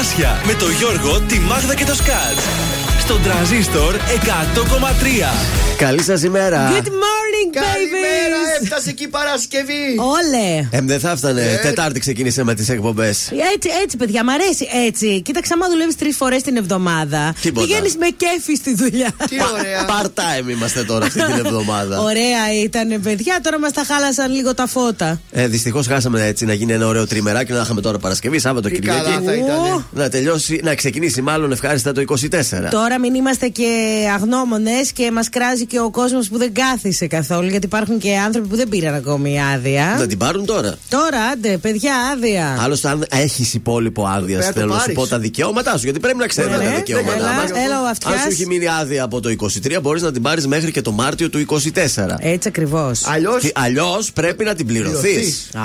Θαλάσσια με το Γιώργο, τη Μάγδα και το Σκάτ. Στον τραζίστορ 100,3. Καλή σας ημέρα. Good morning, baby. Καλημέρα, έφτασε και η Παρασκευή. Όλε. Ε, δεν θα έφτανε. Ε. Τετάρτη ξεκίνησε με τις εκπομπές. Έτσι, έτσι, παιδιά, μ' αρέσει. Έτσι. Κοίταξε, άμα δουλεύεις τρεις φορές την εβδομάδα, Τίποτα. πηγαίνεις με κέφι στη δουλειά. Τι ωραία. Part time είμαστε τώρα αυτή την εβδομάδα. Ωραία ήταν, παιδιά. Τώρα μας τα χάλασαν λίγο τα φώτα. Ε, Δυστυχώς χάσαμε έτσι να γίνει ένα ωραίο τριμεράκι να είχαμε τώρα Παρασκευή, Σάββατο, Τι Κυριακή. καλά θα ήταν. Να τελειώσει, να ξεκινήσει μάλλον ευχάριστα το 24. Τώρα μην είμαστε και αγνώμονες και μας κράζει και ο κόσμος που δεν κάθισε καθόλου. Γιατί υπάρχουν και άνθρωποι που δεν πήραν ακόμη άδεια. Να την πάρουν τώρα. Τώρα, άντε, παιδιά, άδεια. Άλλωστε, αν έχεις υπόλοιπο άδεια, Πρέπει να το θέλω να σου πάρεις. πω τα δικαιώματά σου. Γιατί πρέπει να ξέρει Ναι, τα ναι, δικαιώματά έλα, μας. έλα ο Αν αυτιάς. σου έχει μείνει άδεια από το 23, μπορείς να την πάρεις μέχρι και το Μάρτιο του 24. Έτσι ακριβώς. Αλλιώς; Αλλιώς πρέπει να την πληρωθείς. Πληρωθείς. Α,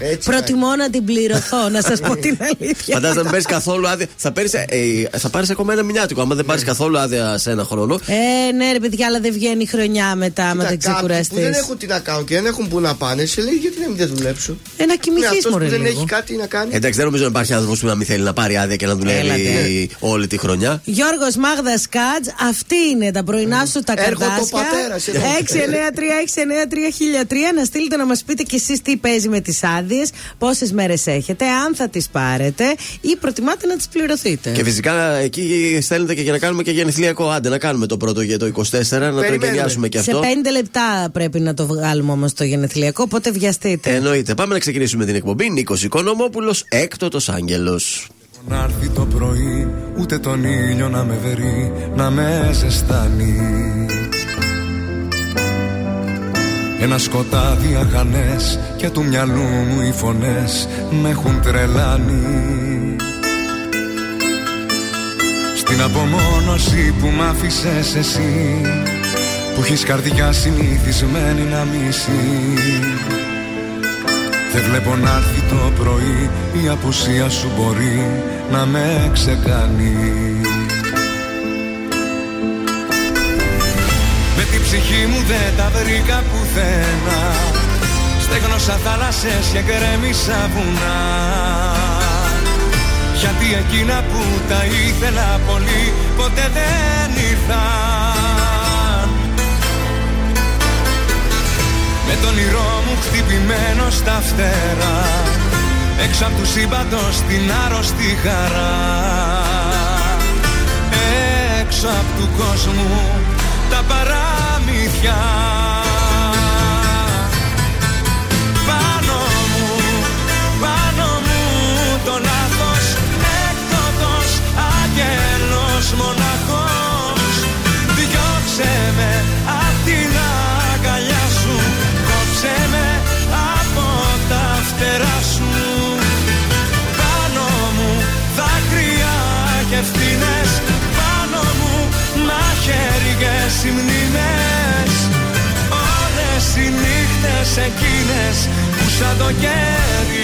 Έτσι προτιμώ να την πληρωθώ, να σας πω την αλήθεια. Φαντάζομαι να μην παίρνεις καθόλου άδεια. Θα, πάρεις, ε, ε, θα πάρεις ακόμα ένα μηνιάτικο. Άμα δεν πάρεις καθόλου άδεια σε ένα χρόνο. Ε, ναι, ρε παιδιά, αλλά δεν βγαίνει η χρονιά μετά, άμα δεν Κοίτα, κάποιοι που ξεκουραστείς. δεν έχουν τι να κάνουν και δεν έχουν που να πάνε, σε λέει γιατί να μην δεν δουλέψω. Ε, να Ναι, κοιμηθείς, αυτός μωρέ που δεν λίγο. έχει κάτι να κάνει. Εντάξει, δεν νομίζω να υπάρχει άνθρωπος που να μην θέλει να πάρει άδεια και να δουλεύει Έλατε. όλη τη χρονιά. Γιώργος Μάγδας Κάτζ, αυτή είναι τα πρωινά σου τα Έρχονται ο καρτάσια. πατέρας εδώ. 693-693-1003 να στείλετε να μας πείτε κι εσείς τι παίζει με τις άδειες, πόσες μέρες έχετε, αν θα τις πάρετε ή προτιμάτε να τις πληρωθείτε. Και φυσικά εκεί στέλνετε και για να κάνουμε και γενεθλιακό. Άντε να κάνουμε το πρώτο για το 24, να το Περιμένουμε. εγκαινιάσουμε και Σε αυτό. πέντε λεπτά πρέπει να το βγάλουμε όμως το γενεθλιακό, οπότε βιαστείτε. Εννοείται. Πάμε να ξεκινήσουμε την εκπομπή. Νίκος Οικονομόπουλος, έκτοτος Άγγελος. Να έρθει το πρωί, ούτε τον ήλιο να με βερεί, να με ζεστάνει. Ένα σκοτάδι αχανές και του μυαλού μου οι φωνές με έχουν τρελάνει. Στην απομόνωση που μ' άφησες εσύ, που έχεις καρδιά συνηθισμένη να μισεί. Δεν βλέπω να έρθει το πρωί Η απουσία σου μπορεί να με ξεκάνει. Με την ψυχή μου δεν τα βρήκα πουθένα. Στέγνωσα θάλασσες και γκρέμισα βουνά Γιατί εκείνα που τα ήθελα πολύ Ποτέ δεν ήρθαν. Με τον όνειρό μου χτυπημένο στα φτερά Έξω απ' του σύμπαντος την άρρωστη χαρά. Έξω απ' του κόσμου τα παραμύθια εκείνες που σαν το κέρι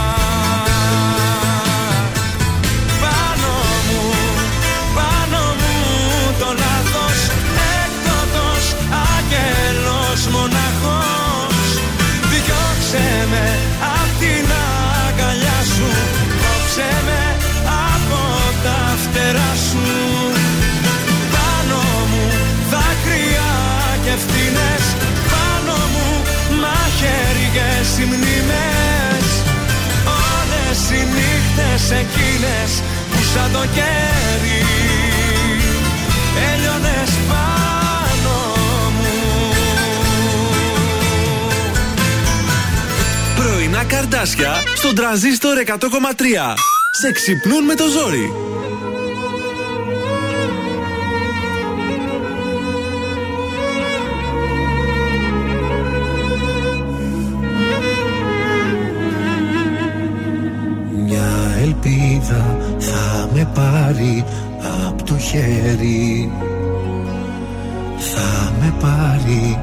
εκείνες που σαν το κέρι έλειωνες πάνω μου. Πρωινά καρδάσια στον τρανζίστορ 100,3 Σε ξυπνούν με το ζόρι. Πάρει από το χέρι. Θα με πάρει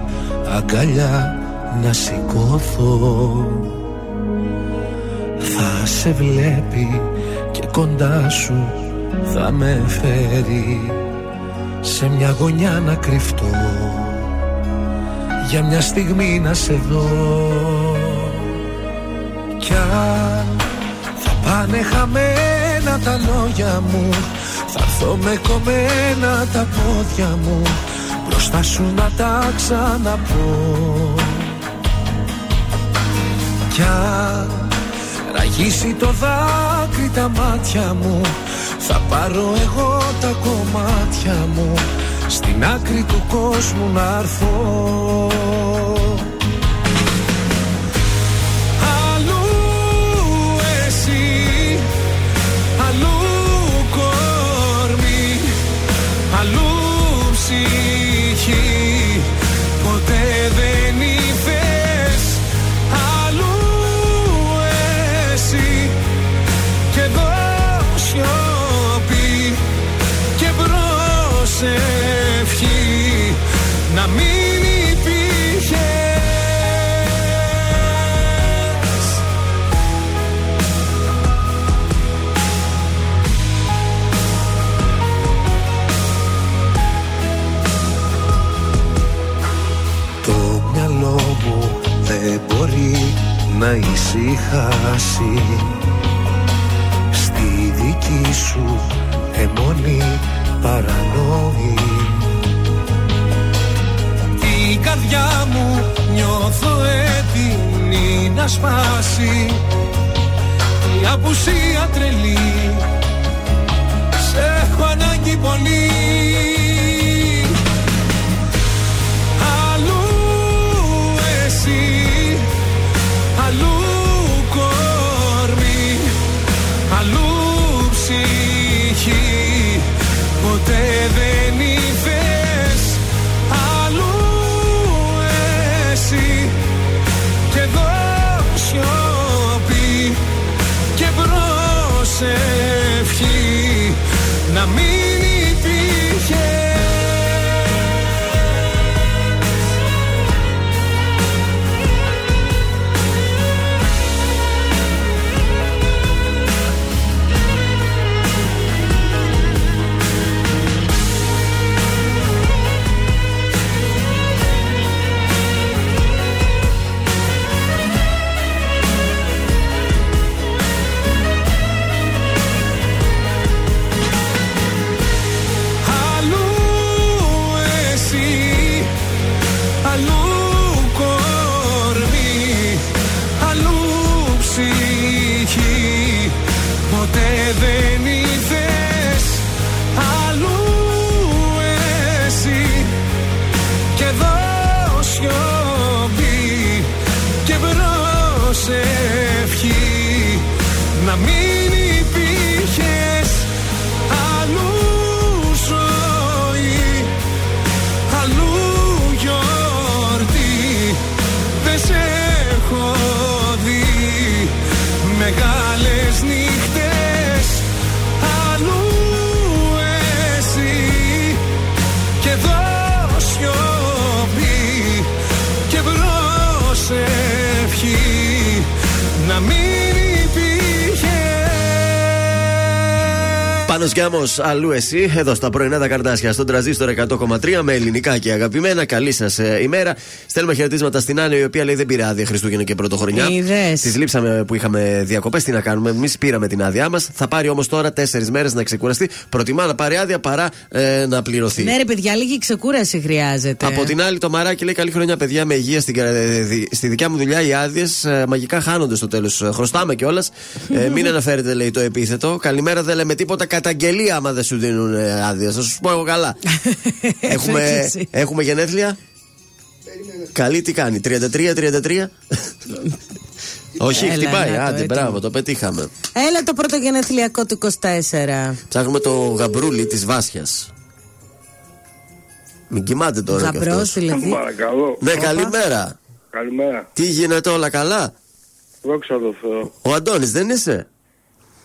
αγκαλιά να σηκώθω. Θα σε βλέπει και κοντά σου θα με φέρει. Σε μια γωνιά να κρυφτώ Για μια στιγμή να σε δω. Κι αν θα πάνε χαμένα τα λόγια μου. Θα έρθω με κομμένα τα πόδια μου. Μπροστά σου να τα ξαναπώ. Κι αν ραγίσει το δάκρυ τα μάτια μου Θα πάρω εγώ τα κομμάτια μου. Στην άκρη του κόσμου να έρθω να ησυχάσει Στη δική σου αιμονή παρανόη. Την καρδιά μου νιώθω έτοιμη να σπάσει. Η απουσία τρελή. Σε έχω ανάγκη πολύ Πάνω Γιάμος, αλλού εσύ, εδώ στα πρωινά τα καρτάσια, στον τραζίστορ 100,3 με ελληνικά και αγαπημένα. Καλή σας ε, ημέρα. Στέλνουμε χαιρετίσματα στην Άννα, η οποία λέει δεν πήρε άδεια Χριστούγεννα και Πρωτοχρονιά. Είδες. Τη λείψαμε που είχαμε διακοπές. Τι να κάνουμε, εμείς πήραμε την άδειά μας. Θα πάρει όμως τώρα τέσσερις μέρες να ξεκουραστεί. Προτιμά να πάρει άδεια παρά ε, να πληρωθεί. Ναι, ρε παιδιά, λίγη ξεκούραση χρειάζεται. Από την άλλη, το μαράκι λέει: Καλή χρονιά, παιδιά, με υγεία στην, κα- ε, δι- στη δικιά μου δουλειά. Οι άδειες μαγικά χάνονται στο τέλος. Χρωστάμε κιόλας. ε, μην αναφέρετε, λέει, το επίθετο. Καλημέρα, δεν λέμε τίποτα. Καταγγελία άμα δεν σου δίνουν ε, άδεια. Θα σου πω εγώ καλά. έχουμε, εσύ. έχουμε γενέθλια. Καλή τι κάνει, 33-33. Όχι, Έλα, χτυπάει. να το, Άντε, έτοιμο. μπράβο, το πετύχαμε. Έλα το πρώτο γενεθλιακό του 24. Ψάχνουμε το γαμπρούλι της Βάσιας. Μην κοιμάται τώρα. κι Γαμπρός αυτός. δηλαδή. Παρακαλώ. Ναι, καλημέρα. Καλημέρα. Τι γίνεται όλα καλά; Δόξα τω Θεώ. Ο Αντώνης δεν είσαι;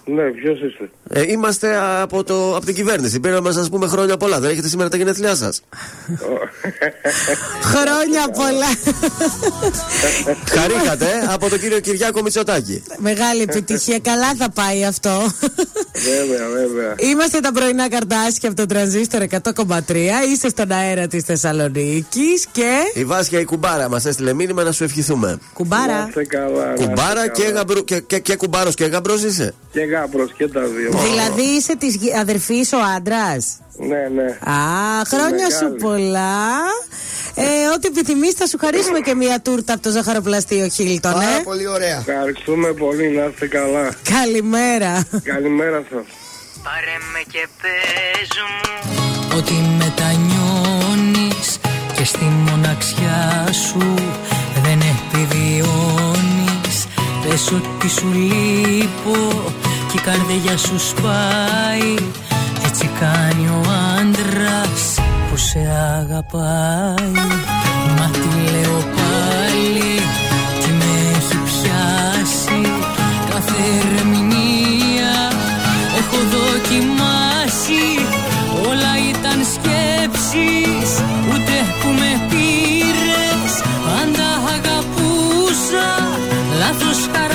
Ναι, ποιος είστε. Ε, είμαστε από, το, από την κυβέρνηση. Πήραμε να σα πούμε χρόνια πολλά. Δεν έχετε σήμερα τα γενέθλιά σας. Χρόνια πολλά. Χαρήκατε ε, από τον κύριο Κυριάκο Μητσοτάκη. Μεγάλη επιτυχία. Καλά θα πάει αυτό. βέβαια, βέβαια. Είμαστε τα πρωινά καρτάσια από το τρανζίστορ 100,3. Είστε στον αέρα της Θεσσαλονίκης και. Η Βάσια η κουμπάρα μας έστειλε μήνυμα να σου ευχηθούμε. Να Κουμπάρα. είστε καλά. να Κουμπάρα είστε και, καλά. γαμπρού, και, και, και κουμπάρος και γαμπρός είσαι. Και γάμπρος και τα δύο. Δηλαδή είσαι της αδερφής ο άντρας; Ναι, ναι. Α, χρόνια σου Μεγάλη. πολλά. Ε, ό,τι επιθυμείς, θα σου χαρίσουμε και μία τούρτα από το ζαχαροπλαστείο Χίλτον, Πάρα ε. πολύ ωραία. Ευχαριστούμε πολύ, να είστε καλά. Καλημέρα. Καλημέρα σας. Πάρε με και πες μου Ότι μετανιώνεις Και στη μοναξιά σου Δεν επιβιώνεις Πες ότι σου λείπω Και η καρδιά σου σπάει. Έτσι κάνει ο άντρας Που σε αγαπάει. Μα τι λέω πάλι Τι με έχει πιάσει. Κάθε ερμηνεία Έχω δοκιμάσει. Όλα ήταν σκέψεις Ούτε που με πήρες. Πάντα αγαπούσα Λάθος χαρακτήρες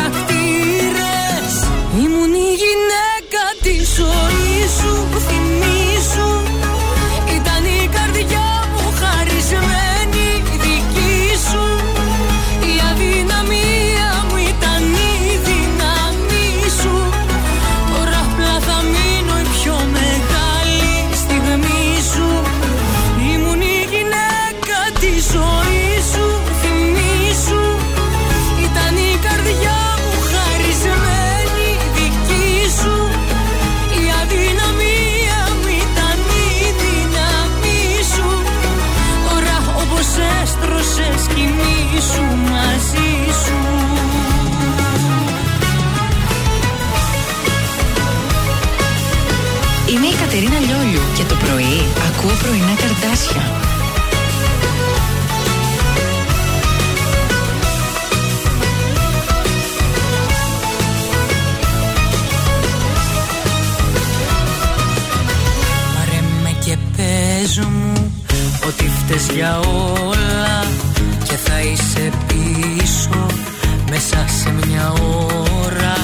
πρωινά καρδάσια. Πάρε με και πες μου ότι φταίς για όλα και θα είσαι πίσω μέσα σε μια ώρα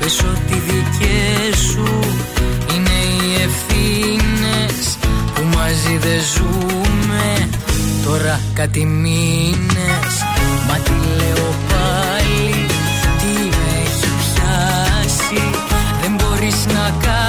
πες ότι δικές σου είναι οι ευθύνες που μαζί δεν ζούμε. Τώρα κάτι μήνες. Μα τι λέω πάλι τι με έχει πιάσει. Δεν μπορείς να κάνεις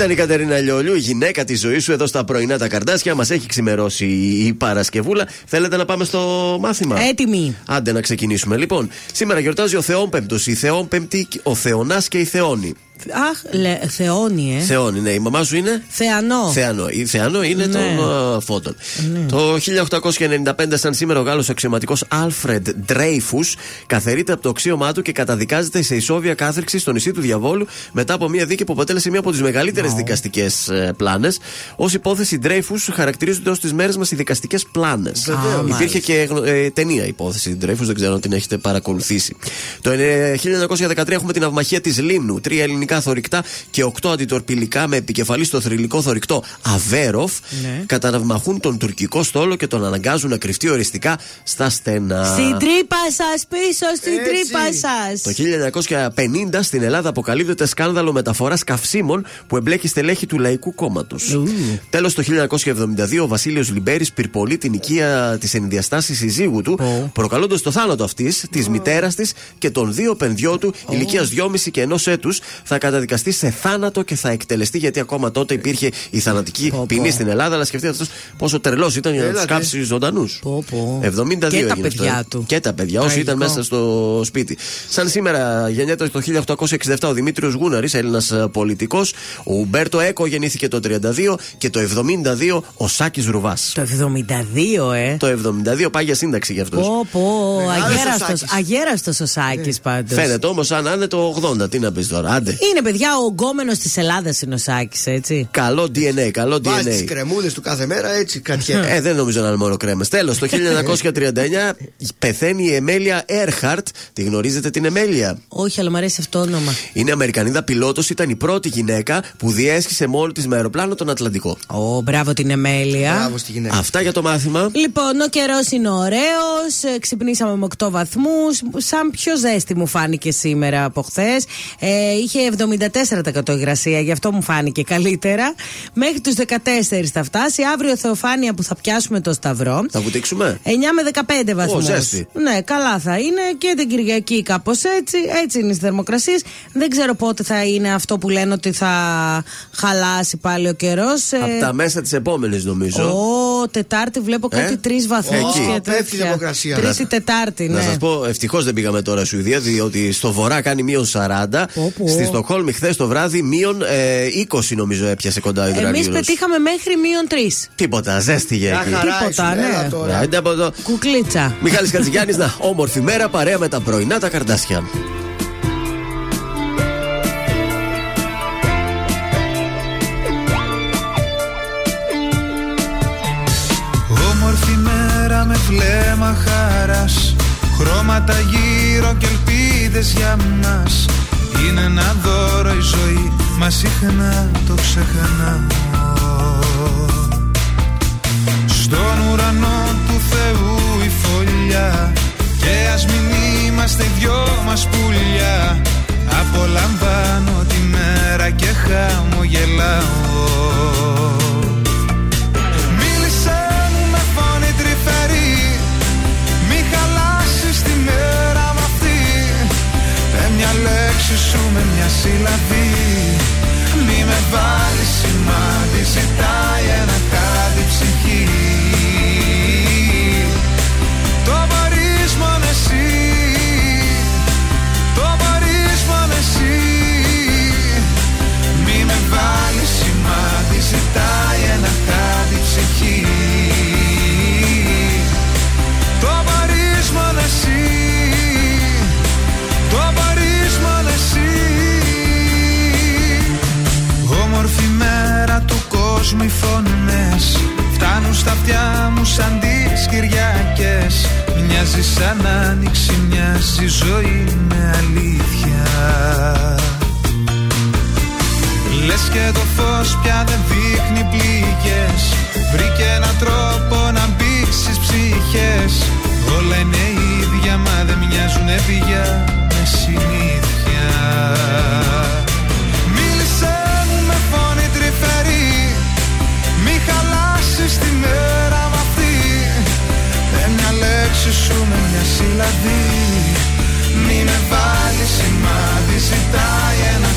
Ήταν η Κατερίνα Λιόλιου, η γυναίκα της ζωής σου εδώ στα πρωινά τα καρδάσια. Μας έχει ξημερώσει η Παρασκευούλα. Θέλετε να πάμε στο μάθημα; Έτοιμοι. Άντε να ξεκινήσουμε. Λοιπόν, σήμερα γιορτάζει ο Θεόμπεμπτο, η Θεόμπεμπτη, ο Θεονάς και η Θεόνη. Αχ, λε, θεώνει, ε. Θεώνη, ναι. Η μαμά σου είναι; Θεανό. Θεανό. Η Θεανό είναι Ναι. των α, φώτων. Το 1895, σαν σήμερα, ο Γάλλος αξιωματικός Άλφρεντ Ντρέιφους καθερείται από το αξίωμά του και καταδικάζεται σε ισόβια κάθριξη στο νησί του Διαβόλου μετά από μια δίκη που αποτέλεσε μία από τις μεγαλύτερες δικαστικές πλάνες. Ως υπόθεση Ντρέιφους χαρακτηρίζονται ως τις μέρες μας οι δικαστικές πλάνες. Βεβαίως. Υπήρχε και γνω- ε, ταινία υπόθεση Ντρέιφους, δεν ξέρω αν την έχετε παρακολουθήσει. Το ε, 1913 έχουμε την ναυμαχία της Λήμνου. Τρία ελληνικά θωρηκτά και οκτώ αντιτορπιλικά με επικεφαλής το θρυλικό θωρηκτό Αβέροφ Ναι. καταναυμαχούν τον τουρκικό στόλο και τον αναγκάζουν να κρυφτεί οριστικά στα στενά. Στην τρύπα σας, πίσω στην Έτσι. τρύπα σας. Το 1950 στην Ελλάδα αποκαλύπτεται σκάνδαλο μεταφοράς καυσίμων που εμπλέκει στελέχη του Λαϊκού Κόμματος. Τέλος, το 1972 ο Βασίλειος Λιμπέρης πυρπολεί την οικία της ενδιαστάσης συζύγου του, προκαλώντας το θάνατο αυτής, της μητέρας της και των δύο παιδιών του ηλικίας 2,5 και 1 έτους, θα καταδικαστεί σε θάνατο και θα εκτελεστεί γιατί ακόμα τότε υπήρχε η θανατική πω. ποινή στην Ελλάδα. Αλλά σκεφτείτε αυτός πόσο τρελός ήταν για να τους Έλατε. κάψει ζωντανούς. Πω, πω. 72 Και τα έγινε αυτό, παιδιά ε. του. Και τα παιδιά, όσοι ήταν Τραγικό. μέσα στο σπίτι. Σαν σήμερα γεννιέται το 1867 ο Δημήτριος Γούναρης, Έλληνας πολιτικός. Ο Ουμπέρτο Έκο γεννήθηκε το 32 και το 72 ο Σάκης Ρουβάς. Το 72, ε. Το 72 πάει για σύνταξη για αυτός. Πω, πω, Μεγάλος ο αγέραστος, Σάκης. αγέραστος ο Σάκης πάντως. Φαίνεται όμως αν είναι το 80. Τι να πεις τώρα, άντε. Είναι παιδιά ο γκόμενος της Ελλάδας είναι ο Σάκης, έτσι. Καλό DNA, καλό Βάζεις τις DNA. κρεμούλε του κάθε μέρα έτσι κατιέται. Ε, δεν νομίζω να είναι μόνο κρέμες. Τέλος, το 1939 πεθαίνει η Εμέλια Έρχαρτ. Τη γνωρίζετε την Εμέλια. Όχι, αλλά μου αρέσει αυτό το όνομα. Είναι Αμερικανίδα πιλότος, ήταν η πρώτη γυναίκα που διέσχισε μόλι της με αεροπλάνο τον Ατλαντικό. Ω, μπράβο την Εμέλεια. Μπράβο στη γυναίκα. Αυτά για το μάθημα. Λοιπόν, ο καιρός είναι ωραίος. Ξυπνήσαμε με 8 βαθμούς. Σαν πιο ζέστη μου φάνηκε σήμερα από χθες. Ε, είχε 74% υγρασία, γι' αυτό μου φάνηκε καλύτερα. Μέχρι τους 14 θα φτάσει. Αύριο Θεοφάνεια που θα πιάσουμε το Σταυρό. Θα βουτήξουμε. 9 με 15 βαθμούς. ζέστη. Ναι, καλά θα είναι και την Κυριακή κάπως έτσι. Έτσι είναι οι θερμοκρασίες. Δεν ξέρω πότε θα είναι αυτό που λένε ότι θα χαλάσει πάλι ο καιρός. Από τα μέσα της επόμενης νομίζω. Ω, Τετάρτη βλέπω κάτι Ε; τρεις βαθμούς Εκεί. και Πέφτει η τέτοια. θερμοκρασία. Τρίτη Τετάρτη, ναι. Να σας πω, ευτυχώς δεν πήγαμε τώρα Σουηδία, διότι στο βορρά κάνει μείον 40. Πω, πω. Στη Στοκχόλμη χθες το βράδυ μείον ε, 20 νομίζω έπιασε κοντά ο Εμείς υδραγύλος. πετύχαμε μέχρι μείον τρεις. Τίποτα, ζέστηκε Μια εκεί. χαρά Τίποτα, ήσουν, ναι. έλα τώρα. Άντε από εδώ. Κουκλίτσα. Μιχάλης Κατζηγιάννης, να, όμορφη μέρα παρέα με τα πρωινά τα καρδάσια. Όμορφη μέρα με βλέμμα χαράς Χρώματα γύρω και ελπίδες για μας Είναι ένα δώρο η ζωή Μας συχνά το ξεχνάω Στον ουρανό του Θεού η φωλιά Και ας μην είμαστε οι δυο μας πουλιά. Απολαμβάνω τη μέρα και χαμογελάω λέξη σου με μια σύλλαβη Μη με βάλεις σημάδι Ζητάει ένα κάτι του κόσμου οι φωνές Φτάνουν στα αυτιά μου σαν τις Κυριακές. Μοιάζει σαν άνοιξη, μοιάζει ζωή με αλήθεια. Λες και το φως πια δεν δείχνει πληγές. Βρήκε έναν τρόπο να μπει στις ψυχές. Όλα είναι ίδια μα δεν μοιάζουνε πια με συνήθεια με μια σύλλαβη Μη με βάλεις σημάδι Ζητάει ένα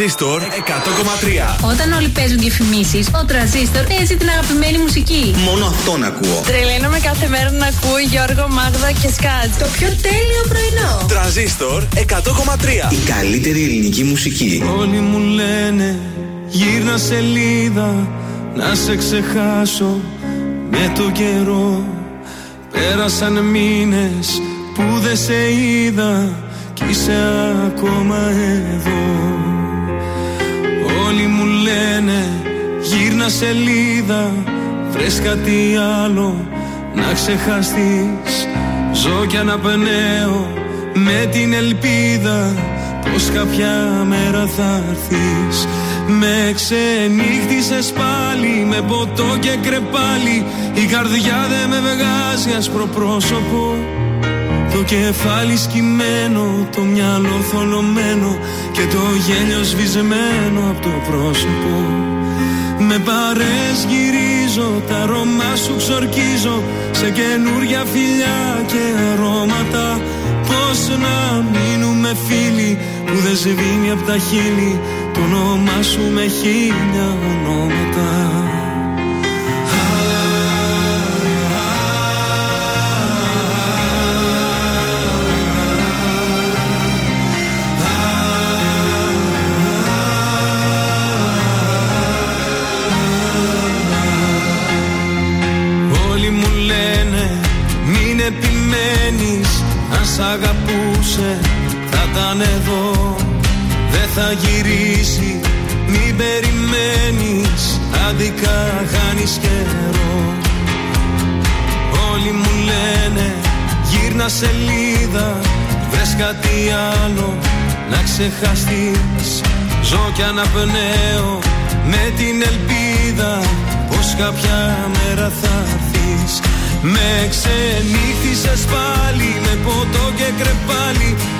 Τρανζίστορ 100,3. Όταν όλοι παίζουν διαφημίσει, ο τραζίστορ παίζει την αγαπημένη μουσική. Μόνο αυτόν ακούω. Τρελαίνομαι κάθε μέρα να ακούω Γιώργο, Μάγδα και Σκάτ. Το πιο τέλειο πρωινό. Τρανζίστορ 100,3. Η καλύτερη ελληνική μουσική. Όλοι μου λένε γύρνα σελίδα να σε ξεχάσω με το καιρό Πέρασαν μήνες που δεν σε είδα κι είσαι ακόμα εδώ Όλοι μου λένε γύρνα σελίδα βρες κάτι άλλο να ξεχαστείς. Ζω κι αναπνέω με την ελπίδα πως κάποια μέρα θα έρθεις. Με ξενύχτησες πάλι με ποτό και κρεπάλι Η καρδιά δεν με βγάζει άσπρο πρόσωπο το κεφάλι σκυμμένο, το μυαλό θολωμένο και το γέλιο σβησμένο από το πρόσωπο. Με παρές γυρίζω, τα αρώμα σου ξορκίζω σε καινούρια φιλιά και αρώματα. Πώς να μείνουμε φίλοι που δεν σβήνει από τα χείλη το όνομά σου με χίλια ονόματα. Θα ήταν εδώ Δεν θα γυρίσει μην περιμένεις Άδικα χάνεις καιρό. Όλοι μου λένε γύρνα σελίδα Βρες κάτι άλλο να ξεχαστείς. Ζω κι αναπνέω με την ελπίδα Πως κάποια μέρα θα έρθεις. Με ξενύχτησες πάλι με ποτό και κρεπάλι Η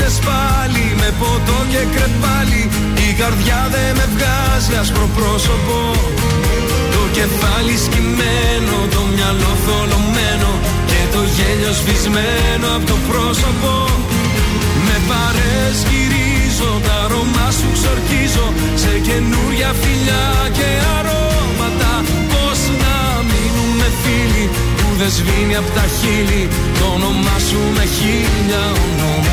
ξενύχτησες πάλι με ποτό και κρεπάλι. Η καρδιά δεν με βγάζει άσπρο πρόσωπο. Το κεφάλι σκυμμένο, το μυαλό θολωμένο Και το γέλιο σβησμένο από το πρόσωπο. Με παρές γυρίζω, τα αρώμα σου ξορκίζω. Σε καινούρια φιλιά και αρώματα Πώς να μείνουμε φίλοι που δεν σβήνει από τα χείλη. Το όνομά σου με χίλια ονόματα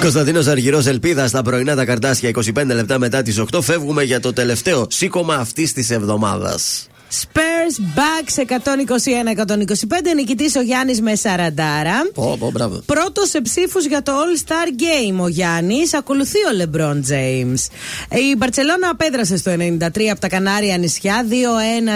Κωνσταντίνος Αργυρός Ελπίδα στα πρωινά τα καρτάσια 25 λεπτά μετά τις 8. Φεύγουμε για το τελευταίο σήκωμα αυτής της εβδομάδας. Spurs Bucks 121-125. Νικητής ο Γιάννης με 40. Πω, πω, μπράβο. Πρώτος σε ψήφους για το All Star Game ο Γιάννης. Ακολουθεί ο LeBron James. Η Μπαρσελόνα απέδρασε στο 93 από τα Κανάρια νησιά.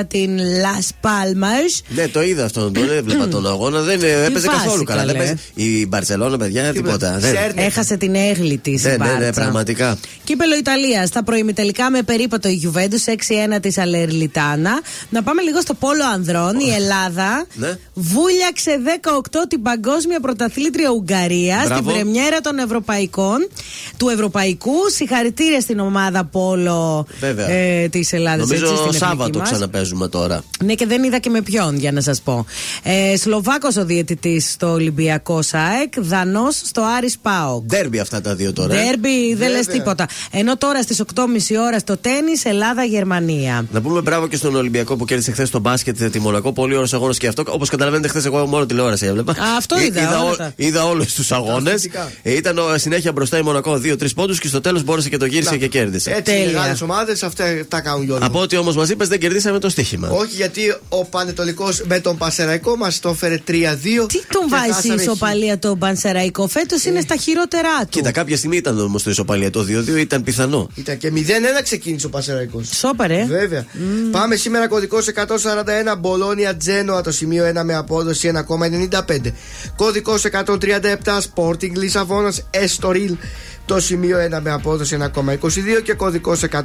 2-1 την Las Palmas. Ναι, το είδα αυτό. Τον έβλεπα τον αγώνα. Δεν ε, έπαιζε φάση, καθόλου καλά. Δεν καλέ. παίζει. Η Μπαρσελόνα, παιδιά, τίποτα. Δεν- Έχασε την έγλη της. Ναι, ναι, ναι, πραγματικά. Κύπελο Ιταλίας. Στα προημιτελικά με περίπατο η Juventus 6-1 της Αλερλιτάνα. Να πάμε λίγο στο πόλο ανδρών. Η Ελλάδα Ναι. βούλιαξε 18 την παγκόσμια πρωταθλήτρια Ουγγαρίας στην Μπράβο. πρεμιέρα των Ευρωπαϊκών του Ευρωπαϊκού. Συγχαρητήρια στην ομάδα πόλο Βέβαια. ε, της Ελλάδας. Νομίζω Σάββατο ξαναπέζουμε τώρα. Ναι, και δεν είδα και με ποιον, για να σας πω. Ε, Σλοβάκος ο διαιτητής στο Ολυμπιακό ΣΑΕΚ, Δανός στο Άρης Πάοκ. Ντέρμπι αυτά τα δύο τώρα. ε. Ντέρμπι, δεν λες Βέβαια. τίποτα. Ενώ τώρα στις 8.30 ώρα στο τέννη Ελλάδα-Γερμανία. Να πούμε μπράβο και στον Ολυμπιακό που κέρδισε χθες στο μπάσκετ ε, τη Μονακό. Πολύ ωραίος αγώνας και αυτό. Όπως καταλαβαίνετε, χθες εγώ μόνο τηλεόραση έβλεπα. Α, αυτό είδα, είδα, όλα ό- τα. είδα όλους τους αγώνες. Αθλητικά. Ήταν ο, συνέχεια μπροστά η Μονακό 2-3 πόντους και στο τέλος μπόρεσε και το γύρισε και κέρδισε. Έτσι, Τέλεια. μεγάλες ομάδες αυτά τα κάνουν Γιώργο. Από ό,τι όμως μας είπες, δεν κερδίσαμε το στοίχημα. Όχι, γιατί ο Πανετολικός με τον Πασεραϊκό μας το έφερε 3-2. Τι τον και βάζει χάσαμε η ισοπαλία το Πανσεραϊκό; Φέτος είναι στα χειρότερά του. Κοίτα, κάποια στιγμή ήταν όμως το ισοπαλία το 2-2, ήταν πιθανό. Ήταν και 0-1 ξεκίνησε ο Πασεραϊκό. Σόπαρε. Βέβαια. Πάμε σήμερα κωδικό 141 Μπολόνια Τζένοα το σημείο 1 με απόδοση 1,95. Κωδικός 137 Sporting Λισαβόνας Εστορίλ το σημείο 1 με απόδοση 1,22 και κωδικός 143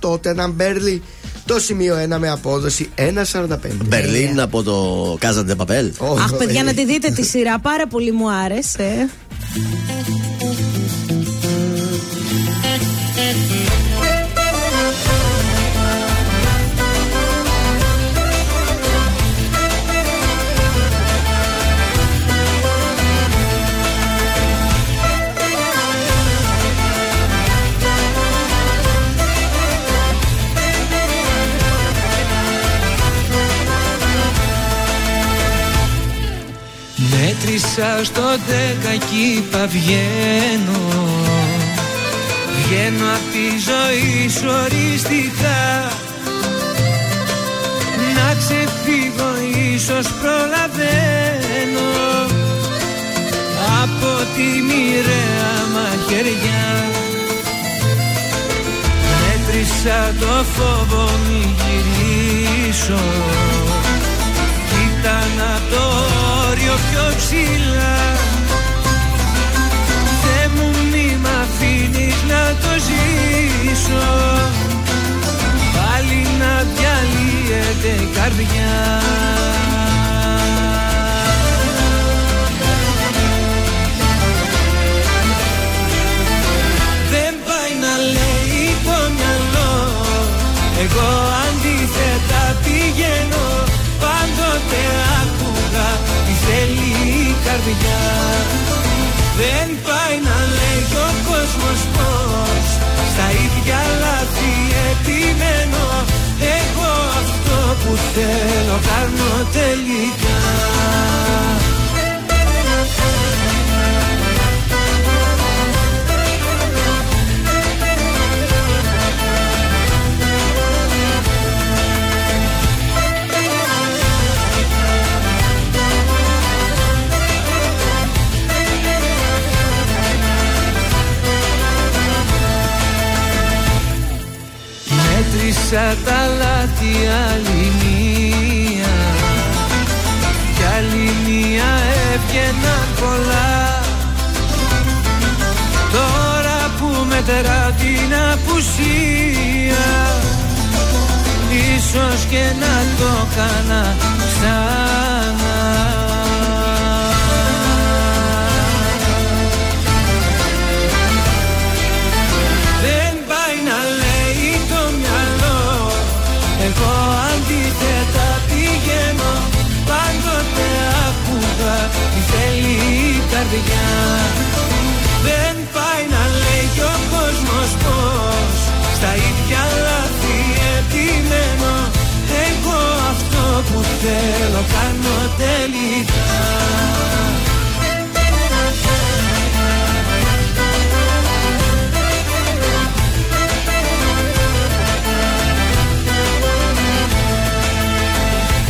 Tottenham Μπέρλι το σημείο 1 με απόδοση 1,45. Μπερλίν από το Κάζαντε Παπέλ. Όχι, Αχ, παιδιά, ε, να τη δείτε τη σειρά. Πάρα πολύ μου άρεσε. Μέτρησα στο δέκα κι είπα βγαίνω. Βγαίνω απ' τη ζωή σου οριστικά. Να ξεφύγω ίσως προλαβαίνω. Από τη μοιραία μαχαιριά. Μέτρησα το φόβο μη γυρίσω Κοίτα να το όριο πιο ψηλά. Θε μου μη μ' αφήνεις να το ζήσω. Πάλι να διαλύεται η καρδιά η καρδιά Δεν πάει να λέει ο κόσμος πως Στα ίδια λάθη επιμένω. Εγώ αυτό που θέλω κάνω τελικά Μέτρησα τα λάθη άλλη μία. Κι άλλη μία έβγαιναν πολλά. Τώρα που μετρά την απουσία Ίσως και να το κάνα ξανά κάνω τελικά.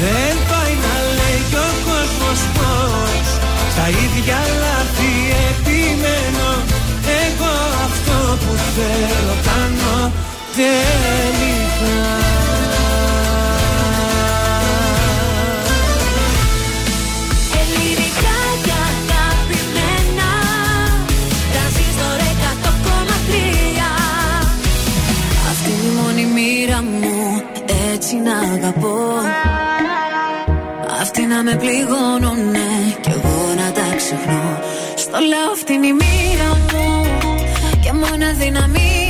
Δεν πάει να λέει κι ο κόσμος πως Στα ίδια λάθη επιμένω. Εγώ αυτό που θέλω κάνω τελικά με πληγώνουνε κι εγώ να τα ξεχνώ. Στο λέω αυτή είναι η μοίρα μου. Και μόνο αδυναμία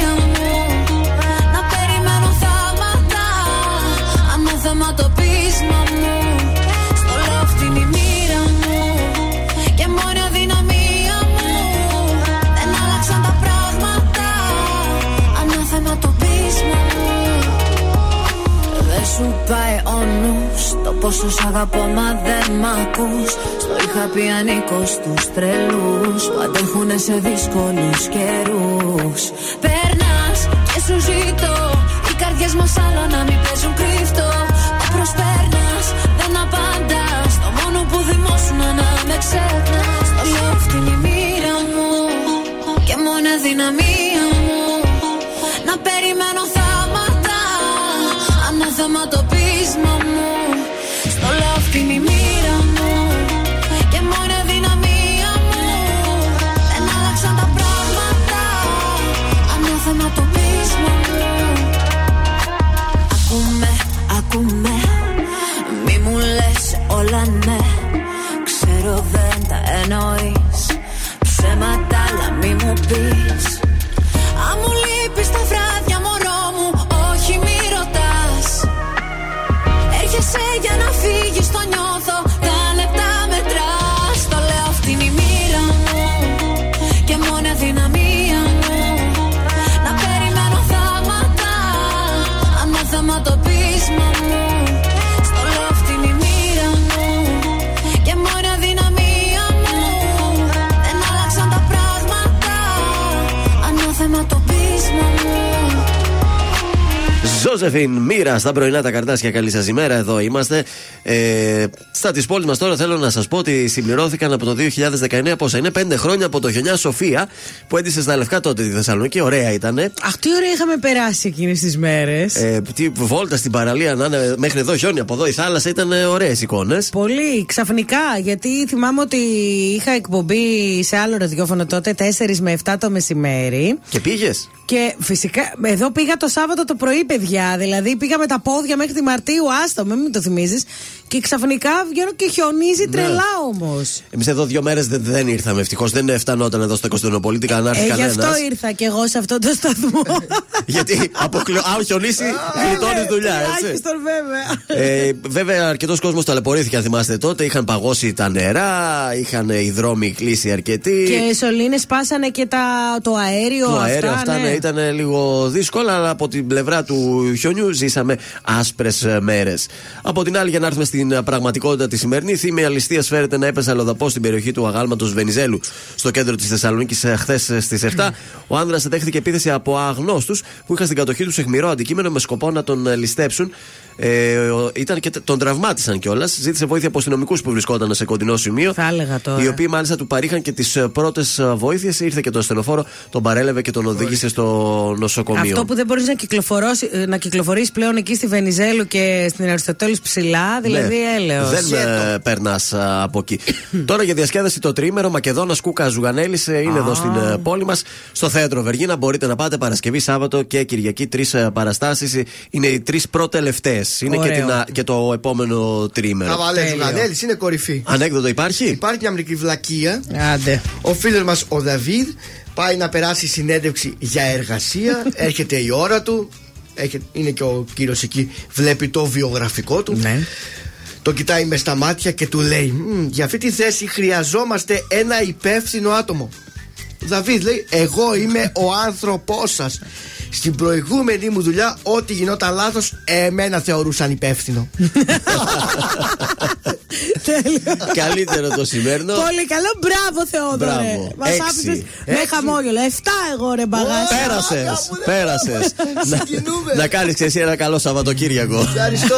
πόσο σ' αγαπώ μα δεν μ' ακούς. Στο είχα πει ανήκως στους τρελούς. Που αντέχουνε σε δύσκολους καιρούς. Περνάς και σου ζητώ Οι καρδιές μας άλλο να μην παίζουν κρύφτο. Μα προσπέρνας, δεν απαντάς. Το μόνο που δημόσουν να με ξεχνάς. Το λέω αυτή είναι η μοίρα μου Και μόνο αδυναμία μου. Να περιμένω θαύματα Ανάθεμα το πείσμα μου Στο λέω Ζώζεφιν, μοίρα στα πρωινά τα καρτάσια. Καλή σας ημέρα, εδώ είμαστε. Ε, στα της πόλης μας τώρα θέλω να σας πω ότι συμπληρώθηκαν από το 2019 πόσα είναι, πέντε χρόνια από το χιονιά Σοφία που έντυσε στα λευκά τότε τη Θεσσαλονίκη. Ωραία ήταν. Αχ, τι ωραία είχαμε περάσει εκείνες τις μέρες. Ε, τι βόλτα στην παραλία να είναι μέχρι εδώ χιόνι, από εδώ η θάλασσα ήταν ωραίες εικόνες. Πολύ ξαφνικά, γιατί θυμάμαι ότι είχα εκπομπή σε άλλο ραδιόφωνο τότε 4 με 7 το μεσημέρι. Και πήγες; Και φυσικά εδώ πήγα το Σάββατο το πρωί, παιδιά. Δηλαδή πήγα με τα πόδια μέχρι τη Μαρτίου, άστο, μην μου το θυμίζεις. Και ξαφνικά βγαίνω και χιονίζει τρελά όμως. Εμείς εδώ δύο μέρες δεν, δεν ήρθαμε ευτυχώς. Δεν φτανόταν εδώ στο Κωνσταντινοπολίτη να έρθει Ε, γι' κανένας. αυτό ήρθα κι εγώ σε αυτό το σταθμό. Γιατί αποκλει... αν χιονίσει, γλιτώνεις δουλειά, έτσι. Τουλάχιστον βέβαια. Ε, βέβαια, αρκετός κόσμος ταλαιπωρήθηκε, αν θυμάστε τότε. Είχαν παγώσει τα νερά, είχαν οι δρόμοι κλείσει αρκετοί. Και σωλήνες σπάσανε και τα, το αέριο. Το αέριο αυτά ναι. ναι, ήταν λίγο δύσκολα, αλλά από την πλευρά του χιονιού ζήσαμε άσπρες μέρες. Από την άλλη, για να έρθουμε στην ε, πραγματικότητα τη σημερινή, θύμη αληστίας φέρεται να έπεσε αλλοδαπό στην περιοχή του αγάλματος Βενιζέλου, στο κέντρο της Θεσσαλονίκης, χθες στις 7. Ο άνδρας δέχθηκε επίθεση από αγνώστους που είχαν στην κατοχή τους αιχμηρό αντικείμενο με σκοπό να τον ε, ληστέψουν. Ε, ο- ήταν και τε- τον τραυμάτισαν κιόλας. Ζήτησε βοήθεια από αστυνομικούς που βρισκόταν σε κοντινό σημείο. Θα έλεγα τώρα. Οι οποίοι μάλιστα του παρήχαν και τις πρώτες βοήθειες. Ήρθε και το ασθενοφόρο, τον παρέλευε και τον οδήγησε στο νοσοκομείο. Αυτό που δεν μπορείς να, κυκλοφορώσει- ε, να κυκλοφορείς πλέον εκεί στη Βενιζέλου και στην Αριστοτέλους ψηλά, δηλαδή Ναι. έλεος. Δεν περνάς από εκεί. Τώρα για διασκέδαση το τρίμερο, Μακεδόνας Κούκα Ζουγανέλης είναι εδώ στην ε, πόλη μας. Στο θέατρο Βεργίνα μπορείτε να πάτε Παρασκευή, Σάββατο και Κυριακή. Τρεις παραστάσεις. Είναι οι τρεις προτελευταίες. Είναι και, Ωραίο. την, α- και το επόμενο τρίμερο. Καβαλέ Ζουγανέλη είναι κορυφή. Ανέκδοτο υπάρχει; Υπάρχει μια μικρή βλακεία. Άντε. Ο φίλος μας ο Δαβίδ πάει να περάσει συνέντευξη για εργασία. Έρχεται η ώρα του. Έρχεται- είναι και ο κύριος εκεί, βλέπει το βιογραφικό του. Ναι. Το κοιτάει με στα μάτια και του λέει: «Μμ, Για αυτή τη θέση χρειαζόμαστε ένα υπεύθυνο άτομο. Ο Δαβίδ λέει: Εγώ είμαι ο άνθρωπός σας. Στην προηγούμενη μου δουλειά, ό,τι γινόταν λάθος, εμένα θεωρούσαν υπεύθυνο. Καλύτερο το σημερινό. Πολύ καλό, μπράβο Θεόδωρε. Μπράβο. Μας Έξι. άφησε με Έξι. χαμόγελο. Εφτά εγώ ρε μπαγάζι. Πέρασες. Πέρασες. να κάνεις και εσύ ένα καλό Σαββατοκύριακο. Ευχαριστώ.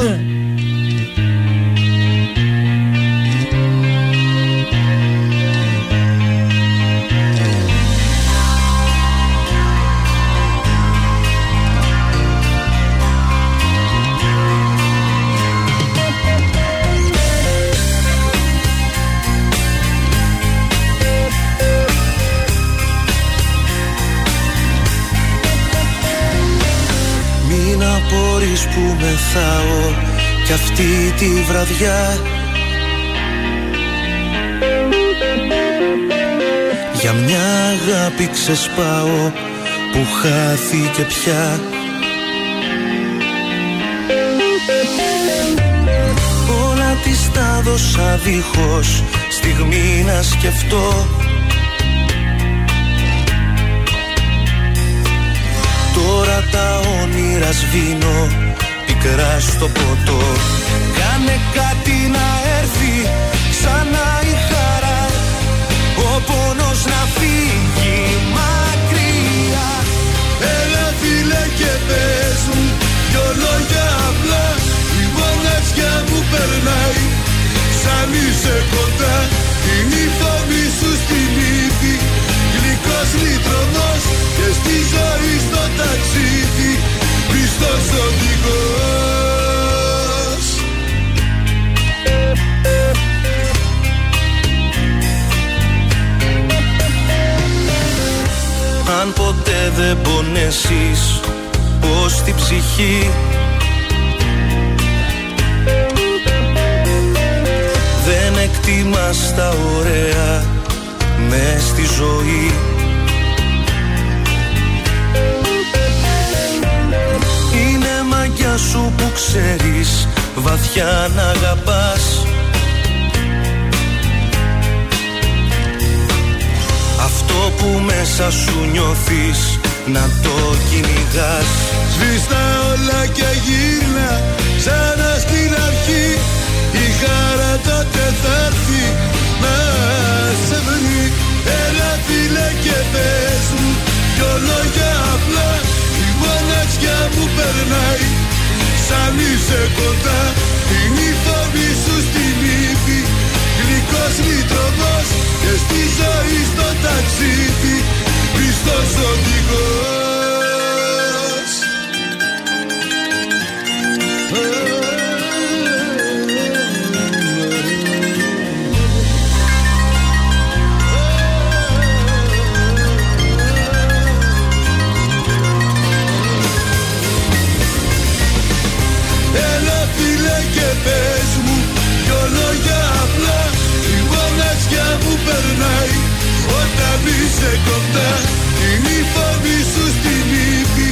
Μεθάω κι αυτή τη βραδιά. Για μια αγάπη ξεσπάω που χάθηκε πια. Όλα της τα δώσα δίχως στιγμή να σκεφτώ. Τώρα τα όνειρα σβήνω πικρά στο ποτό. Κάνε κάτι να έρθει ξανά η χαρά. Ο πόνος να φύγει μακριά. Έλα φίλε και πες μου δυο λόγια απλά. Η μοναξιά μου περνάει σαν είσαι κοντά. Είναι η φωνή σου στην ύφη Γλυκός λιτρονός και στη ζωή στο ταξίδι Πιστός οδηγός Αν ποτέ δεν πονέσεις πως την ψυχή; Δεν εκτιμάς τα ωραία μες στη ζωή μαγιά σου που ξέρεις βαθιά να αγαπάς. Αυτό που μέσα σου νιώθεις να το κυνηγάς. Σβήστα όλα και γύρνα ξανά στην αρχή Η χαρά τότε θα έρθει να σε βρει. Έλα φίλε και πες μου δυο λόγια απλά Η μοναξιά μου περνάει σαν είσαι κοντά Είναι η φωνή σου στην ύφη. Γλυκός λιτροδός και στη ζωή στο ταξίδι. Πιστός οδηγός είσαι κοντά Είναι η φωνή σου στην ύφη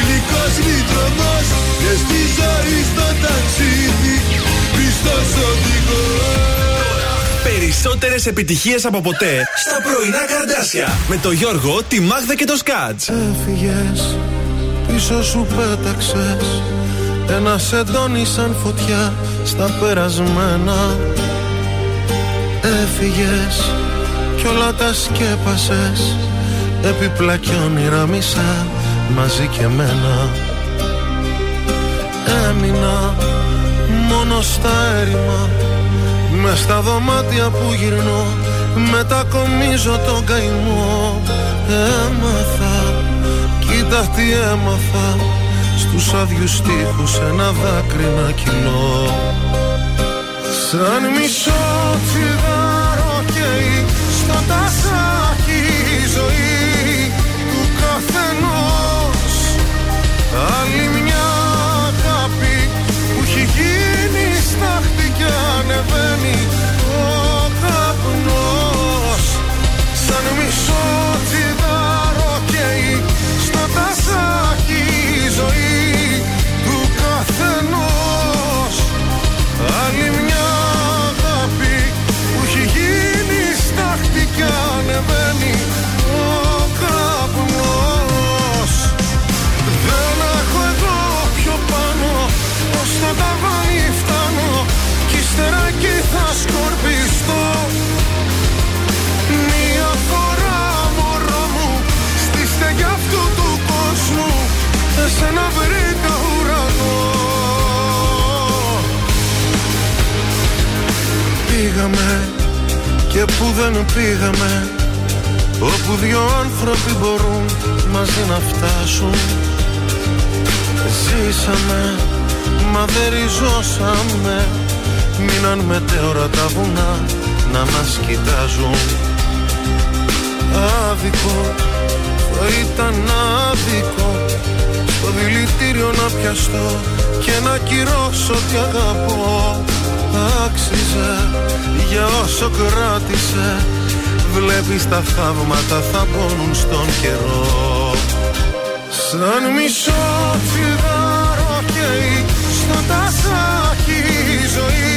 Γλυκός λιτρονός και στη ζωή στο ταξίδι. Πιστός οδηγός Περισσότερες επιτυχίες από ποτέ στα πρωινά καρδάσια. Με το Γιώργο, τη Μάγδα και το Σκάτς. Έφυγες, πίσω σου πέταξες. Ένα σεντόνι σαν φωτιά στα περασμένα. Έφυγες κι όλα τα σκέπασες. Επιπλά κι όνειρα μισά μαζί και μένα Έμεινα μόνο στα έρημα. Μες στα δωμάτια που γυρνώ. Μετακομίζω τον καημό. Έμαθα Κοίτα τι έμαθα. Στους άδειους τείχους ένα δάκρυ να κυλώ. Σαν μισό τσιγάρο καίει Στο τασάκι η ζωή του καθενός. Άλλη μια αγάπη που έχει γίνει στάχτη και ανεβαίνει Εσένα βρήκα ουρανό. Πήγαμε και που δεν πήγαμε Όπου δυο άνθρωποι μπορούν μαζί να φτάσουν. Ζήσαμε, μα δεν ριζώσαμε. Μείναν μετέωρα τα βουνά να μας κοιτάζουν. Άδικο, θα ήταν άδικο Το δηλητήριο να πιαστώ Και να κυρώσω ότι αγαπώ. Άξιζε για όσο κράτησε. Βλέπεις τα θαύματα θα πόνουν στον καιρό. Σαν μισό τσιγάρο καίει στο τασάκι η ζωή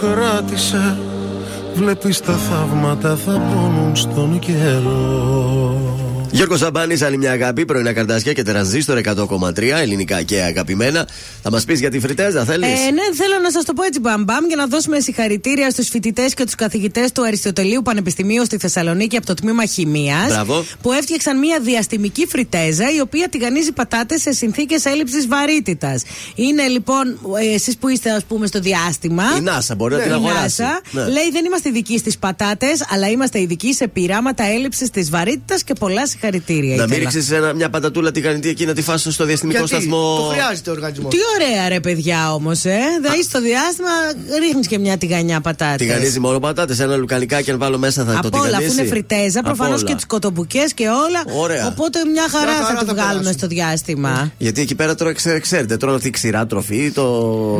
για όσο κράτησε. Βλέπεις τα θαύματα θα πόνουν στον καιρό Γιώργος Ζαμπάνης, άλλη μια αγάπη, πρωινά καρτάσια και τεραζίστορ 100,3 ελληνικά και αγαπημένα. Θα μας πεις για τη φριτέζα, θέλεις; Ε, ναι, θέλω να σας το πω έτσι μπαμπαμ για να δώσουμε συγχαρητήρια στους φοιτητές και τους καθηγητές του Αριστοτελείου Πανεπιστημίου στη Θεσσαλονίκη από το τμήμα Χημίας. Μπράβο. Που έφτιαξαν μια διαστημική φριτέζα η οποία τηγανίζει πατάτες σε συνθήκες έλλειψης βαρύτητας. Είναι λοιπόν, εσείς που είστε, ας πούμε, στο διάστημα. Η NASA μπορεί να την η αγοράσει. NASA Ναι. Λέει δεν είμαστε ειδικοί στις πατάτες, αλλά είμαστε ειδικοί σε πειράματα έλλειψης της βαρύτητας και πολλά συγχαρητήρια. Να μην ήθελα. ρίξεις μια πατατούλα τηγανιτή εκεί να τη φάσω στο διαστημικό Γιατί; σταθμό. το χρειάζεται ο οργανισμός. Τι ωραία ρε παιδιά όμως, ε. Δηλαδή στο διάστημα ρίχνεις και μια τηγανιά πατάτες. Τηγανίζει μόνο πατάτες. Ένα λουκανικάκι, αν βάλω μέσα θα το Από όλα, τηγανίσει. αφού είναι φριτέζα, Από προφανώς όλα. και τις κοτομπουκές και όλα. Ωραία. Οπότε μια χαρά Μια θα χαρά τη θα βγάλουμε περάσουν. στο διάστημα. Γιατί εκεί πέρα τώρα ξέ- ξέρετε, τρώνε αυτή ξηρά τροφή, το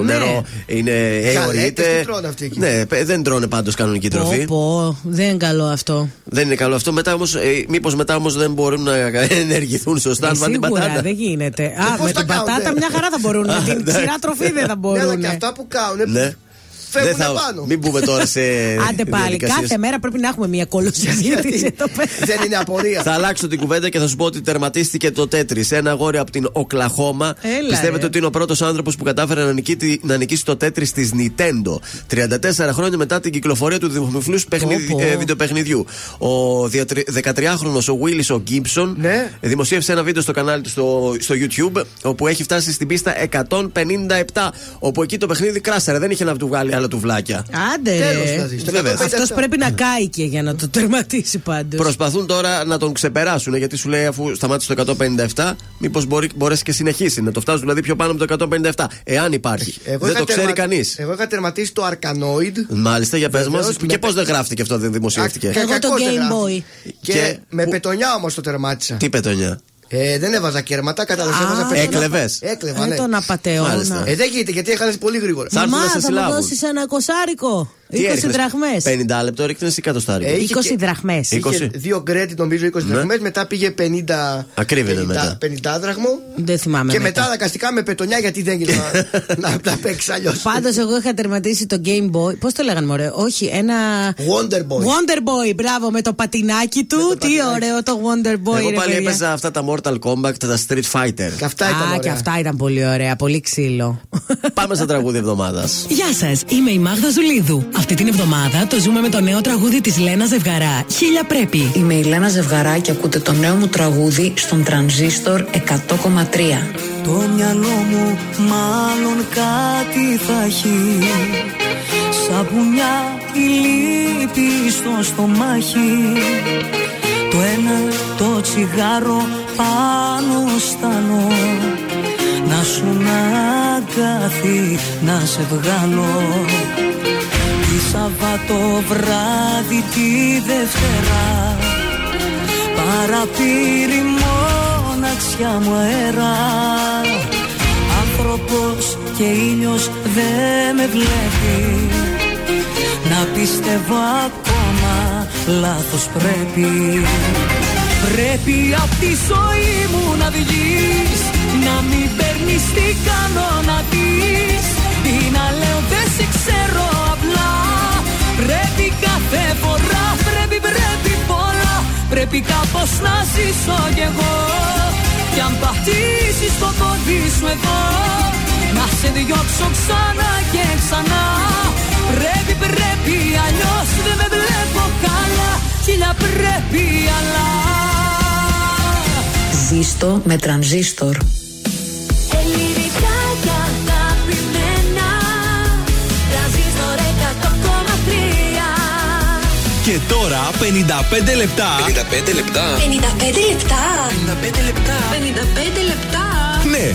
Ναι. νερό είναι Γαλέτες, αιωρείται. τι τρώνε αυτοί εκεί. Ναι, πε- δεν τρώνε πάντως κανονική Πω, τροφή. πω, δεν είναι καλό αυτό. Δεν είναι καλό αυτό. Μετά όμως, ε, μήπως μετά όμως δεν μπορούν να ενεργηθούν σωστά Ε, αν φάνε την σίγουρα πατάτα. δεν γίνεται. Α, πώς με τα την κάνουν, πατάτα ε; μια χαρά θα μπορούν. Με την εντάξει. ξηρά τροφή δεν θα Ναι, αλλά μπορούν. και αυτά που κάνουν. Ναι. Φεύγουν Δεν θα- πάνω. Μην μπούμε τώρα σε. Άντε πάλι, διαδικασίες. κάθε μέρα πρέπει να έχουμε μια κολοσυζήτηση εδώ πέρα. Δεν είναι απορία. Θα αλλάξω την κουβέντα και θα σου πω ότι τερματίστηκε το τέτρι. Ένα αγόρι από την Οκλαχώμα. Έλα, Πιστεύετε ρε. ότι είναι ο πρώτος άνθρωπος που κατάφερε να νικήσει, να νικήσει το τέτρι της Nintendo. 34 χρόνια μετά την κυκλοφορία του δημοφιλούς Πω, πω. ε, βιντεοπαιχνιδιού. Ο 13χρονο ο Willis ο Gibson Ναι. δημοσίευσε ένα βίντεο στο κανάλι του στο, στο YouTube όπου έχει φτάσει στην πίστα 157. Όπου εκεί το παιχνίδι κράσαρε. Δεν είχε να του βγάλει άλλα τουβλάκια. Άντε Τέλος ρε. δηλαδή. Στο Βέβαια. 157. Αυτός πρέπει να κάηκε για να το τερματίσει πάντως. Προσπαθούν τώρα να τον ξεπεράσουν γιατί σου λέει αφού σταμάτησε το 157, μήπως μπορέσει και συνεχίσει να το φτάσουν δηλαδή πιο πάνω από το 157. Εάν υπάρχει. Εγώ δεν είχα το ξέρει τερμα- κανείς. Εγώ είχα τερματίσει το Arcanoid. Μάλιστα, για πες μας. Βεβαίως, Και με πώς πε- δεν γράφτηκε αυτό, δεν δημοσιεύτηκε; Α, Εγώ το κακώς δεν Game γράφει. Boy. Και, Και με που- πετονιά όμως το τερμάτισα. Τι πετονιά; Ε, δεν έβαζα κέρματα, κατάλαβε. Α, Έβαζα πετονιά. Έκλεβες. Έκλεβα, Δεν ναι. τον απαταιώνα. Μάλιστα. Ε, δεν γίνεται γιατί έχανε πολύ γρήγορα. Θα έρθουν Μαμά, να σε θα μου συλλάβουν. δώσεις ένα κοσάρικο. 20 έριχνες; δραχμές. 50 λεπτό ρίχνε ή κατοστάρι. Ε, είχε 20 και- δραχμές. Ε, 20. Είχε δύο γκρέτι νομίζω 20 Ναι. δραχμές, μετά πήγε 50. Ακρίβαινε 50 μετά. 50 δραχμό. Δεν θυμάμαι. Και μετά αναγκαστικά με πετονιά γιατί δεν έγινε να, να τα παίξει αλλιώς. Πάντως, εγώ είχα τερματίσει το Game Boy. Πώς το λέγανε, Μωρέ, Όχι, ένα. Wonder Boy. Wonder Boy, μπράβο, με το πατινάκι του. το Τι πατινάκι. ωραίο το Wonder Boy, Εγώ ρε πάλι παιδιά. έπαιζα αυτά τα Mortal Kombat, τα Street Fighter. Και αυτά ήταν Α, ωραία. και αυτά ήταν πολύ ωραία. Πολύ ξύλο. Πάμε στα τραγούδια εβδομάδας. Γεια σας, είμαι η Μάγδα Ζουλίδου. Αυτή την εβδομάδα το ζούμε με το νέο τραγούδι της Λένα Ζευγαρά. Χίλια πρέπει. Είμαι η Λένα Ζευγαρά και ακούτε το νέο μου τραγούδι στον τρανζίστορ 100,3. Το μυαλό μου μάλλον κάτι θα έχει Σαπουνιά η λύπη στο στομάχι Το ένα το τσιγάρο πάνω στάνω Να σου να αγκάθι να σε βγάλω Τη Σαββατό βράδυ τη Δευτέρα. Παραπήρη μοναξιά μου αέρα. Άνθρωπος και ήλιος δεν με βλέπει. Να πιστεύω ακόμα λάθος πρέπει. Πρέπει απ' τη ζωή μου να βγεις Να μην παίρνεις τι κάνω να δεις Τι να λέω δεν σε ξέρω απλά Πρέπει κάθε φορά, πρέπει πρέπει πολλά. Πρέπει κάπως να ζήσω κι εγώ. Κι αν πατήσεις το πόδι σου εδώ Να σε διώξω ξανά και ξανά. Πρέπει πρέπει αλλιώς δεν με βλέπω καλά. Χίλια πρέπει αλλά. Ζήστο με τρανζίστορ. Και τώρα 55 λεπτά. 55 λεπτά. 55 λεπτά 55 λεπτά. 55 λεπτά Ναι,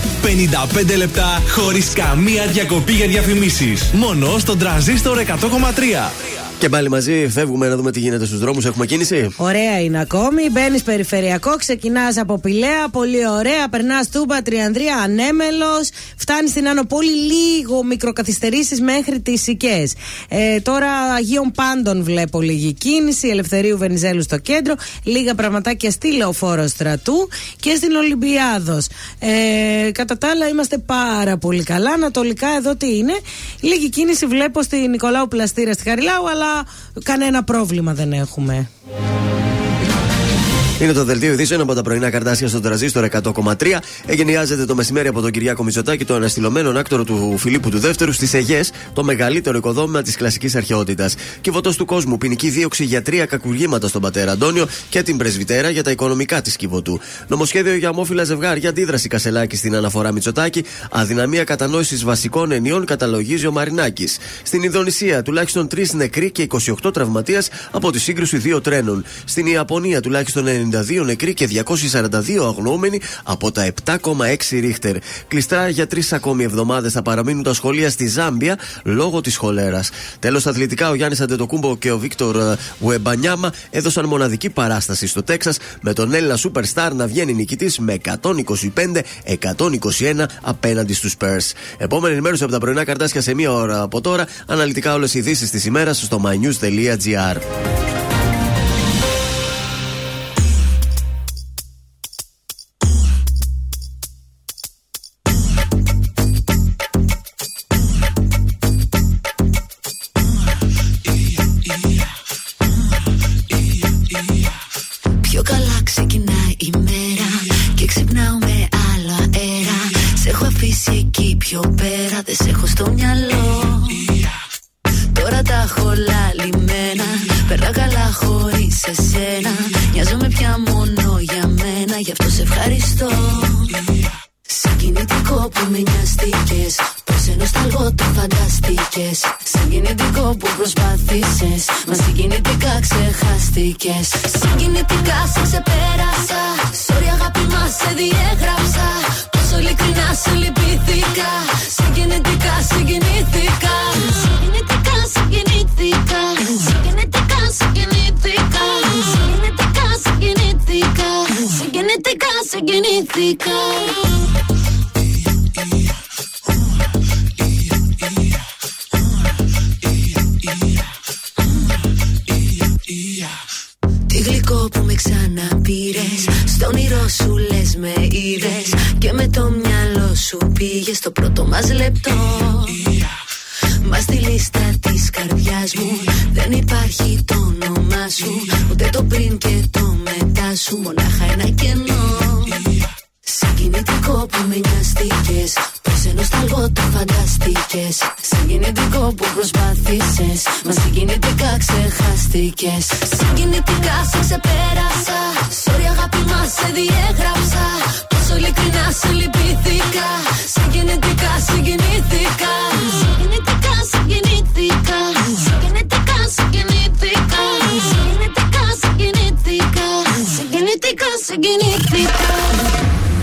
55 λεπτά χωρίς καμία διακοπή για διαφημίσεις. Μόνο στον τραζίστορ 100,3. Και πάλι μαζί φεύγουμε να δούμε τι γίνεται στους δρόμους. Έχουμε κίνηση; Ωραία είναι ακόμη. Μπαίνεις περιφερειακό, ξεκινάς από Πηλαία, πολύ ωραία. Περνάς Τούμπα, Τριανδρία, Ανέμελος. Φτάνεις στην Άνω Πόλη, λίγο μικροκαθυστερήσεις μέχρι τις Οικέ. Ε, τώρα Αγίων Πάντων βλέπω λίγη κίνηση. Ελευθερίου Βενιζέλου στο κέντρο. Λίγα πραγματάκια στη Λεωφόρο Στρατού και στην Ολυμπιάδος. Ε, κατά τα άλλα είμαστε πάρα πολύ καλά. Ανατολικά εδώ τι είναι. Λίγη κίνηση βλέπω στη Νικολάου Πλαστήρα στη Χαριλάου, αλλά κανένα πρόβλημα δεν έχουμε. Είναι το δελτίο ειδήσεων από τα πρωινά καρτάσια στον τραζίστορ 100,3. Εγκαινιάζεται το μεσημέρι από τον Κυριάκο Μητσοτάκη το αναστηλωμένο άκτορο του Φιλίππου του Δεύτερου στις Αιγές, το μεγαλύτερο οικοδόμημα της κλασικής αρχαιότητας. Κυβωτό του κόσμου, ποινική δίωξη για τρία κακουργήματα στον πατέρα Αντώνιο και την πρεσβυτέρα για τα οικονομικά της Κυβωτού. Νομοσχέδιο για ομόφυλα ζευγάρια, αντίδραση Κασελάκη στην αναφορά Μητσοτάκη, αδυναμία κατανόησης βασικών ενιών καταλογίζει ο Μαρινάκης. Στην Ινδονησία, τουλάχιστον τρεις νεκροί και 28 τραυματία από τη σύγκρουση δύο τρένων. Στην Ιαπωνία, τουλάχιστον 92 νεκροί και 242 αγνοούμενοι από τα 7,6 ρίχτερ. Κλειστά για τρεις ακόμη εβδομάδες θα παραμείνουν τα σχολεία στη Ζάμπια λόγω της χολέρας. Τέλος, στα αθλητικά, ο Γιάννης Αντετοκούμπο και ο Βίκτορ ε, Ουεμπανιάμα έδωσαν μοναδική παράσταση στο Τέξας με τον Έλληνα Superstar να βγαίνει νικητής με 125-121 απέναντι στους Spurs. Επόμενη ενημέρωση από τα πρωινά καρτάσια σε μία ώρα από τώρα. Αναλυτικά όλες οι ειδήσεις της ημέρας στο mynews.gr. με νοιαστήκες Πως ενώ σταλγό το φανταστήκες Συγκινητικό που προσπάθησες. Μα συγκινητικά ξεχάστηκες. Συγκινητικά σε ξεπέρασα. Sorry αγάπη μας σε διέγραψα. Πόσο ειλικρινά σε λυπήθηκα. Συγκινητικά συγκινήθηκα. Συγκινητικά συγκινήθηκα. Συγκινητικά συγκινήθηκα. Συγκινητικά συγκινήθηκα. Συγκινητικά συγκινήθηκα Τι γλυκό που με ξαναπήρες Στον όνειρό σου λες με είδες Και με το μυαλό σου πήγες Στο πρώτο μας λεπτό. Μα στη λίστα της καρδιάς μου Δεν υπάρχει το όνομά σου Ούτε το πριν και το μετά σου Μονάχα ένα κενό Συγκινητικό που με νοιαστήκες. Πως ενώ σταλγό το φανταστήκες. Συγκινητικό που προσπάθησες. Μας συγκινητικά ξεχάστηκες. Συγκινητικά σε ξεπέρασα. Sorry αγάπη μας σε διέγραψα. Πόσο ειλικρινά σε λυπήθηκα. Συγκινητικά συγκινήθηκα. Συγκινητικά συγκινήθηκα. Συγκινητικά συγκινήθηκα. Συγκινητικά συγκινήθηκα. Συγκινητικά συγκινήθηκα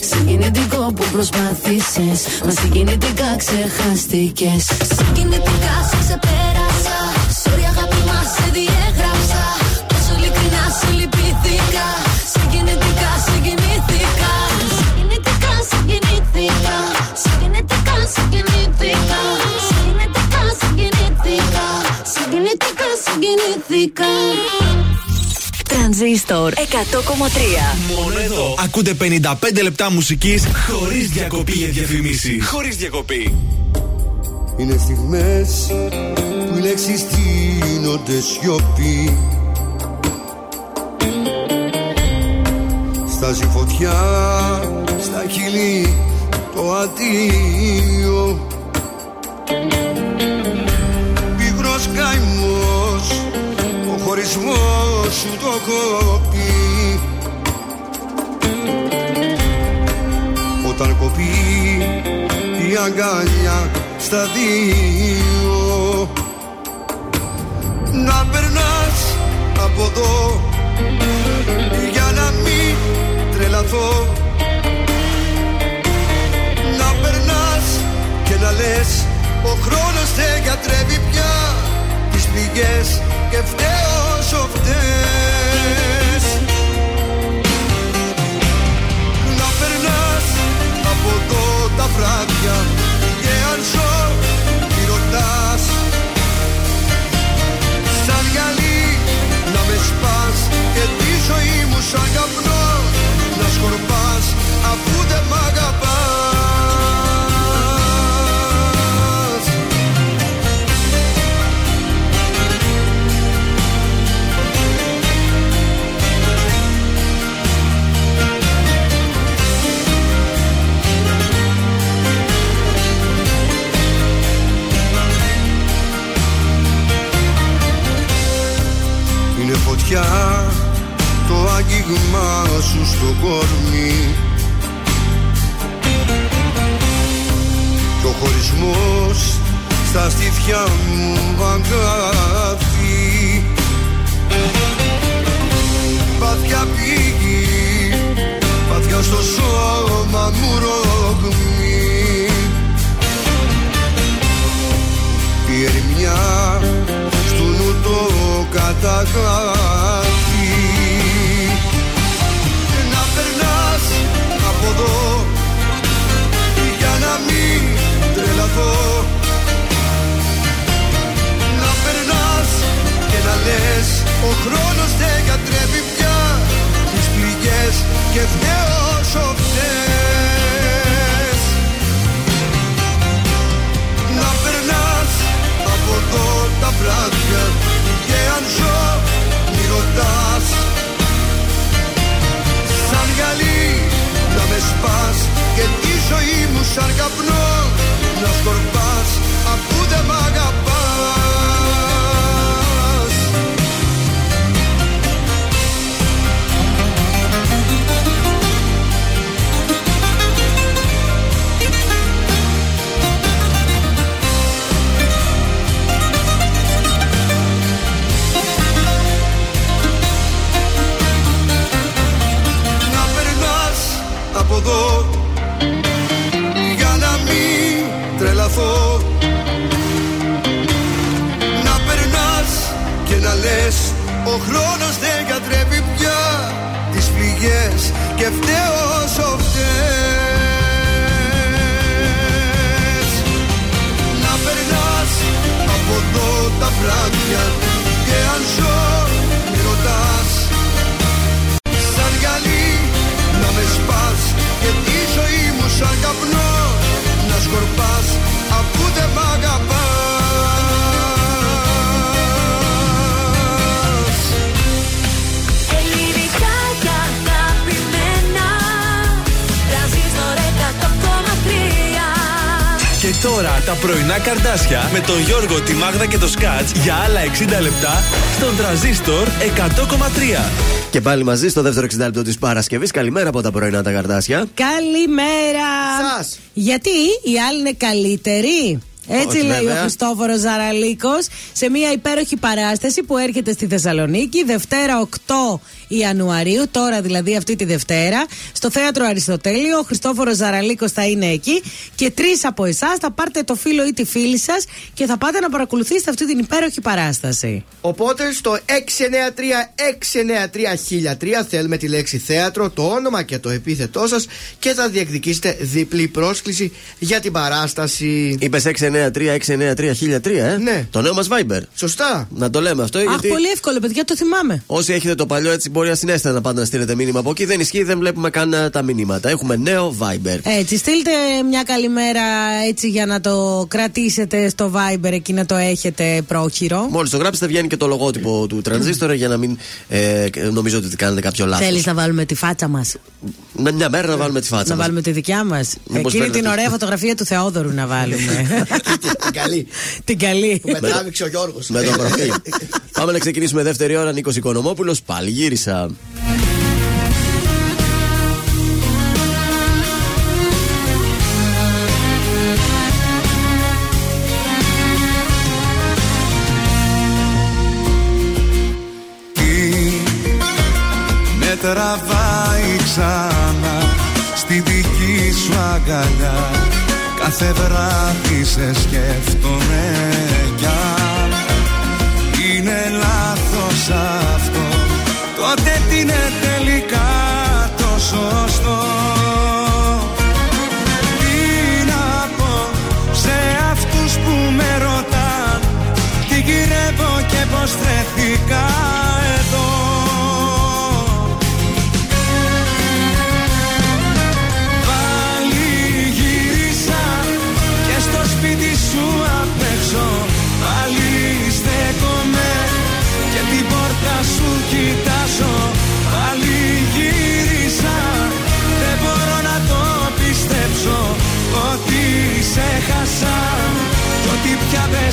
Συγκινητικό που προσπάθησες. Μα συγκινητικά ξεχάστηκες. Συγκινητικά σε ξεπέρασα. Sorry αγάπη μας σε διέγραψα. Τόσο ειλικρινά σε λυπήθηκα. Συγκινητικά, συγκινήθηκα. Συγκινητικά, συγκινήθηκα. Συγκινητικά, συγκινήθηκα. Συγκινητικά, συγκινήθηκα. Συγκινητικά, συγκινήθηκα. Τρανζίστορ 100,3 Μόνο εδώ ακούτε 55 λεπτά μουσικής χωρίς διακοπή για διαφημίσεις. Χωρίς διακοπή. Είναι στιγμές που οι λέξεις γίνονται σιωπή Στάζει φωτιά στα χείλη το αντίο. Πίγρος καημός ο χωρισμός σου το κόπει Όταν κοπεί η αγκάλια στα δύο. Να περνάς από εδώ για να μην τρελαθώ Να περνάς και να λες ο χρόνος δεν γιατρεύει πια. Τις πληγές και φταίω όσο φταίς. Να περνάς από εδώ τα βράδια και αν ζω μη ρωτάς. Σαν γυαλί να με σπάς και τη ζωή μου σαν καπνό να σκορπάς αφού δεν μ' αγαπάς. Είναι φωτιά το άγγιγμα σου στο κορμί Και ο χωρισμός στα στήθια μου αγκάθι Πάθια πήγη, πάθια στο σώμα μου ρογμή Η ερημιά στου νου το καταγράφει τρελαθώ Να περνάς και να λες ο χρόνος δεν γιατρεύει πια τις πληγές και φταίω όσο φταίς Να περνάς από εδώ τα βράδια και αν ζω μη ρωτάς Σαν γυαλί να με σπάς και τη ζωή μου σαν καπνό να σκορπάς αφού δεν μ' αγαπάς. Να περνάς από εδώ ο χρόνος δεν γιατρεύει πια τις πληγές και φταίω όσο φταίς να περνάς από εδώ τα βράδια και αν ζω μη ρωτάς. Σαν γυαλί να με σπάς και τη ζωή μου σαν καπνό να σκορπάς τώρα τα πρωινά καρδάσια με τον Γιώργο, τη Μάγδα και το Σκάτς για άλλα 60 λεπτά στον τραζίστορ 100,3. Και πάλι μαζί στο δεύτερο 60 λεπτό της Παρασκευής. Καλημέρα από τα πρωινά τα καρδάσια. Καλημέρα! Σας. Γιατί οι άλλοι είναι καλύτεροι. Έτσι Όχι, λέει βέβαια. ο Χριστόφορος Ζαραλίκος σε μια υπέροχη παράσταση που έρχεται στη Θεσσαλονίκη Δευτέρα 8 Ιανουαρίου, τώρα δηλαδή αυτή τη Δευτέρα, στο θέατρο Αριστοτέλειο. Ο Χριστόφορος Ζαραλίκος θα είναι εκεί και τρεις από εσάς θα πάρετε το φίλο ή τη φίλη σας και θα πάτε να παρακολουθήσετε αυτή την υπέροχη παράσταση. Οπότε στο 693-693-1003 θέλουμε τη λέξη θέατρο, το όνομα και το επίθετό σας και θα διεκδικήσετε διπλή πρόσκληση για την παράσταση. Είπες 693-693-1003, ε; Ναι. Το νέο μας Viber. Σωστά. Να το λέμε αυτό Αχ, γιατί. πολύ εύκολο, παιδιά, το θυμάμαι. Όσοι έχετε το παλιό έτσι μπορεί ασυνέστητα να πάτε να στείλετε μήνυμα από εκεί. Δεν ισχύει, δεν βλέπουμε καν ε, τα μηνύματα. Έχουμε νέο Viber. Έτσι, στείλτε μια καλημέρα έτσι για να το κρατήσετε στο Viber εκεί να το έχετε πρόχειρο. Μόλις το γράψετε, βγαίνει και το λογότυπο του τρανζίστορα για να μην ε, νομίζω ότι κάνετε κάποιο λάθος. Θέλεις να βάλουμε τη φάτσα μας; Με μια μέρα να βάλουμε τη φάτσα. Να μας. βάλουμε τη δικιά μας; Μήπως Εκείνη την παίρνετε. ωραία φωτογραφία του Θεόδωρου να βάλουμε. την καλή. την καλή. Που μετράβηξε ο Γιώργος. Με το προφίλ. Πάμε να ξεκινήσουμε δεύτερη ώρα. Νίκος Οικονομόπουλος. Πάλι γύρισα. Τι με τραβάει ξανά στη δική σου αγκαλιά Κάθε βράδυ σε σκέφτομαι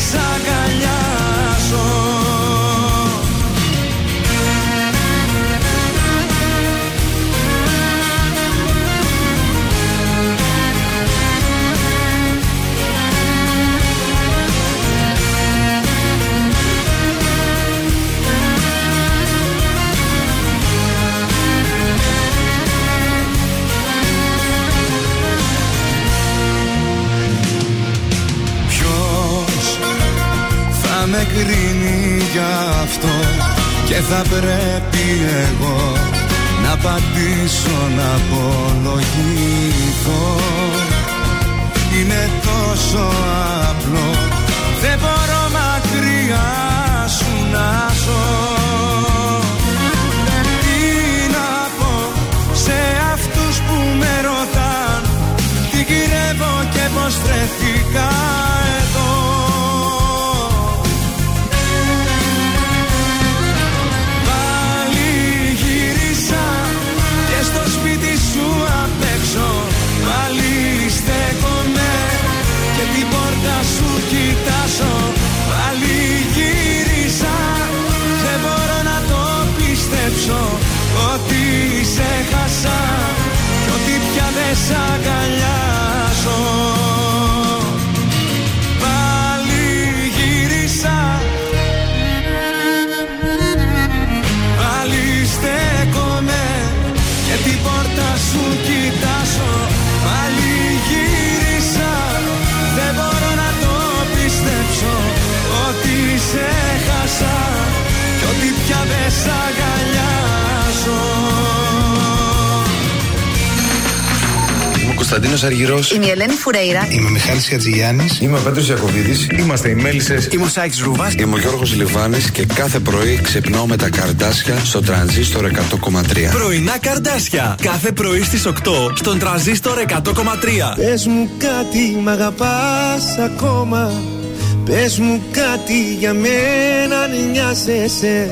σ' αγκαλιάζω κρίνει για αυτό. Και θα πρέπει εγώ να απαντήσω να απολογηθώ. Είναι τόσο απλό δεν μπορώ Κωνσταντίνος Αργυρός. Είμαι η Ελένη Φουρέιρα. Είμαι ο Μιχάλης Ατζηγιάννη. Είμαι ο Πέτρος Ιακοβίδη. Είμαστε οι Μέλισσες. Είμαι ο Σάκη Ρούβας. Είμαι ο Γιώργος Λιβάνης και κάθε πρωί ξυπνάω με τα καρδάσια στο τρανζίστορ 100,3. Πρωινά καρδάσια. Κάθε πρωί στις 8 στον τραζίστορ 100,3. Πες μου κάτι μ' αγαπάς ακόμα Πες μου κάτι για μένα αν νοιάζεσαι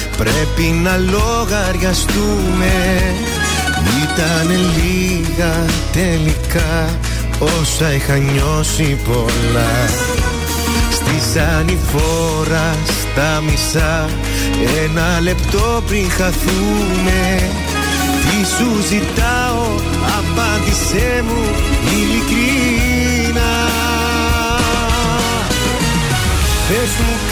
Πρέπει να λογαριαστούμε. Ήταν λίγα τελικά. Όσα είχα νιώσει πολλά. Στη ανηφόρα στα μισά. Ένα λεπτό πριν χαθούμε. Τι σου ζητάω Απάντησέ μου ειλικρίνα Πες μου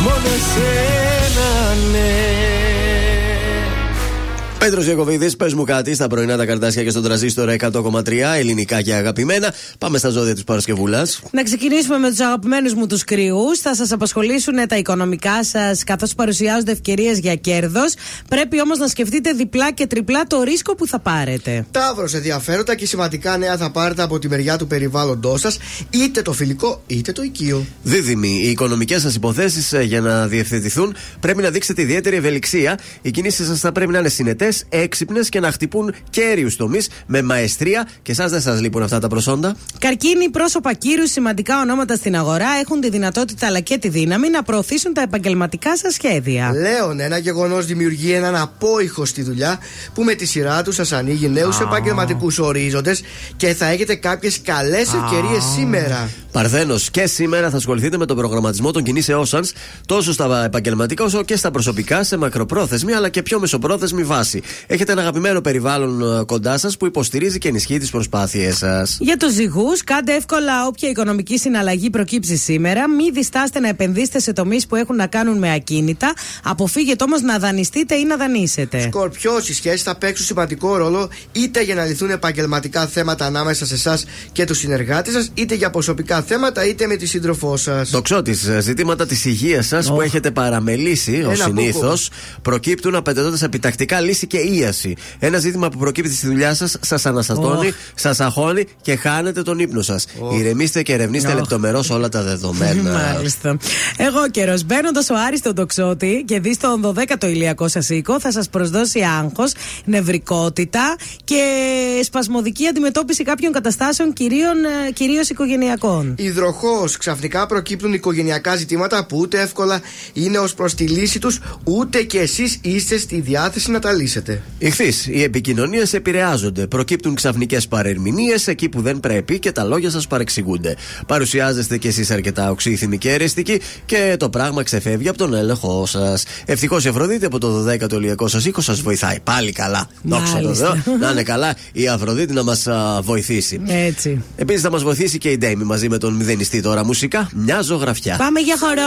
μόνο εσένα ναι Πέτρος Ιακοβίδη, πες μου κάτι στα πρωινά τα καρτάσια και στον τραζίστορ 100,3 ελληνικά και αγαπημένα. Πάμε στα ζώδια της Παρασκευούλας. Να ξεκινήσουμε με τους αγαπημένους μου τους κρυούς. Θα σας απασχολήσουν τα οικονομικά σας καθώς παρουσιάζονται ευκαιρίες για κέρδος. Πρέπει όμως να σκεφτείτε διπλά και τριπλά το ρίσκο που θα πάρετε. Ταύρος, ενδιαφέροντα και σημαντικά νέα θα πάρετε από τη μεριά του περιβάλλοντός σας, είτε το φιλικό είτε το οικείο. Δίδυμοι, οι οικονομικές σας υποθέσεις για να διευθετηθούν πρέπει να δείξετε ιδιαίτερη ευελιξία. Οι κινήσεις σας θα πρέπει να είναι συνετές, έξυπνες και να χτυπούν κέριους τομείς με μαεστρία και εσάς δεν σας λείπουν αυτά τα προσόντα. Καρκίνοι, πρόσωπα κύρους, σημαντικά ονόματα στην αγορά έχουν τη δυνατότητα αλλά και τη δύναμη να προωθήσουν τα επαγγελματικά σας σχέδια. Λέων, ένα γεγονός δημιουργεί έναν απόϊχο στη δουλειά που με τη σειρά του σας ανοίγει νέους επαγγελματικούς ορίζοντες και θα έχετε κάποιες καλές ευκαιρίες σήμερα. Παρθένος, και σήμερα θα ασχοληθείτε με τον προγραμματισμό των κινήσεών σα τόσο στα επαγγελματικά όσο και στα προσωπικά σε μακροπρόθεσμη αλλά και πιο μεσοπρόθεσμη βάση. Έχετε ένα αγαπημένο περιβάλλον ε, κοντά σας που υποστηρίζει και ενισχύει τις προσπάθειές σας. Για τους ζυγούς, κάντε εύκολα όποια οικονομική συναλλαγή προκύψει σήμερα. Μην διστάστε να επενδύσετε σε τομείς που έχουν να κάνουν με ακίνητα. Αποφύγετε όμως να δανειστείτε ή να δανείσετε. Σκορπιό, οι σχέσεις θα παίξουν σημαντικό ρόλο είτε για να λυθούν επαγγελματικά θέματα ανάμεσα σε εσάς και τους συνεργάτες σας, είτε για προσωπικά θέματα, είτε με τη σύντροφό σας. Τοξότη, ζητήματα της υγείας σας που έχετε παραμελήσει ως συνήθως προκύπτουν απαιτώντας επιτακτικά λύση και ίαση. Ένα ζήτημα που προκύπτει στη δουλειά σας, σας αναστατώνει, σας αγχώνει και χάνετε τον ύπνο σας. Ηρεμήστε και ερευνήστε Oh. λεπτομερώς όλα τα δεδομένα. Μάλιστα. Εγώ καιρός. Μπαίνοντας ο Άριστο τοξότη και δεις τον 12ο ηλιακό σας οίκο, θα σας προσδώσει άγχος, νευρικότητα και σπασμωδική αντιμετώπιση κάποιων καταστάσεων, κυρίως οικογενειακών. Υδροχός, ξαφνικά προκύπτουν οικογενειακά ζητήματα που ούτε εύκολα είναι ως προς τη λύση τους, ούτε και εσείς είστε στη διάθεση να τα λύσετε. Απαντήσετε. Ηχθείς. Οι επικοινωνίες επηρεάζονται. Προκύπτουν ξαφνικές παρερμηνίες εκεί που δεν πρέπει και τα λόγια σας παρεξηγούνται. Παρουσιάζεστε κι εσείς αρκετά οξύθυμοι και αιρεστικοί και το πράγμα ξεφεύγει από τον έλεγχό σας. Ευτυχώς η Αφροδίτη από το 12ο ηλιακό σας οίκο σας βοηθάει. Πάλι καλά. Δόξα τω Μάλιστα. Θεώ. Να είναι καλά η Αφροδίτη να μας βοηθήσει. Έτσι. Επίσης θα μας βοηθήσει και η Ντέιμι μαζί με τον μηδενιστή τώρα μουσικά. Μια ζωγραφιά. Πάμε για χορό.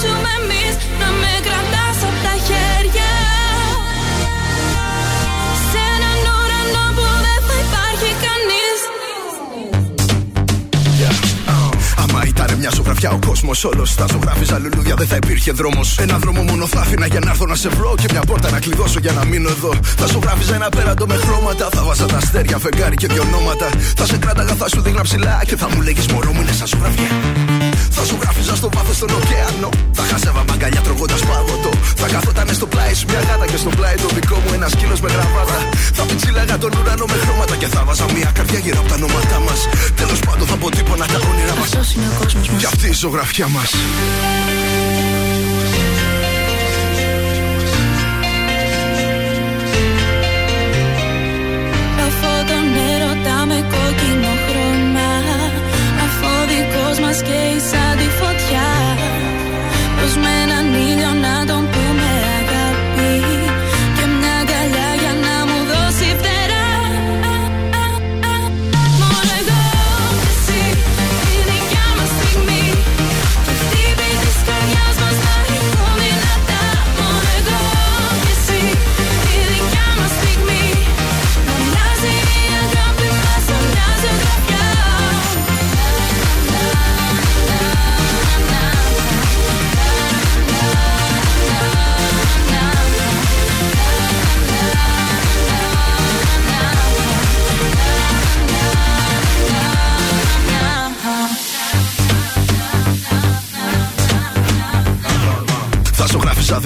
Θα ζήσουμε εμείς Να με κρατάς απ' τα χέρια Σε έναν ουρανό που δεν θα υπάρχει κανείς Άμα ήταν μια ζωγραφιά ο κόσμος όλος θα ζωγράφιζα λουλούδια, δεν θα υπήρχε δρόμος. Ένα δρόμο μόνο θα άφηνα για να έρθω να σε βρω και μια πόρτα να κλειδώσω για να μείνω εδώ. Θα ζωγράφιζα ένα πέραντο με χρώματα. Θα βάζα τα αστέρια, φεγγάρι και δυο ονόματα. Θα σε κράταγα, θα σου δείχνα ψηλά και θα μου λέγεις μωρό μου είναι σαν ζωγραφιά. Θα ζωγράφιζα στο βάθος στον ωκεανό. Θα χάζευα μαγκαλιά τρώγοντας παγωτό. Θα καθότανε στο πλάι σου μια γάτα και στο πλάι το δικό μου ένα σκύλος με γραβάτα. Θα πιτσίλαγα τον ουρανό με χρώματα και θα βάζα μια καρδιά γύρω από τα ονόματά μας. Τέλος πάντων θα αποτύπωνα τα όνειρά μας. Κι αυτή η ζωγραφιά μας.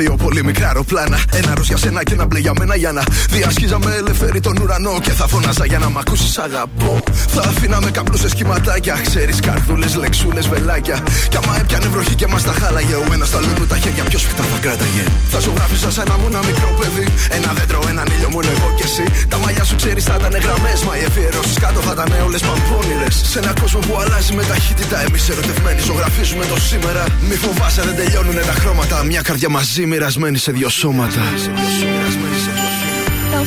Δύο πολύ μικρά αεροπλάνα. Ένα ροζ για σένα και ένα μπλε για μένα για να διασχίζαμε ελευθερή τον ουρανό. Και θα φωνάζα για να μ' ακούσεις αγαπώ. Θα αφήναμε καπνούσε σχηματάκια. Ξέρεις καρδούλες, λεξούλες, βελάκια. Κι άμα έπιανε βροχή και μας τα χάλαγε. Ο ένας στα λούνου τα χέρια, ποιος φυκτά θα κράταγε. Θα ζωγράφιζα σαν να μου ένα μικρό παιδί. Ένα δέντρο, έναν ήλιο μόνο εγώ κι εσύ. Τα μαλλιά σου ξέρεις θα ήταν γραμμές. Μα οι εφιερώσει κάτω θα ήταν όλες παμπώνυρε. Σε ένα κόσμο που αλλάζει με ταχύτητα. Εμείς ερωτευμένοι ζωγραφίζουμε το σήμερα. Μη φοβάσαι, δεν τελειώνουν τα χρώματα. Μια καρδιά μαζί μοιρασμένη σε δύο σώματα. Το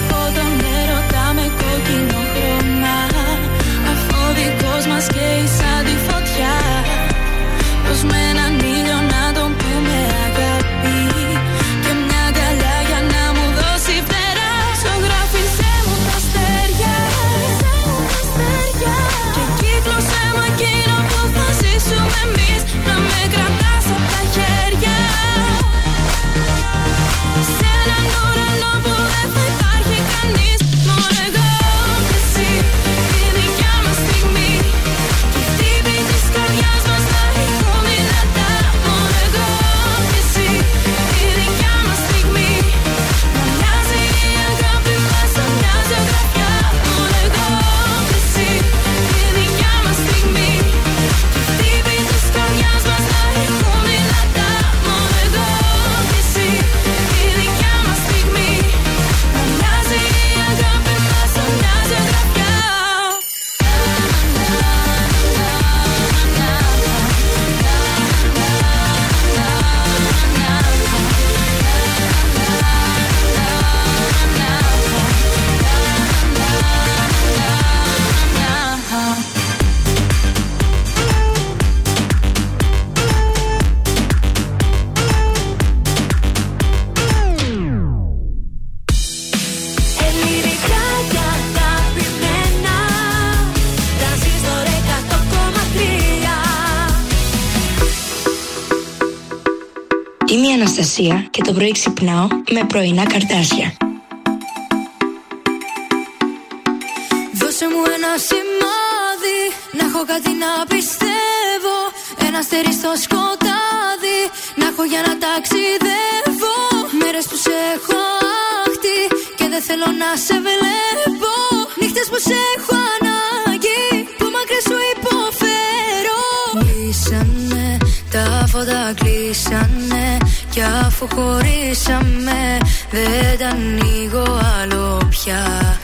Είμαι η Αναστασία και το πρωί ξυπνάω με πρωινά καρτάσια. Δώσε μου ένα σημάδι Να έχω κάτι να πιστεύω. Ένα αστέρι στο σκοτάδι Να έχω για να ταξιδεύω. Μέρες που σε έχω άχτη Και δεν θέλω να σε βλέπω. Νύχτες που σε έχω ανάγκη Που μακριά σου υποφέρω. Λύσανε τα Κι αφού χωρίσαμε δεν τα ανοίγω άλλο πια.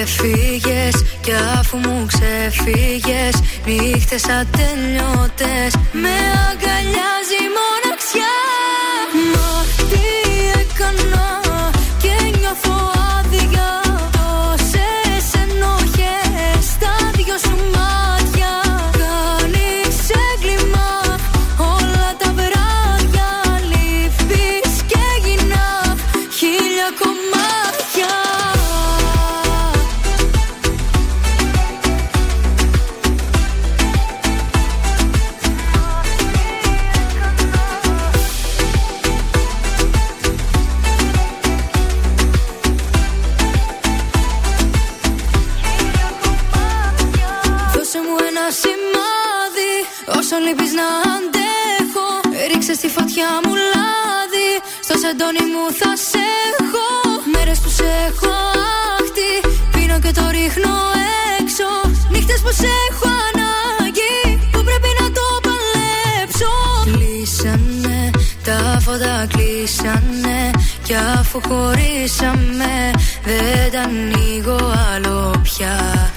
Έφυγες κι αφού μου ξεφύγες Νύχτες ατελειώτες Με αγκαλιάζει η μοναξιά. Μα τι έκανα και νιώθω λάδι Στο σεντόνι μου θα σε έχω. Μέρες που σε έχω άχτη Πίνω και το ρίχνω έξω. Νύχτες που σε έχω ανάγκη Που πρέπει να το παλέψω. Κλείσανε τα φώτα κλείσανε. Κι αφού χωρίσαμε Δεν τα ανοίγω άλλο πια.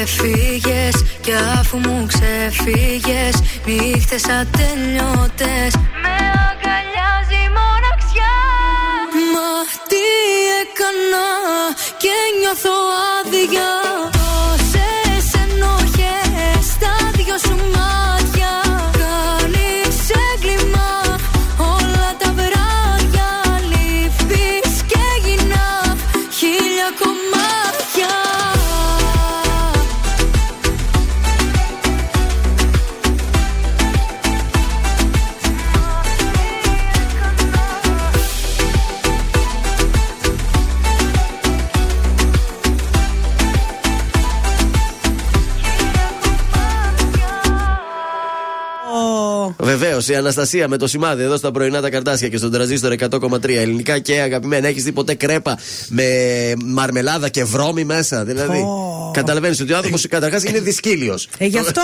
Έφυγες κι αφού μου ξεφύγες Νύχτες ατελειώτες. Με αγκαλιάζει έκανα και νιώθω άδεια η Αναστασία με το σημάδι εδώ στα πρωινά τα καρτάσια και στον τραζίστορ 100,3 ελληνικά και αγαπημένα. Έχεις δει ποτέ κρέπα με μαρμελάδα και βρώμη μέσα. Δηλαδή, καταλαβαίνεις ότι ο άνθρωπος καταρχάς είναι δυσκύλιος. Ε, γι' αυτό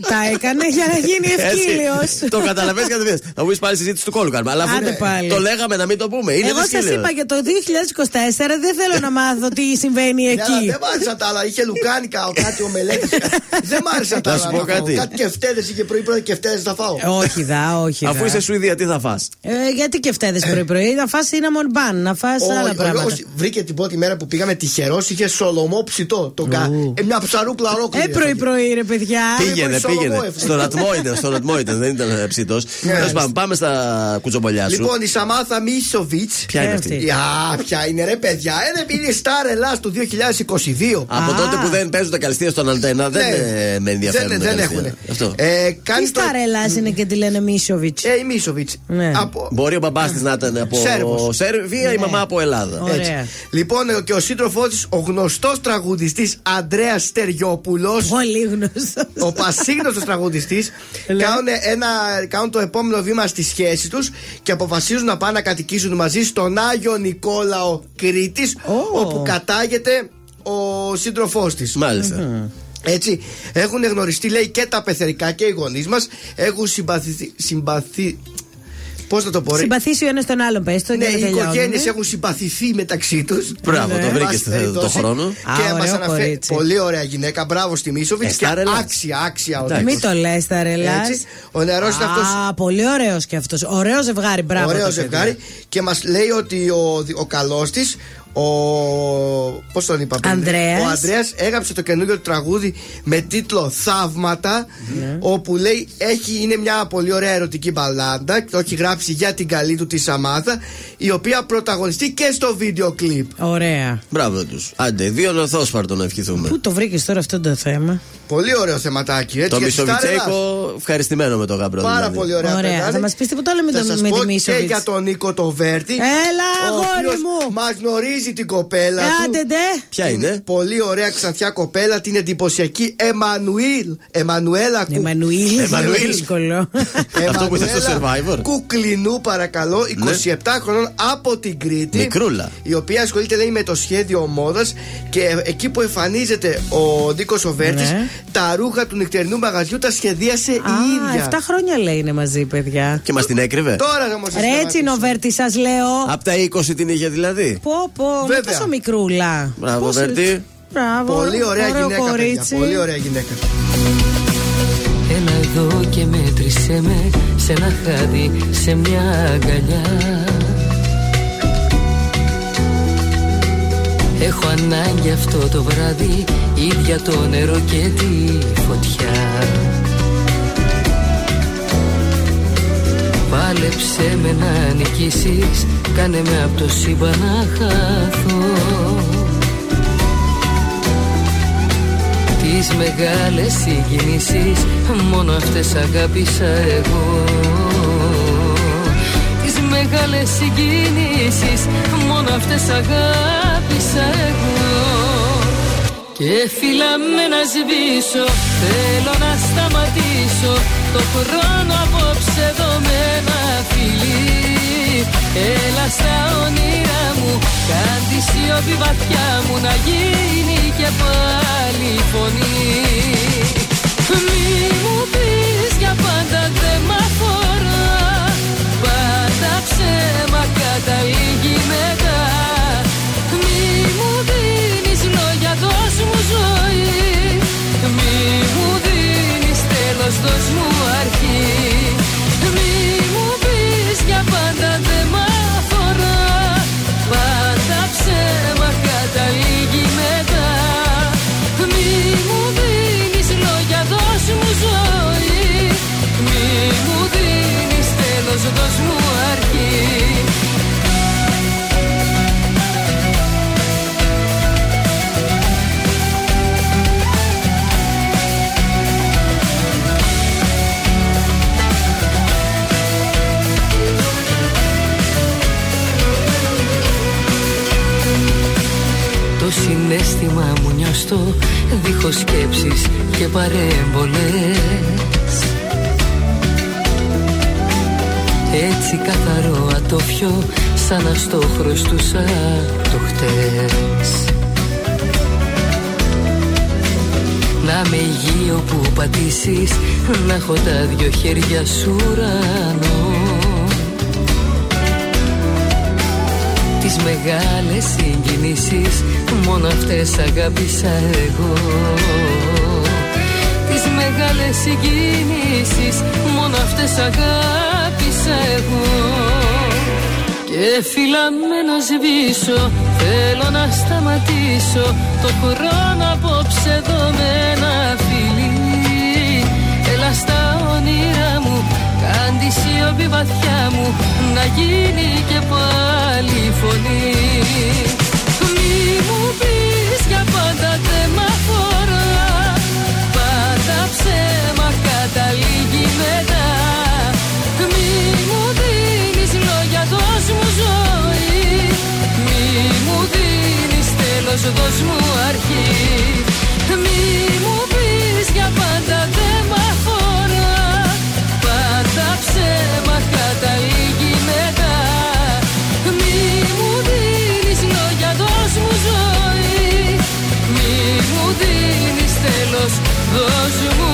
τα έκανε για να γίνει ευκύλιος. Το καταλαβαίνεις κατευθείαν. Θα μου πει πάλι συζήτηση του κόλλου κάνουμε. Αλλά αφού Άντε πάλι. το λέγαμε να μην το πούμε. Είναι Εγώ σας δυσκύλιος. είπα για το 2024 δεν θέλω να μάθω τι συμβαίνει Ναι, αλλά εκεί. Δεν μ' άρεσαν τα άλλα. Είχε λουκάνικα, ο κάτι ο μελέτης. Δεν μ' άρεσαν τα Να άλλα. σου πω να φάω. κάτι. Κάτι κεφτέδε είχε πρωί-πρωί κεφτέδε θα φάω. όχι δα, όχι Αφού δα. είσαι Σουηδία, τι θα φας; Ε, γιατί και φταίδε πρωί-πρωί, να φας cinnamon bun, να φας Ο άλλα Γιώργος πράγματα. βρήκε την πρώτη μέρα που πήγαμε τυχερός, είχε σολομό ψητό. Το κα... ε, μια ψαρούκλα ολόκληρη. Ε, πρωί-πρωί, ρε παιδιά. Πήγαινε, Σολομό πήγαινε. έφυγε. Στον ατμό ήταν, στον ατμό ήταν, δεν ήταν ψητός. Τέλος πάντων, πάμε στα κουτσομπολιά σου. Λοιπόν, η Σαμάθα Μίσοβιτς. Ποια είναι αυτή; Για, ποια είναι ρε παιδιά. Ε, είναι η Star Ελλάς του 2022. Από τότε που δεν παίζουν τα καλυστία στον αντένα, δεν Ναι. ε, με ενδιαφέρουν. Δεν, τα δεν καλυστία. έχουν. Αυτό. Ε, Τι κάνει το... σταρελά είναι και τη λένε Μίσοβιτς. Ε, η Μίσοβιτς. Ναι. Από... Μπορεί ο μπαμπάς της να ήταν από Σέρβος. Σέρβια, η μαμά από Ελλάδα. Ωραία. Έτσι. Λοιπόν, ε, και ο σύντροφός της, ο γνωστός τραγουδιστής Αντρέα Στεριόπουλος. Πολύ γνωστός. Ο πασίγνωστος τραγουδιστής κάνουν, ένα- κάνουν το επόμενο βήμα στη σχέση τους και αποφασίζουν να πάνε να κατοικήσουν μαζί στον Άγιο Νικόλαο Κρήτης, όπου κατάγεται ο σύντροφός της. Μάλιστα. Έτσι, έχουν γνωριστεί λέει και τα πεθερικά και οι γονείς μας. Έχουν συμπαθηθεί. Συμπαθη... Πώς να το πω, ρε; Συμπαθήσει ο ένας τον άλλον, πες το Ναι, για να οι τελειώνουμε. οικογένειες έχουν συμπαθηθεί μεταξύ τους. Μπράβο, το βρήκες το χρόνο. Α, Και μας ωραίο αναφέρει. κορίτσι. Πολύ ωραία γυναίκα. Μπράβο στη Μίσοβιτς. Ε, και Star Ελλάς. άξια, άξια ο Εντάξει. Μην το λες, τα ρελάς. Έτσι. Ο νερό είναι αυτό. Α, πολύ ωραίος και αυτός. Ωραίο ζευγάρι, μπράβο. Ωραίο το παιδί. ζευγάρι. Και μας λέει ότι ο, ο καλός της, ο. Πώς τον είπα πριν, Ανδρέας. Ο Ανδρέας έγραψε το καινούριο του τραγούδι με τίτλο Θαύματα. Ναι. Όπου λέει έχει, είναι μια πολύ ωραία ερωτική μπαλάντα. Και το έχει γράψει για την καλή του τη Σαμάθα. Η οποία πρωταγωνιστεί και στο βίντεο κλιπ. Ωραία. Μπράβο τους. Άντε, δύο νοθόσπαρτο να ευχηθούμε. Πού το βρήκες τώρα αυτό το θέμα; Πολύ ωραίο θεματάκι. Έτσι, Το για τη Star Ελλάς. Μισοβιτσέικο, ευχαριστημένο με το γάμπρο. Πάρα δηλαδή. πολύ ωραία. Ωραία. παιδάκι. Θα μας πεις τίποτα άλλο με, Θα το, σας με πω τη και Μίσοβιτ. για τον Νίκο το Βέρτη. Έλα, αγόρι μου. Μας γνωρίζει την κοπέλα του. Άντε, ντε. Ποια είναι; Πολύ ωραία ξανθιά κοπέλα, την εντυπωσιακή Εμμανουήλ. Εμμανουέλα Κου... Εμμανουήλ. Εμμανουήλ. Δύσκολο. Αυτό που ήταν στο Εμμανουέλα Survivor. Κουκλινού, παρακαλώ, 27 χρονών από την Κρήτη. Μικρούλα. Η οποία ασχολείται λέει, με το σχέδιο μόδα και εκεί που εμφανίζεται ο Νίκος Οβέρτη, Ναι. Τα ρούχα του νυχτερινού μαγαζιού τα σχεδίασε η Α, ίδια. 7 χρόνια λέει είναι μαζί, παιδιά. Και μας την έκρυβε. Τώρα όμω. Ρε έτσι Νοβέρτη, σας λέω. Από τα 20 την είχε δηλαδή. Πω, πω, με Βέβαια. τόσο μικρούλα. Μπράβο, Πώς- Βέρτη. Μπράβο. Πολύ ωραία ωραίο γυναίκα, παιδιά. κορίτσι. Πολύ ωραία γυναίκα. Έλα εδώ και μέτρησέ με σε ένα χάδι, σε μια αγκαλιά Έχω ανάγκη αυτό το βράδυ, ίδια το νερό και τη φωτιά. Πάλεψε με να νικήσεις, κάνε με από το σύμπαν να χαθώ. Τις μεγάλες συγκινήσεις Μόνο αυτές αγάπησα εγώ. Τις μεγάλες συγκινήσεις Μόνο αυτές αγάπησα εγώ Και φυλάμε να σβήσω Θέλω να σταματήσω. Το χρόνο απόψε εδώ με ένα φιλί Έλα στα όνειρά μου Κάν τη σιωπή βαθιά μου Να γίνει και πάλι μου νιώστο δίχως σκέψεις και παρέμβολες. Έτσι καθαρό ατόφιο σαν να στο χρωστούσα το χτες Να με υγείο που πατήσεις να έχω τα δυο χέρια σου ουρανό μεγάλες συγκινήσεις Μόνο αυτές αγάπησα εγώ. Τις μεγάλες συγκινήσεις Μόνο αυτές αγάπησα εγώ. Και φυλάμε να σβήσω Θέλω να σταματήσω. Το χρόνο απόψε εδώ με ένα φιλί. Έλα στα όνειρά μου Κάν τη σιωπή βαθιά μου Να γίνει και πάλι φωνή. Μη μου πεις για πάντα δεν μ' αφορά. Πάντα ψέμα καταλήγει μετά. Μη μου δίνεις λόγια δώσ' μου ζωή. Μη μου δίνεις τέλος δώσ' μου αρχή καταλήγει μετά. Μη μου δίνεις λόγια δώσ' μου ζωή. Μη μου δίνεις τέλος δώσ' μου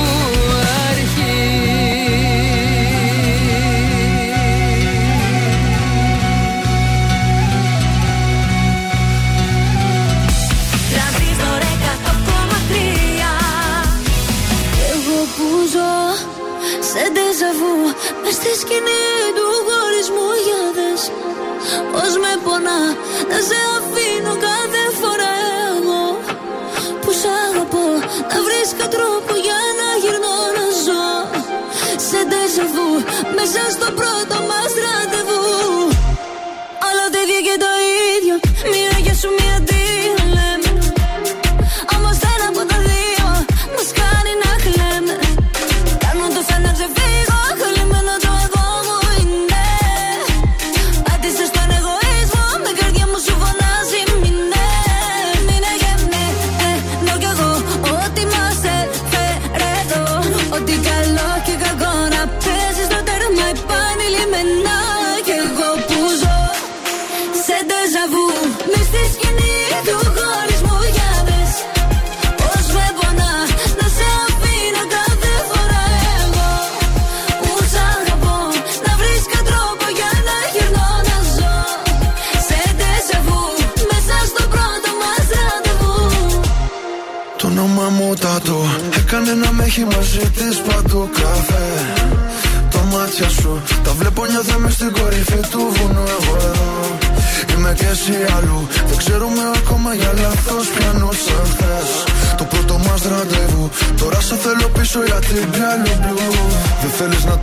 Τρανζίστορ 100,3 Εγώ που ζω σε ντεζαβού Μες στη σκηνή πονά να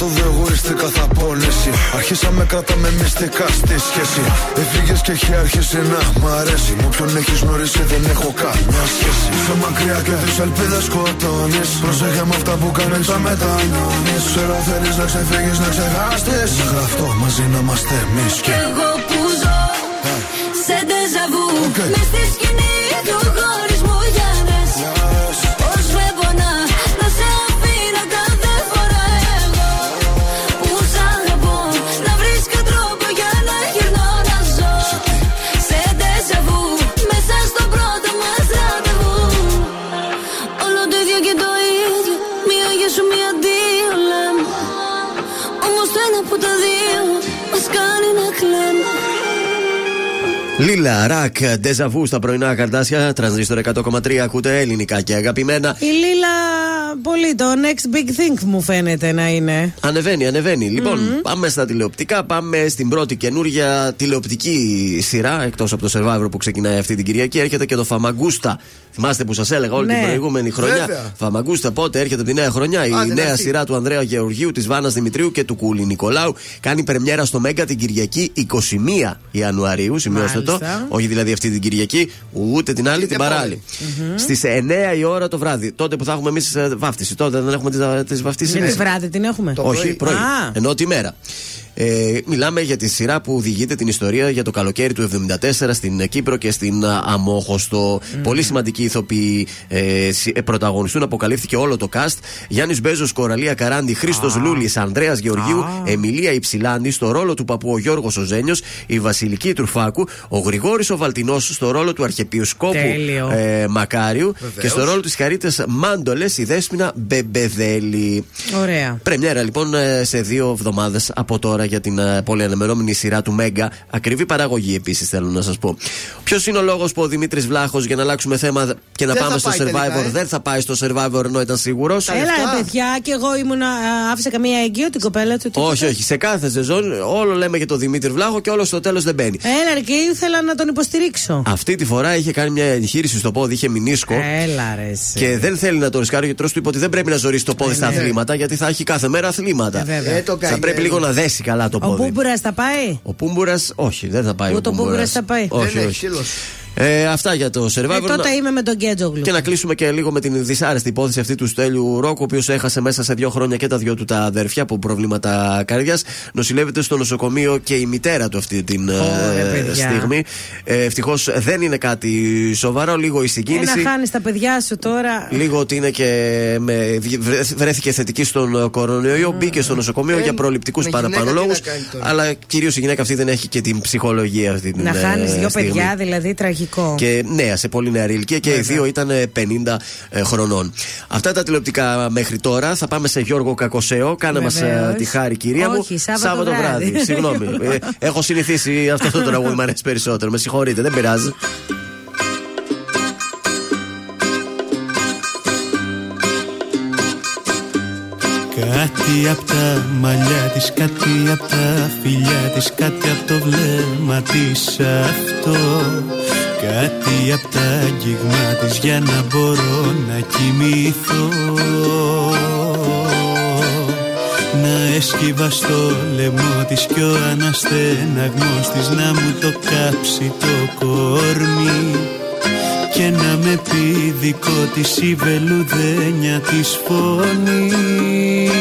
το δω εγωιστικά θα πόνεση Αρχίσαμε κρατάμε μυστικά στη σχέση. Έφυγες και έχει αρχίσει να μ' αρέσει. Μου ποιον έχεις γνωρίσει δεν έχω καμιά σχέση. Είσαι μακριά και τις ελπίδες σκοτώνεις. Προσέχε με αυτά που κάνεις θα μετανιώνεις. Ξέρω θέλεις να ξεφύγεις να ξεχάσεις. Μέχρι αυτό μαζί να είμαστε εμείς και Εγώ που ζω σε ντεζαβού Μες στη σκηνή Όμως το ένα από τα δύο μας κάνει να κλαίμε Λίλα, ρακ, ντεζαβού στα πρωινά καρτάσια. Τρανζίστορ 100,3 ακούτε ελληνικά και αγαπημένα. Η Λίλα, πολύ το next big thing μου φαίνεται να είναι. Ανεβαίνει, ανεβαίνει. Λοιπόν, πάμε στα τηλεοπτικά. Πάμε στην πρώτη καινούργια τηλεοπτική σειρά. Εκτός από το Survivor που ξεκινάει αυτή την Κυριακή, έρχεται και το Φαμαγκούστα. Θυμάστε που σας έλεγα όλη Ναι. την προηγούμενη χρονιά; Βέβαια. Φαμαγκούστα πότε έρχεται από τη νέα χρονιά. Η Α, δεν νέα αυτή. σειρά του Ανδρέα Γεωργίου, της Βάνας Δημητρίου και του Κούλη Νικολάου κάνει πρεμιέρα στο Μέγκα την Κυριακή 21 Ιανουαρίου. Σημειώστε το. Μάλιστα. Όχι δηλαδή αυτή την Κυριακή, ούτε την άλλη, την παράλληλη. Στις 9 η ώρα το βράδυ. Τότε που θα έχουμε εμείς βάφτιση. Τότε δεν έχουμε τις βαφτίσεις. Γιατί βράδυ την έχουμε. Όχι, πρωί. Α. Ενώ τη μέρα. Ε, μιλάμε για τη σειρά που διηγείται την ιστορία για το καλοκαίρι του 74 στην Κύπρο και στην α, Αμόχωστο. Πολύ σημαντικοί ηθοποιοί ε, συ- ε, πρωταγωνιστούν. Αποκαλύφθηκε όλο το cast. Γιάννης Μπέζος, Κοραλία Καράντη, Χρήστος Λούλης, Ανδρέας Γεωργίου, Εμιλία Υψηλάνη στο ρόλο του παππού ο Γιώργος Οζένιος, η Βασιλική Τρουφάκου, ο Γρηγόρης ο Βαλτινός στο ρόλο του Αρχιεπισκόπου Τέλειο. ε, Μακάριου Βεβαίως. και στο ρόλο της Χαρίτε Μάντολες η Δέσποινα Μπεμπεδέλη. Ωραία. Πρεμιέρα λοιπόν ε, σε δύο εβδομάδες από τώρα για την ε, πολύ αναμενόμενη σειρά του Μέγκα. Ακριβή παραγωγή επίσης θέλω να σας πω. Ποιος είναι ο λόγος που ο Δημήτρης Βλάχος για να αλλάξουμε θέμα και να Δεν πάμε θα στο πάει Survivor; τελικά, ε. δεν θα πάει στο Survivor ενώ ήταν σίγουρος. Έλα, ρε παιδιά, και εγώ ήμουν. Άφησα καμία έγκυο την κοπέλα του. τι Όχι, είπε; όχι. Σε κάθε σεζόν όλο λέμε για τον Δημήτρη Βλάχο και όλο στο τέλος δεν μπαίνει. Έλα, ρε, και ήθελα να τον υποστηρίξω. Αυτή τη φορά είχε κάνει μια εγχείρηση στο πόδι, είχε μηνίσκο. Έλα, ρε. εσύ. Και δεν θέλει να το ρισκάρει. Ο γιατρός του είπε ότι δεν πρέπει να ζωρίσει το πόδι στα αθλήματα γιατί θα έχει κάθε μέρα αθλήματα. Ε, βέβαια. Ε, το θα καημένο. πρέπει λίγο να δέσει καλά το Ο πόδι. Μπούμπουρας θα πάει; Ο Πούμπουρα, όχι, δεν θα πάει. Ούτε ο Μπούμπουρας θα πάει. Όχι, Δεν έχει, όχι. σύλλος. Ε, αυτά για το Survivor. Ε, τότε Να- είμαι με τον Γκέτζογλου. Και να κλείσουμε και λίγο με την δυσάρεστη υπόθεση αυτή του Στέλιου Ρόκου, ο οποίος έχασε μέσα σε δύο χρόνια και τα δυο του τα αδέρφια από προβλήματα καρδιάς. Νοσηλεύεται στο νοσοκομείο και η μητέρα του αυτή την ε, Ωραία, παιδιά. στιγμή. Ε, Ευτυχώς δεν είναι κάτι σοβαρό, λίγο η συγκίνηση. Ένα χάνεις τα παιδιά σου τώρα. Λίγο ότι είναι και με, βρε- βρέθηκε θετική στον κορονοϊό, μπήκε στο νοσοκομείο Ε, για προληπτικούς με παραπάνω γυναίκα τι λόγου. να κάνει τώρα. Αλλά κυρίως η γυναίκα αυτή δεν έχει και την ψυχολογία αυτή την Να ε, χάνει δύο στιγμή. παιδιά, δηλαδή τραγικό. Και νέα, σε πολύ νεαρή ηλικία και οι δύο ήταν ε, 50 ε, χρονών. Αυτά τα τηλεοπτικά μέχρι τώρα. Θα πάμε σε Γιώργο Κακοσέο. Κάνε μας Βεβαίως. τη χάρη, κυρία μου. Όχι, Σάββατο βράδυ. Συγγνώμη. Ε, έχω συνηθίσει αυτό το τραγούδι, μου αρέσει περισσότερο. Με συγχωρείτε, δεν πειράζει. Κάτι απ' τα μαλλιά της, κάτι απ' τα φιλιά της Κάτι απ' το βλέμμα της αυτό. Κάτι απ' τα αγγίγμα της για να μπορώ να κοιμηθώ. Να έσκυβα στο λαιμό της κι ο αναστεναγμός της Να μου το κάψει το κορμί και να με πει δικό της η βελουδένια της φωνής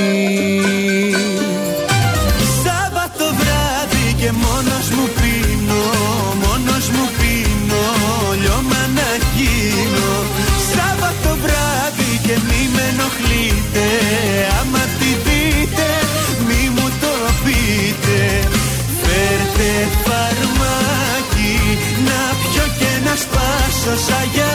σπάσω σαν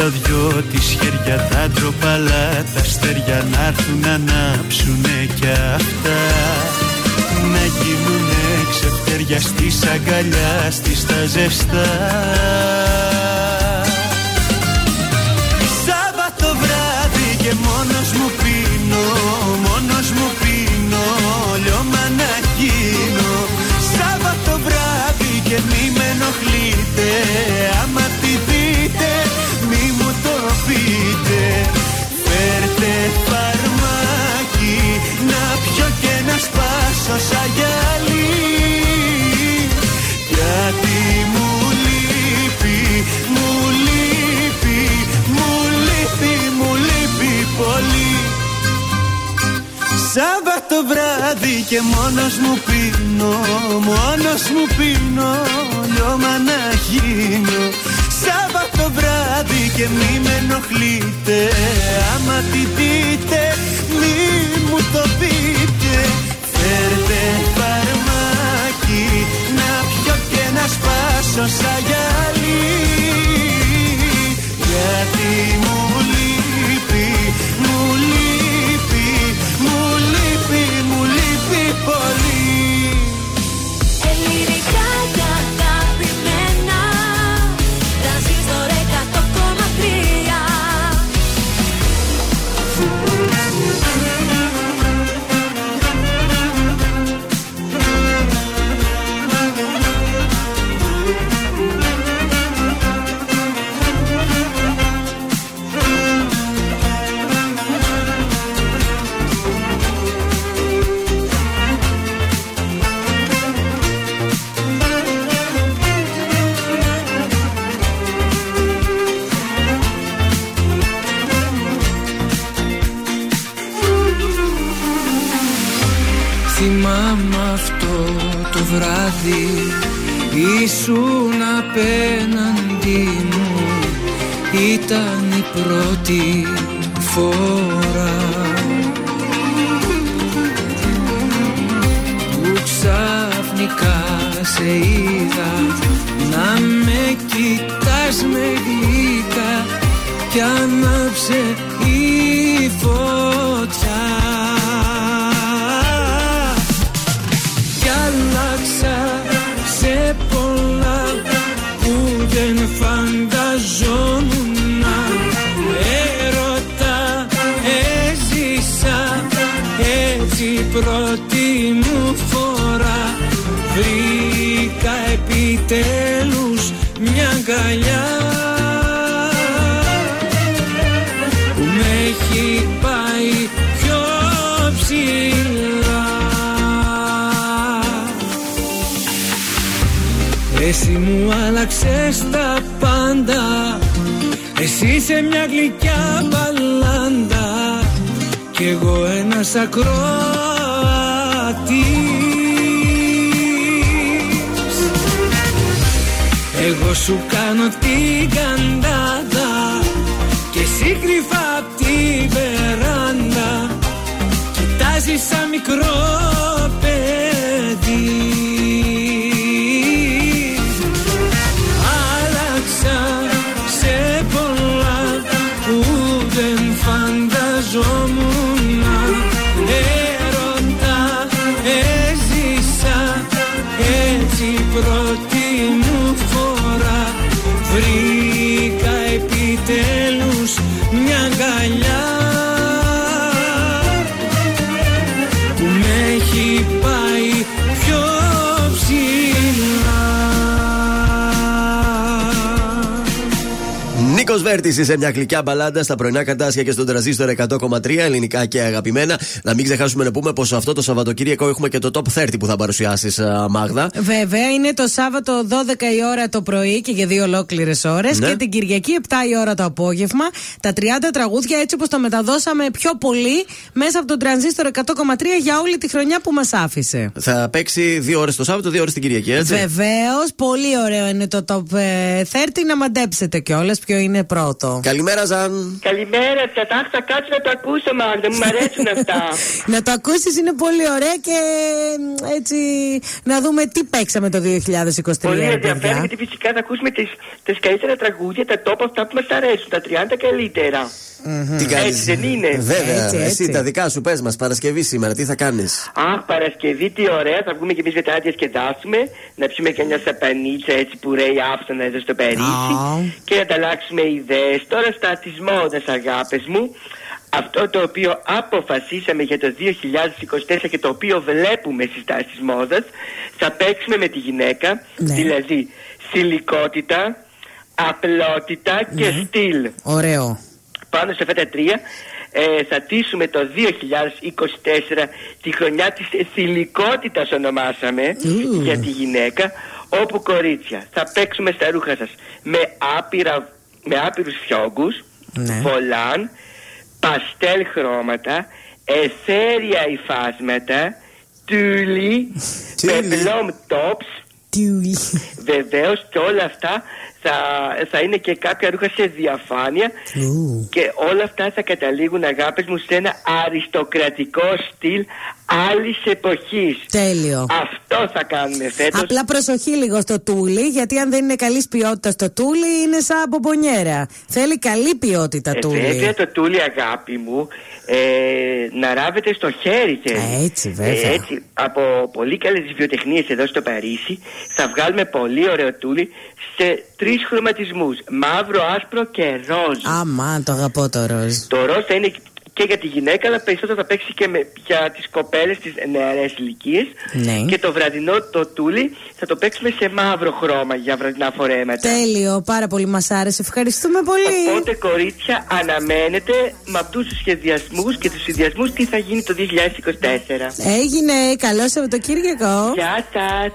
τα δυο της χέρια τα ντροπαλά Τα αστέρια να έρθουν να ανάψουνε κι αυτά. Να γίνουνε ξεφτέρια στις αγκαλιά στις τα ζεστά σπάσω σαν γυαλί. Γιατί μου λείπει, μου λείπει, μου λείπει, μου λείπει πολύ. Σάββατο βράδυ και μόνος μου πίνω Μόνος μου πίνω λιώμα να γίνω. Σάββατο βράδυ και μη με ενοχλείτε Άμα τη δείτε μη μου το πείτε Φέρτε φαρμάκι να πιω και να σπάσω σαν γυαλί. Γιατί μου λείπει, μου λείπει, μου λείπει, μου λείπει πολύ βράδυ Ήσουν απέναντι μου. Ήταν η πρώτη φορά. Που ξαφνικά σε είδα Να με κοιτάς με γλυκά Κι άναψε μου άλλαξες τα πάντα. Εσύ είσαι μια γλυκιά μπαλάντα Κι εγώ ένας ακροατής. Εγώ σου κάνω την καντάδα Και εσύ κρυφά απ' τη βεράντα Κοιτάζεις σαν μικρό Νίκο Βέρτη σε μια γλυκιά μπαλάντα στα πρωινά καρτάσια και στον τραζίστορ 100,3 ελληνικά και αγαπημένα. Να μην ξεχάσουμε να πούμε πως αυτό το Σαββατοκύριακο έχουμε και το top 30 που θα παρουσιάσεις, Μάγδα. Βέβαια, είναι το Σάββατο 12 η ώρα το πρωί και για δύο ολόκληρες ώρες. Ναι. Και την Κυριακή 7 η ώρα το απόγευμα. Τα 30 τραγούδια έτσι όπως τα μεταδώσαμε πιο πολύ μέσα από τον τρανζίστορ 100,3 για όλη τη χρονιά που μας άφησε. Θα παίξει δύο ώρες το Σάββατο, δύο ώρες την Κυριακή, έτσι; Βεβαίως, πολύ ωραίο είναι το top ε, 30 να μαντέψετε κιόλας ποιο είναι είναι πρώτο. Καλημέρα, Ζαν. Καλημέρα σα. Αχ, θα κάτσω να το ακούσω, Μάγδα. Μου αρέσουν αυτά. να το ακούσεις είναι πολύ ωραία και μ, έτσι να δούμε τι παίξαμε το 2023. Πολύ ρε ενδιαφέρον παιδιά. γιατί φυσικά θα ακούσουμε τις, τις καλύτερα τραγούδια, τα top αυτά που μας αρέσουν, τα 30 καλύτερα. Τι κάνεις; Έτσι δεν είναι. Βέβαια, Έτσι, εσύ έτσι. τα δικά σου πες μας, Παρασκευή σήμερα, τι θα κάνεις; Αχ, Παρασκευή, τι ωραία. Θα βγούμε και εμείς μετά να διασκεδάσουμε. Να πιούμε και μια σαπανίτσα έτσι που ρέει άφθονα εδώ στο Παρίσι. Και να ανταλλάξουμε ιδέες. Τώρα στα της μόδας, αγάπες μου. Αυτό το οποίο αποφασίσαμε για το 2024 και το οποίο βλέπουμε στις τάσεις της μόδας θα παίξουμε με τη γυναίκα Ναι. δηλαδή σιλικότητα, απλότητα και Ναι. στυλ Ωραίο. Πάνω σε αυτά τα τρία ε, θα τήσουμε το 2024 τη χρονιά της θηλυκότητας ονομάσαμε Ου. για τη γυναίκα όπου κορίτσια θα παίξουμε στα ρούχα σας με, άπειρα, με άπειρους φιόγκους Ναι. βολάν παστέλ χρώματα εθέρια υφάσματα τούλι πεπλόμ tops Βεβαίως και όλα αυτά θα, θα είναι και κάποια ρούχα σε διαφάνεια και όλα αυτά θα καταλήγουν αγάπες μου σε ένα αριστοκρατικό στυλ άλλης εποχής. Τέλειο. Αυτό θα κάνουμε φέτος. Απλά προσοχή λίγο στο τούλι, γιατί αν δεν είναι καλής ποιότητας το τούλι, είναι σαν μπομπονιέρα. Θέλει καλή ποιότητα Ε, τούλι. βέβαια το τούλι αγάπη μου ε, να ράβεται στο χέρι θέλει. Έτσι, βέβαια. Ε, έτσι, από πολύ καλές βιοτεχνίες εδώ στο Παρίσι θα βγάλουμε πολύ ωραίο τούλι σε τρεις χρωματισμούς. Μαύρο, άσπρο και ροζ. Αμά, το αγαπώ το ροζ. Το ροζ θα είναι και για τη γυναίκα, αλλά περισσότερο θα παίξει και με, για τις κοπέλες τις νεαρές ηλικίες. Ναι. Και το βραδινό το τούλι θα το παίξουμε σε μαύρο χρώμα για βραδινά φορέματα. Τέλειο, πάρα πολύ μας άρεσε. Ευχαριστούμε πολύ. Οπότε κορίτσια αναμένετε με αυτούς τους σχεδιασμούς και τους συνδυασμούς τι θα γίνει το 2024. Έγινε, καλό Σαββατοκύριακο. Γεια σας.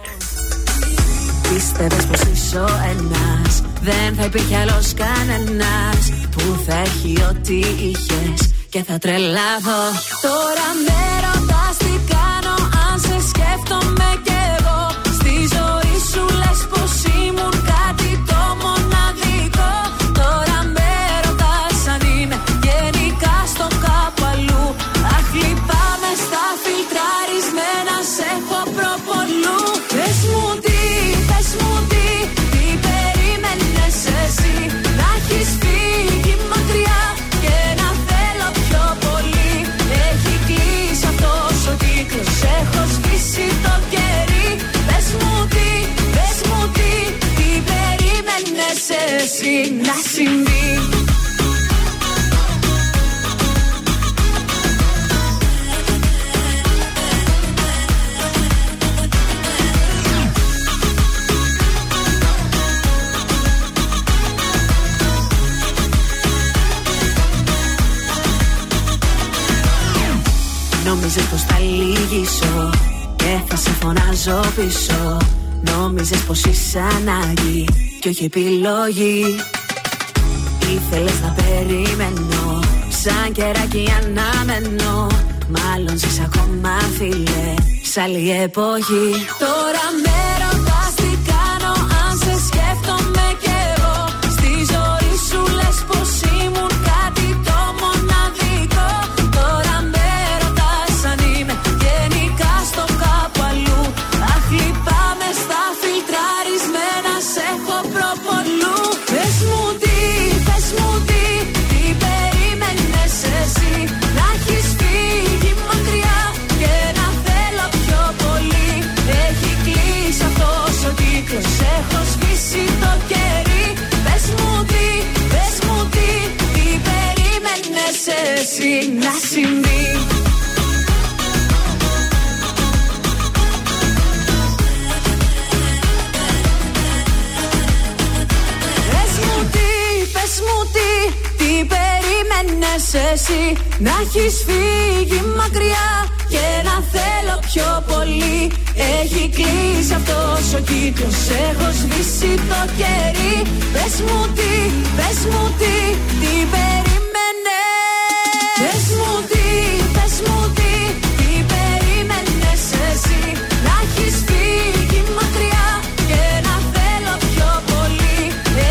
Πίστευες πως είσαι ο ένας Δεν θα υπήρχε άλλος κανένας Που θα έχει ό,τι είχες Και θα τρελαθώ Τώρα με ρωτάς τι κάνω Αν σε σκέφτομαι κι Νόμιζες πως θα λύγησω Και θα σε φωνάζω πίσω. Νόμιζες πως είσαι ανάγκη Και όχι επιλογή. Ήθελες να περιμένω Σαν κεράκι αναμένω. Μάλλον ζεις ακόμα φίλε Σ' άλλη εποχή. Τώρα με να συμβεί Πες μου τι, πες μου τι, τι περίμενες εσύ. Να έχεις φύγει μακριά και να θέλω πιο πολύ. Έχει κλείσει αυτός ο κύκλος, έχω σβήσει το κερί. Πες μου τι, πες μου τι, τι περίμενες Πες μου τι, πες μου τι, τι περίμενε εσύ. Να έχεις φύγει μακριά και να θέλω πιο πολύ.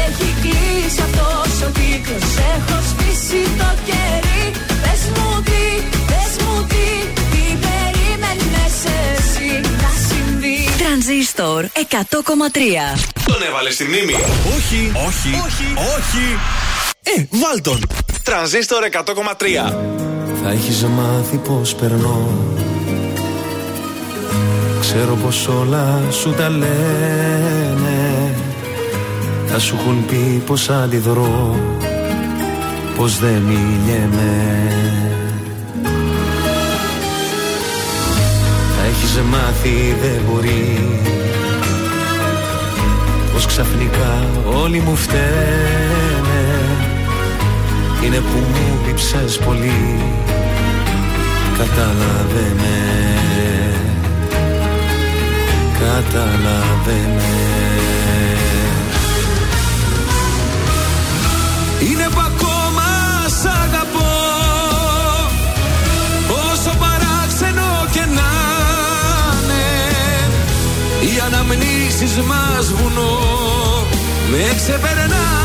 Έχει κλείσει αυτός ο κύκλος. Έχω σβήσει το κερί. Πες μου τι, πες μου τι, εσύ. Να συμβεί. Τρανζίστορ 100,3 Τον έβαλες στη μνήμη. Όχι, όχι, όχι, όχι. Ε, βάλτον. Τρανζίστορ 100,3. Θα έχεις μάθει πως περνώ. Ξέρω πως όλα σου τα λένε. Θα σου έχουν πει πως αντιδρώ Πως δεν μιλιέμαι Θα έχεις μάθει δεν μπορεί. Πως ξαφνικά όλοι μου φταίνε Είναι που μου λείψες πολύ. Κατάλαβε με Κατάλαβε με Είναι που ακόμα σ' αγαπώ. Όσο παράξενο και να είναι Οι αναμνήσεις μας βουνό Με ξεπερνάνε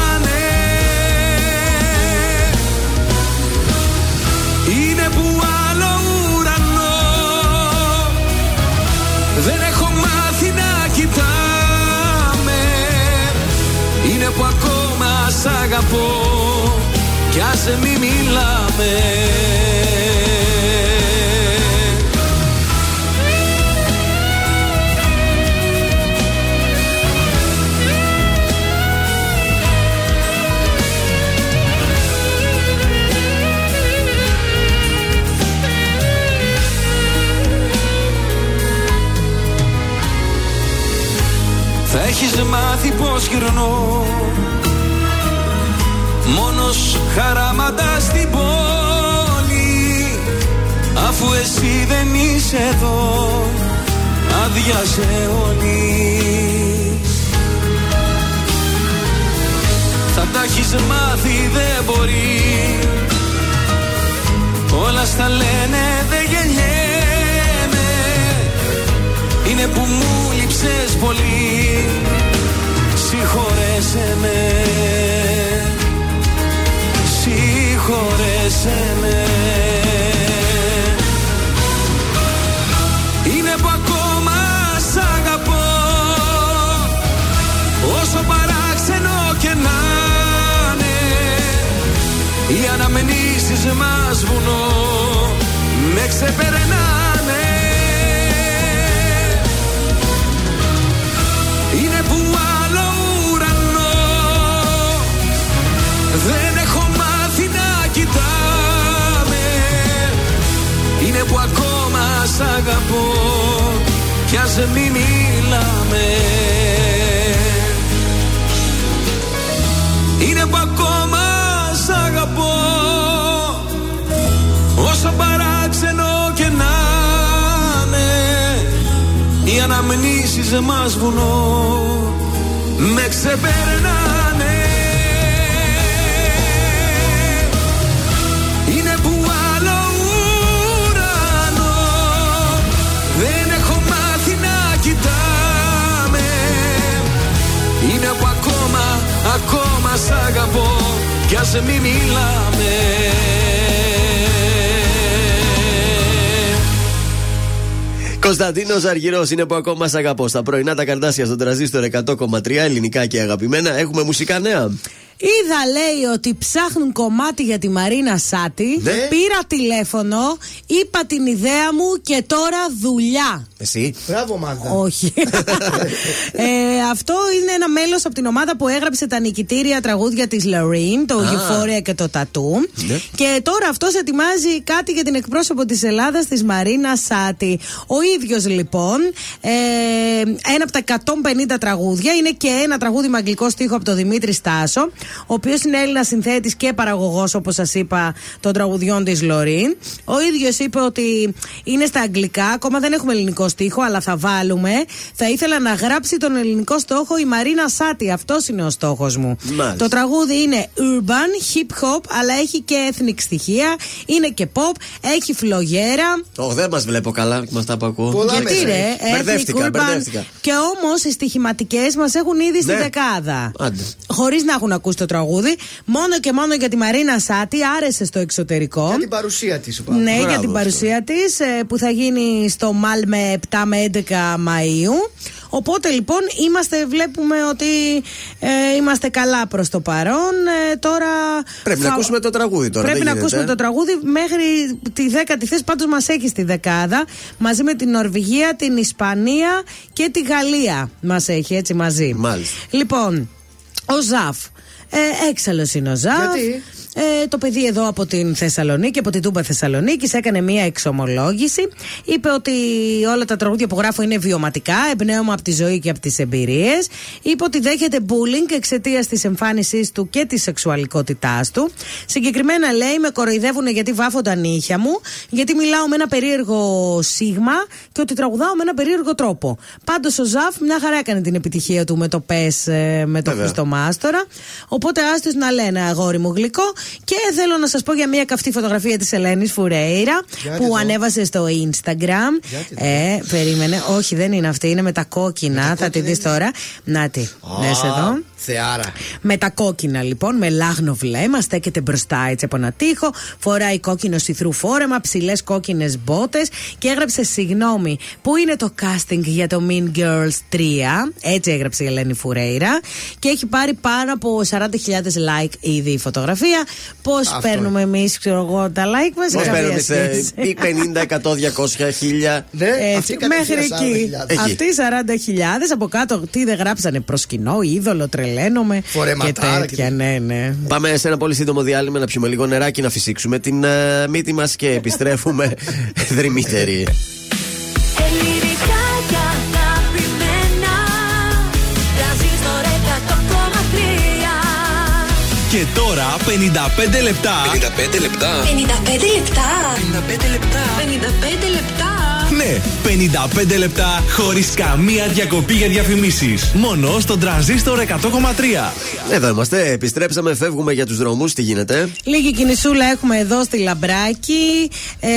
ακόμα σ' αγαπώ Κι ας μη μιλάμε. Θα έχεις μάθει πως γυρνώ χαράματα στην πόλη Αφού εσύ δεν είσαι εδώ Άδειασε όλη Θα τα έχεις μάθει δεν μπορεί. Όλα στα λένε δεν γεννιέμαι Είναι που μου λείψες πολύ Συγχωρέσαι με Συγχωρέσαι με Είναι που ακόμα σ' αγαπώ. Όσο παράξενο και να είναι Οι αναμνήσεις μας βουνό Με ξεπερνάνε σ' αγαπώ Κι ας μη μιλάμε. Είναι που ακόμα σ' αγαπώ. Όσο παράξενο και να είναι Οι αναμνήσεις μας βουνό Με ξεπερνάνε σ' αγαπώ Κι ας μη μιλάμε Κωνσταντίνος Αργυρός είναι που ακόμα σ' αγαπώ. Στα πρωινά τα καρτάσια στον τραζίστορ 100,3 ελληνικά και αγαπημένα. Έχουμε μουσικά νέα. Είδα, λέει, ότι ψάχνουν κομμάτι για τη Μαρίνα Σάτι. Ναι. Πήρα τηλέφωνο, είπα την ιδέα μου και τώρα δουλειά. Εσύ. Μπράβο, Μάγδα. Όχι. ε, αυτό είναι ένα μέλος από την ομάδα που έγραψε τα νικητήρια τραγούδια της Λωρίν, το Α. Euphoria και το Τατού. Ναι. Και τώρα αυτός ετοιμάζει κάτι για την εκπρόσωπο της Ελλάδας, της Μαρίνα Σάτι. Ο ίδιος λοιπόν, ε, ένα από τα 150 τραγούδια, είναι και ένα τραγούδι με αγγλικό στίχο από τον Δημήτρη Στάσο, ο οποίος είναι Έλληνας συνθέτης και παραγωγός, όπως σας είπα, των τραγουδιών της Λωρίν. Ο ίδιος είπε ότι είναι στα αγγλικά, ακόμα δεν έχουμε ελληνικό στίχο, αλλά θα βάλουμε. Θα ήθελα να γράψει τον ελληνικό στόχο η Μαρίνα Σάτι. Αυτός είναι ο στόχος μου. Μάλιστα. Το τραγούδι είναι urban, hip hop, αλλά έχει και ethnic στοιχεία. Είναι και pop, έχει φλογέρα. Όχι, δεν μας βλέπω καλά με αυτά που ακούω. Πολλά Γιατί μέσα ρε, έχει. Μπερδεύτηκα, ethnic, urban. μπερδεύτηκα. Και όμως οι στοιχηματικές μας έχουν ήδη στη Ναι. δεκάδα. Άντε. Χωρίς να έχουν ακούσει το τραγούδι. Μόνο και μόνο για τη Μαρίνα Σάτι άρεσε στο εξωτερικό. Για την παρουσία της. Ναι, Μπράβο για την αυτό. παρουσία της που θα γίνει στο Μάλμε 7 με 11 Μαου. Οπότε λοιπόν είμαστε, βλέπουμε ότι ε, είμαστε καλά προς το παρόν. Ε, τώρα. Πρέπει να ακούσουμε το τραγούδι τώρα. Πρέπει δεν να γίνεται. ακούσουμε το τραγούδι μέχρι τη δέκατη θέση. Πάντως μας έχει στη δεκάδα. Μαζί με την Νορβηγία, την Ισπανία και τη Γαλλία. Μας έχει έτσι μαζί. Μάλιστα. Λοιπόν, ο Ζαφ. Ε, Έξαλλος είναι ο Ζαφ. Γιατί; Ε, το παιδί εδώ από την Θεσσαλονίκη, από την Τούμπα Θεσσαλονίκη, έκανε μία εξομολόγηση. Είπε ότι όλα τα τραγούδια που γράφω είναι βιωματικά, εμπνέωμα από τη ζωή και από τις εμπειρίες. Είπε ότι δέχεται bullying εξαιτίας της εμφάνισής του και της σεξουαλικότητάς του. Συγκεκριμένα λέει: Με κοροϊδεύουν γιατί βάφω τα νύχια μου, γιατί μιλάω με ένα περίεργο σίγμα και ότι τραγουδάω με ένα περίεργο τρόπο. Πάντως ο Ζαφ μια χαρά έκανε την επιτυχία του με το πες με το Βέβαια. Χριστό Μάστορα. Οπότε άστος να λένε αγόρι μου γλυκό. Και θέλω να σας πω για μια καυτή φωτογραφία της Ελένης Φουρέιρα Γιατί που το; ανέβασε στο Instagram. Γιατί το; Ε, περίμενε. Όχι, δεν είναι αυτή. Είναι με τα κόκκινα. Θα τη δεις τώρα. Να τη. Δες εδώ. Θεάρα. Με τα κόκκινα λοιπόν, με λάγνο βλέμμα, στέκεται μπροστά έτσι από ένα τοίχο, φοράει κόκκινο σιθρού φόρεμα, ψηλές κόκκινες μπότες και έγραψε συγγνώμη. Πού είναι το casting για το Mean Girls 3, έτσι έγραψε η Ελένη Φουρέιρα και έχει πάρει πάνω από 40.000 like ήδη η φωτογραφία. Πώς Αυτό παίρνουμε εμείς, ξέρω εγώ, τα like μας, Πώς παίρνουμε σε 50, 100, 200, 1000. Ναι, έτσι, αυτή μέχρι κατευθείαν εκεί. 40.000. Εκεί. Αυτοί 40.000 από κάτω, τι δεν γράψανε προσκυνώ, είδωλο, τρελαίνομαι. Και Φορεματάρα τέτοια, και- ναι, ναι. Πάμε σε ένα πολύ σύντομο διάλειμμα να πιούμε λίγο νεράκι, να φυσήξουμε την ε, μύτη μας και επιστρέφουμε δρυμύτεροι. Και τώρα 55 λεπτά. 55 λεπτά. 55 λεπτά 55 λεπτά. 55 λεπτά Ναι, 55 λεπτά χωρίς καμία διακοπή για διαφημίσεις. Μόνο στον τραζίστορ 100,3. Εδώ είμαστε, επιστρέψαμε, φεύγουμε για τους δρόμους. Τι γίνεται; Λίγη κινησούλα έχουμε εδώ στη Λαμπράκη. Ε,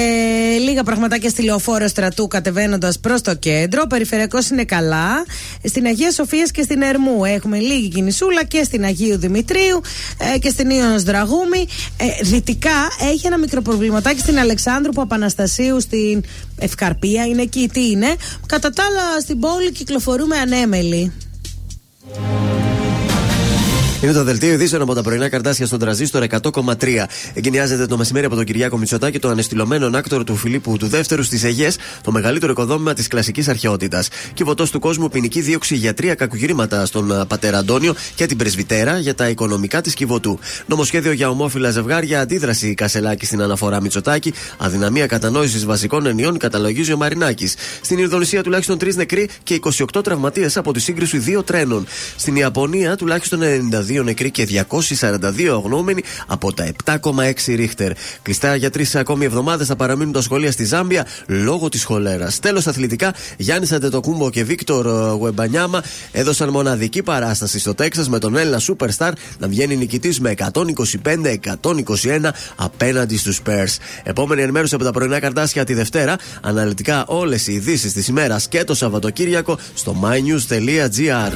λίγα πραγματάκια στη λεωφόρο στρατού κατεβαίνοντας προς το κέντρο. Ο περιφερειακός είναι καλά. Στην Αγία Σοφίας και στην Ερμού έχουμε λίγη κινησούλα και στην Αγίου Δημητρίου ε, και στην Ιωνο Δραγούμη. Ε, δυτικά έχει ένα μικρό προβληματάκι στην Αλεξάνδρου Παπαναστασίου στην Ευκαρπία. Είναι εκεί, τι είναι. Κατά τα άλλα στην πόλη κυκλοφορούμε ανέμελοι. Είναι το δελτίο ειδήσεων από τα πρωινά καρτάσια στον τραζίστορ 100,3. Εγκαινιάζεται το μεσημέρι από τον Κυριάκο Μητσοτάκη το ανεστηλωμένο άκτορο του Φιλίππου του Δεύτερου στις Αιγές, το μεγαλύτερο οικοδόμημα της κλασικής αρχαιότητας. Κυβωτό του κόσμου ποινική δίωξη για τρία κακουγυρήματα στον α, πατέρα Αντώνιο και την πρεσβυτέρα για τα οικονομικά της Κιβωτού. Νομοσχέδιο για ομόφυλα ζευγάρια, αντίδραση Κασελάκη στην αναφορά Μητσοτάκη, αδυναμία κατανόησης βασικών ενιών καταλογίζει ο Μαρινάκης. Στην Ινδονησία τουλάχιστον τρεις νεκροί και 28 τραυματίες από τη σύγκριση δύο τρένων. Στην Ιαπωνία τουλάχιστον 92 νεκροί και 242 αγνώμενοι από τα 7,6 ρίχτερ. Κλειστά για τρεις ακόμη εβδομάδες θα παραμείνουν τα σχολεία στη Ζάμπια λόγω της χολέρας. Τέλος αθλητικά, Γιάννης Αντετοκούμπο και Βίκτορ ε, Γουεμπανιάμα έδωσαν μοναδική παράσταση στο Τέξας με τον Έλληνα Superstar να βγαίνει νικητής με 125-121 απέναντι στους Spurs. Επόμενη ενημέρωση από τα πρωινά καρτάσια τη Δευτέρα. Αναλυτικά όλες οι ειδήσεις της ημέρας και το Σαββατοκύριακο στο mynews.gr.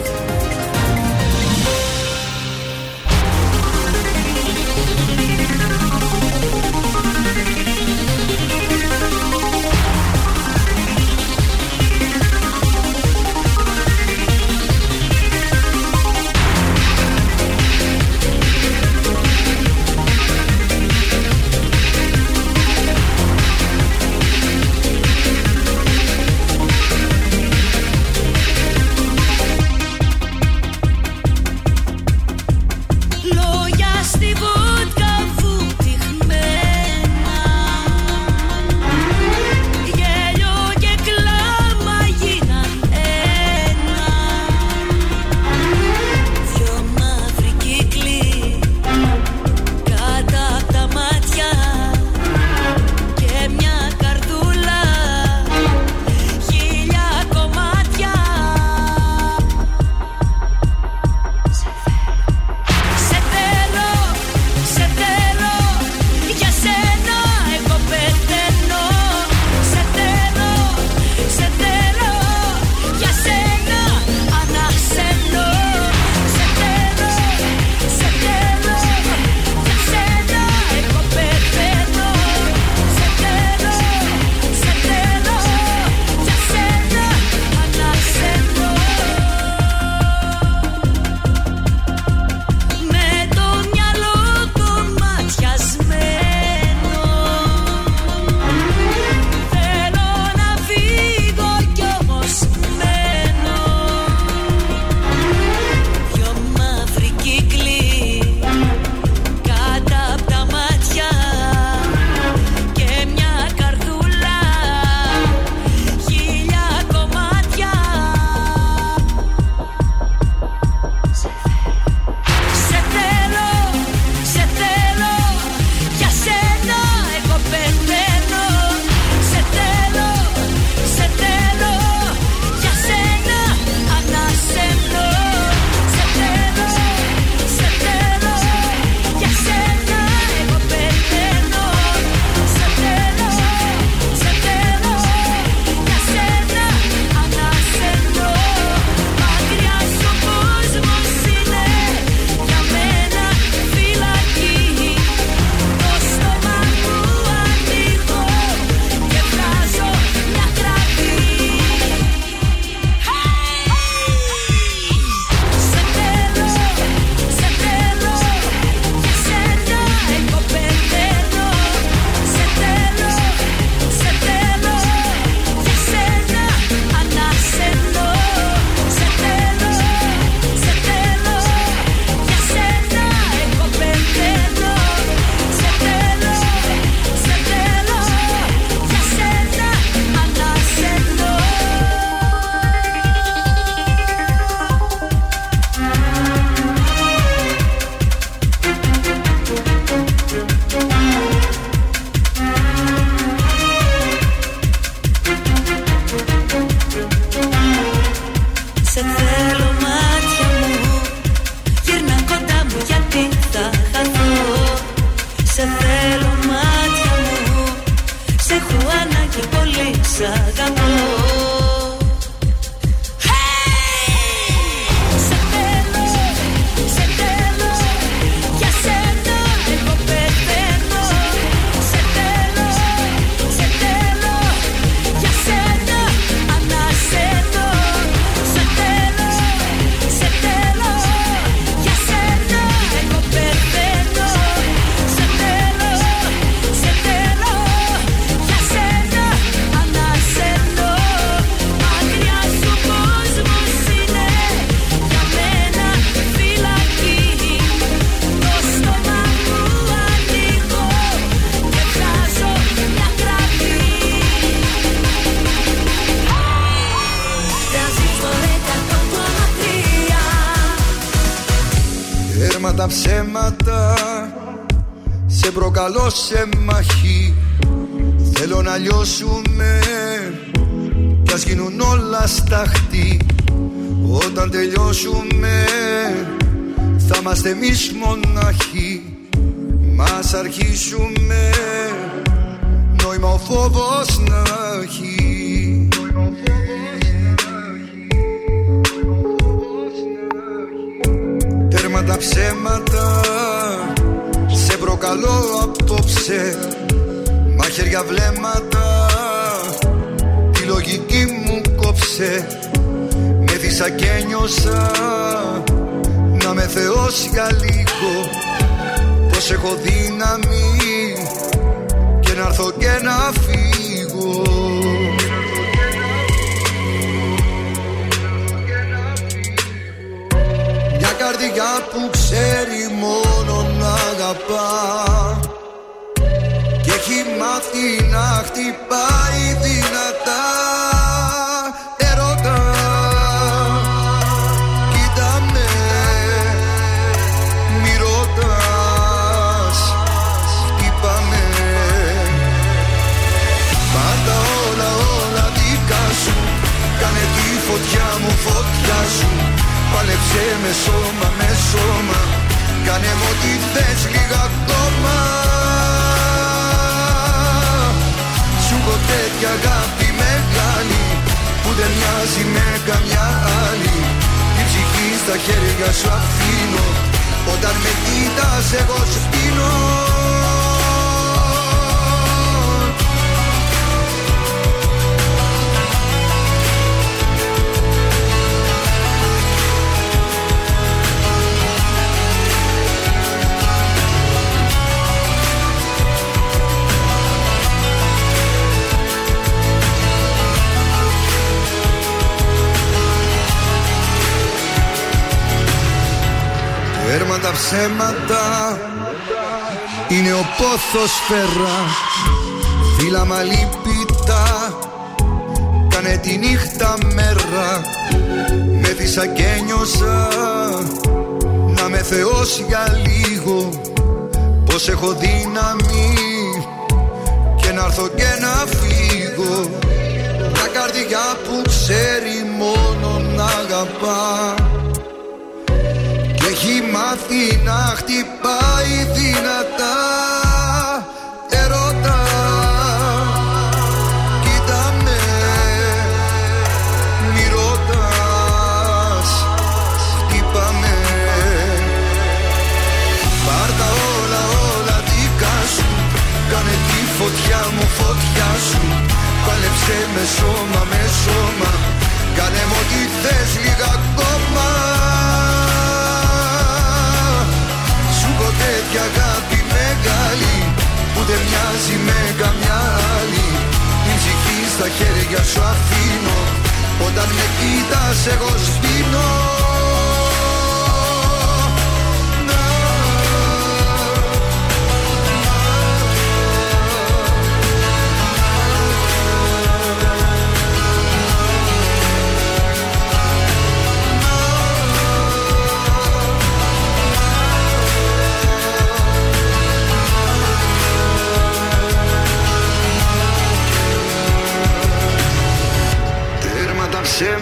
Όταν με κοίτας εγώ σπίνω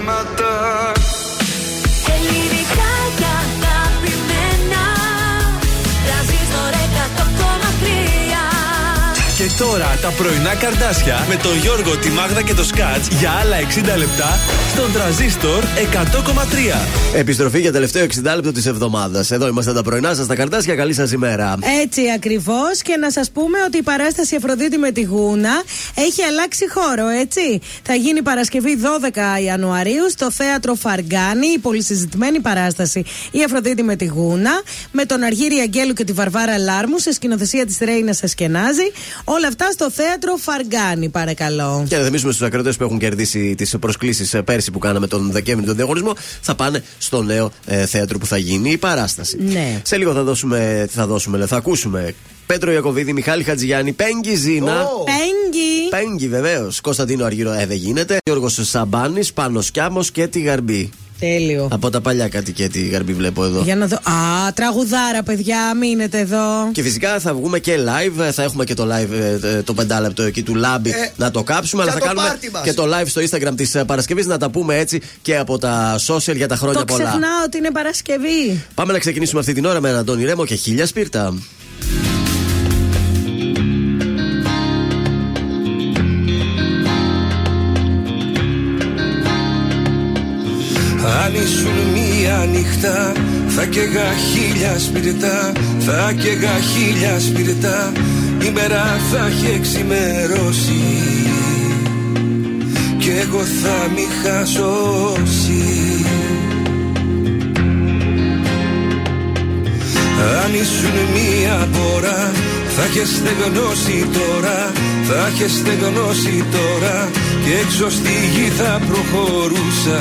τα τώρα τα πρωινά καρδάσια με τον Γιώργο, τη Μάγδα και το Σκάτς για άλλα 60 λεπτά στον τραζίστορ 100,3. Επιστροφή για τελευταίο 60 λεπτό της εβδομάδας. Εδώ είμαστε τα πρωινά σας, τα καρτάσια. Καλή σας ημέρα. Έτσι ακριβώς. Και να σας πούμε ότι η παράσταση Αφροδίτη με τη Γούνα έχει αλλάξει χώρο, έτσι. Θα γίνει Παρασκευή 12 Ιανουαρίου στο θέατρο Φαργκάνη, η πολυσυζητημένη παράσταση Η Αφροδίτη με τη Γούνα, με τον Αργύρι Αγγέλου και τη Βαρβάρα Λάρμου σε σκηνοθεσία της Ρέινας Ασκενάζη. Όλα αυτά στο θέατρο Φαργκάνη, παρακαλώ. Και να θυμίσουμε στους ακροτέ που έχουν κερδίσει τις προσκλήσεις πέρσι που κάναμε τον Δεκέμβρη τον διαγωνισμό, θα πάνε στο νέο ε, θέατρο που θα γίνει η παράσταση. Ναι. Σε λίγο θα δώσουμε, τι θα δώσουμε, λέει, θα ακούσουμε Πέτρο Ιακοβίδη, Μιχάλη Χατζηγιάννη, Πέγγι Ζήνα. Πέγγι. Πέγγι βεβαίως. Κωνσταντίνο Αργύρο, ε, δεν γίνεται. Γιώργος Σαμπάνης, Πάνος Κιάμος και τη Γαρμπή. Τέλειο. Από τα παλιά κάτι και τη γαρμπή βλέπω εδώ. Για να δω. Α, τραγουδάρα, παιδιά, μείνετε εδώ. Και φυσικά θα βγούμε και live. Θα έχουμε και το live ε, το πεντάλεπτο εκεί του Λάμπη Ε, να το κάψουμε. Αλλά για θα το κάνουμε πάρτι μας. και το live στο Instagram της Παρασκευής να τα πούμε έτσι και από τα social για τα χρόνια Το πολλά. ξεχνάω ότι είναι Παρασκευή. Πάμε να ξεκινήσουμε αυτή την ώρα με έναν Αντώνη Ρέμο και χίλια σπίρτα. Αν ήσουν μία νύχτα. Θα καίγα χίλια σπιρτά Θα καίγα χίλια σπιρτά. Η μέρα θα έχει εξημερώσει. Κι εγώ θα μη χασώσει. Αν ήσουν μία πορά θα είχες στεγνώσει τώρα. Θα είχες στεγνώσει τώρα. Και έξω στη γη θα προχωρούσα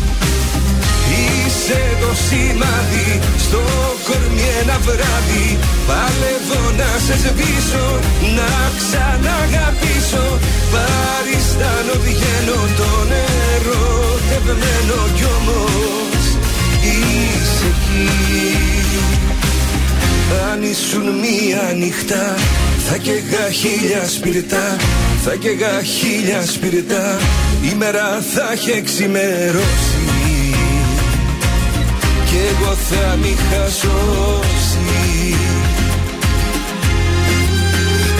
Είσαι το σημάδι στο κορμί ένα βράδυ. Παλεύω να σε σβήσω, να ξαναγαπήσω. Παριστάνω βγαίνω το νερό τευμένο κι όμως. Είσαι εκεί. Αν ήσουν μία νύχτα θα καίγα χίλια σπιρτά. Θα καίγα χίλια σπιρτά. Η μέρα θα έχει εξημερώσει Κι εγώ θα μη χασώσει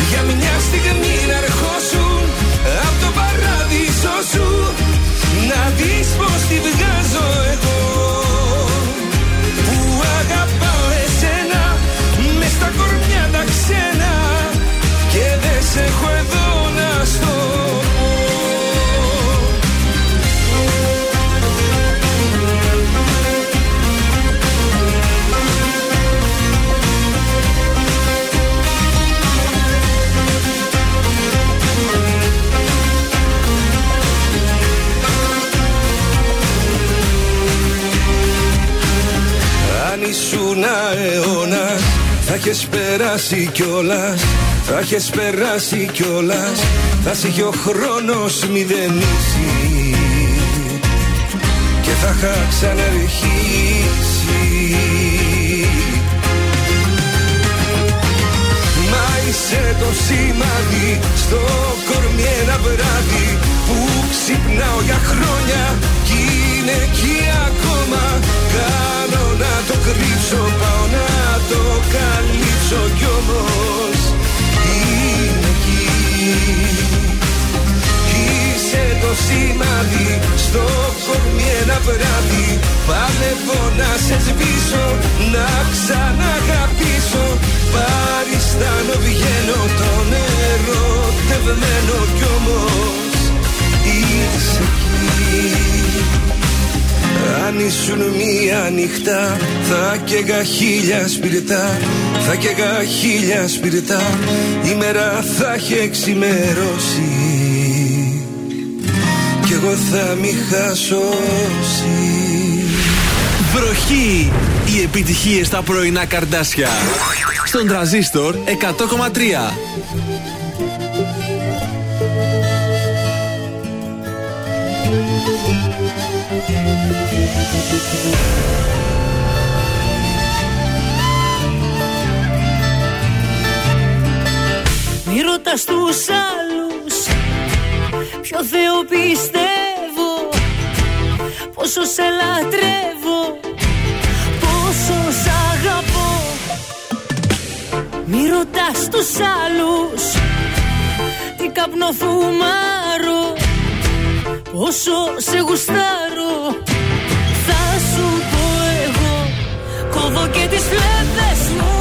Για μια στιγμή να ερχόσουν Απ' το παράδεισο σου Να δεις πως τη ήσουν αιώνα θα έχεις περάσει κιόλας. Θα έχεις περάσει κιόλας. Θα σε είχε ο χρόνος μηδενίσει Και θα είχα ξαναρχίσει Μα είσαι το σημάδι στο κορμί ένα βράδυ Που ξυπνάω για χρόνια κι είναι εκεί ακόμα Κάνω να το κρύψω, πάω να το καλύψω κι όμως είναι εκεί. Είσαι το σημάδι στο κορμί ένα βράδυ. Παλεύω να σε σβήσω, να ξαναγαπήσω. Παριστάνω βγαίνω το νερό τευμένο κι όμως είσαι εκεί. αν ήσουν μία νύχτα θα καίγα χίλια σπιρτά Θα καίγα χίλια σπιρτά Η μέρα θα έχει εξημερώσει Κι εγώ θα μη χασώσει Βροχή! Οι επιτυχίες στα πρωινά καρδάσια. Στον τραζίστορ 100,3. Μη ρωτάς τους άλλους Ποιο Θεό πιστεύω Πόσο σε λατρεύω Πόσο σ' αγαπώ. Μη ρωτάς τους άλλους Τι καπνό φουμάρω Πόσο σε γουστάρω Κόβω και τις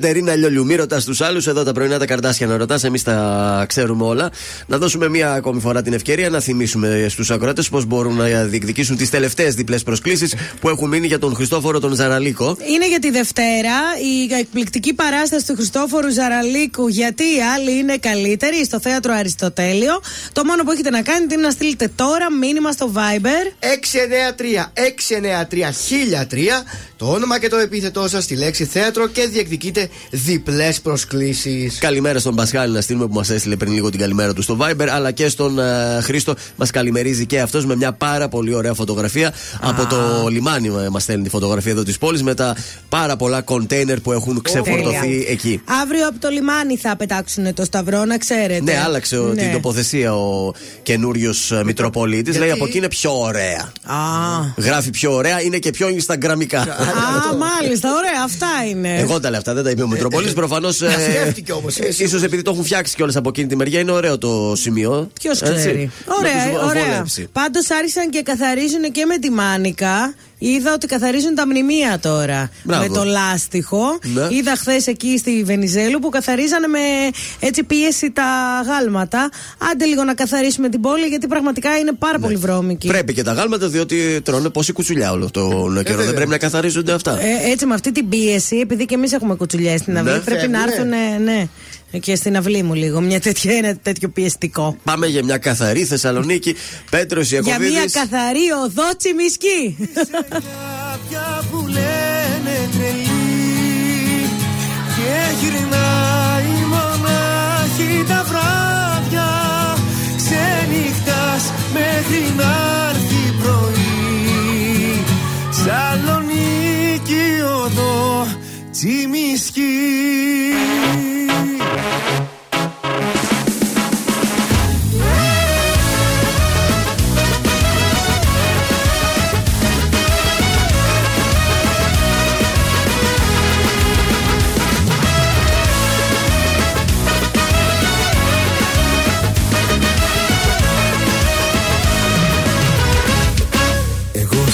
Κατερίνα Λιολιού, μη ρωτάς τους άλλους. Εδώ τα πρωινά τα καρτάσια να ρωτάς. Εμείς τα ξέρουμε όλα. Να δώσουμε μία ακόμη φορά την ευκαιρία να θυμίσουμε στους ακροάτε πώς μπορούν να διεκδικήσουν τις τελευταίες διπλές προσκλήσεις που έχουν μείνει για τον Χριστόφορο τον Ζαραλίκο. Είναι για τη Δευτέρα η εκπληκτική παράσταση του Χριστόφορου Ζαραλίκου. Γιατί οι άλλοι είναι καλύτεροι στο θέατρο Αριστοτέλειο. Το μόνο που έχετε να κάνετε είναι να στείλετε τώρα μήνυμα στο Viber. 693 693 1003 το όνομα και το επίθετό σας στη λέξη θέατρο και διεκδικείτε διπλές προσκλήσεις. Καλημέρα στον Πασχάλη να στείλουμε που μας έστειλε πριν λίγο την καλημέρα του στο Viber, αλλά και στον ε, Χρήστο. Μας καλημερίζει και αυτός με μια πάρα πολύ ωραία φωτογραφία από το λιμάνι. Μας στέλνει τη φωτογραφία εδώ της πόλης με τα πάρα πολλά κοντέινερ που έχουν ξεφορτωθεί Τέλεια. εκεί. Αύριο από το λιμάνι θα πετάξουν το σταυρό, να ξέρετε. Ναι, άλλαξε ο- Ναι. την τοποθεσία ο καινούριος Μητροπολίτης. Λέει από εκεί είναι πιο ωραία. Α, Γράφει πιο ωραία, είναι και πιο Instagramικά. Α, μάλιστα, ωραία, αυτά είναι. Εγώ τα λέω αυτά, δεν τα είπε ο Μητροπολίτη. Προφανώς. σκέφτηκε όμως, είναι ίσως επειδή το έχουν φτιάξει κιόλας από εκείνη τη μεριά, είναι ωραίο το σημείο. Ποιος Έτσι. ξέρει. Να Ωραία, τους ωραία. βολέψει. Πάντως άρχισαν και καθαρίζουν και με τη μάνικα. Είδα ότι καθαρίζουν τα μνημεία τώρα. Μπράβο. Με το λάστιχο. Ναι. Είδα χθες εκεί στη Βενιζέλου που καθαρίζανε με έτσι πίεση τα γάλματα. Άντε λίγο να καθαρίσουμε την πόλη γιατί πραγματικά είναι πάρα πολύ βρώμικη. Ναι. Πρέπει και τα γάλματα διότι τρώνε πόση κουτσουλιά όλο τον καιρό. Δεν πρέπει να καθαρίζονται αυτά. Ε, έτσι με αυτή την πίεση, επειδή και εμείς έχουμε κουτσουλιές στην αυλή, Ναι. πρέπει να Φεύγουνε. έρθουν. Ναι, και στην αυλή μου λίγο. Μια τέτοια, ένα τέτοιο πιεστικό. Πάμε για μια καθαρή Θεσσαλονίκη. Πέτρος Για Ιακοβίδη. μια καθαρή οδό τσιμισκή. Κάποια που λένε τρελή Και γυρνάει μονάχη τα βράδια Ξενυχτάς μέχρι να έρθει πρωί Σαλονίκη οδό τσιμισκή Εγώ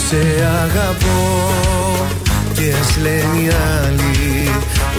σε αγαπώ και ας λένε οι άλλοι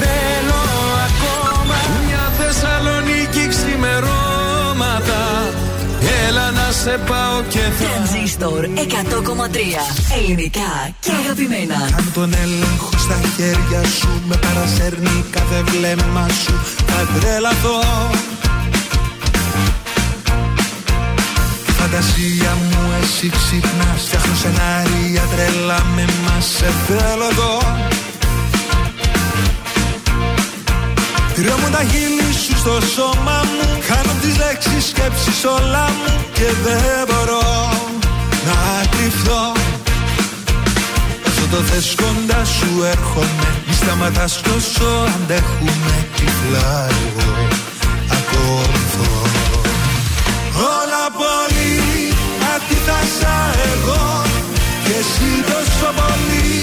θέλω ακόμα Μια Θεσσαλονίκη ξημερώματα. Έλα να σε πάω και θα Τρανζίστορ 100,3. Ελληνικά και αγαπημένα. Αν τον έλεγχο στα χέρια σου Με παρασέρνει κάθε βλέμμα σου. Θα τρελαθώ. Φαντασία μου εσύ ξυπνάς. Φτιάχνω σενάρια τρελά με μας Σε θέλω εδώ Τριώμουν τα χείλη σου στο σώμα μου. Κάνω τις λέξεις σκέψεις όλα μου Και δεν μπορώ να κρυφθώ Όσο το θες κοντά σου έρχομαι. Μη σταματάς τόσο αντέχουμε Τυφλά εγώ. Ακολουθώ. Όλα πολύ αντίθασα εγώ. Και εσύ τόσο πολύ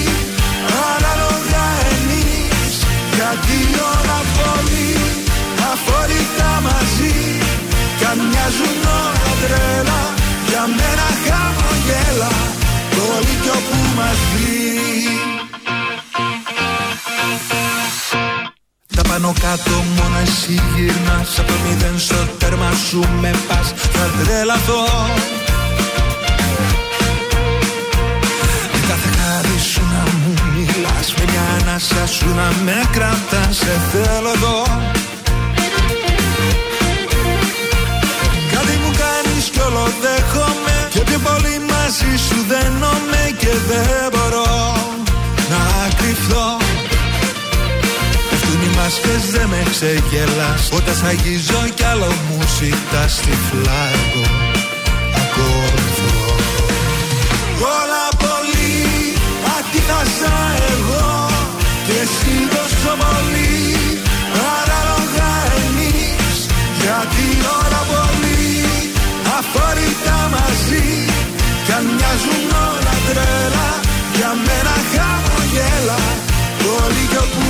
Ανάλογα εμείς. Γιατί όλα πολύ Αφορικά μαζί. Κι αν μοιάζουν όλα τρέλα Για μένα χαμογέλα. Το λύκειο που μας βρει. Τα πάνω κάτω μόνο εσύ γυρνάς. Από το μηδέν στο τέρμα σου με πας. Θα τρελαθώ. Με κάθε χάρη σου να μου μιλάς Με μια ανάσα σου να με κρατάς Σε θέλω εδώ. Κάτι μου κάνεις κι όλο δέχομαι Και πιο πολύ μαζί σου δένομαι Και δεν μπορώ να κρυφθώ Πέφτουν οι μάσκες δεν με ξεγελάς Όταν σ' αγγίζω κι άλλο μου ζητάς τυφλά εγώ ακολουθώ Όλα πολύ αντίθασα εγώ Και εσύ τόσο πολύ Ανάλογα εμείς. Γιατί όλα πολύ αφορικά μαζί. Κι αν μοιάζουν όλα τρέλα Για μένα χαμογέλα. Το λίγο που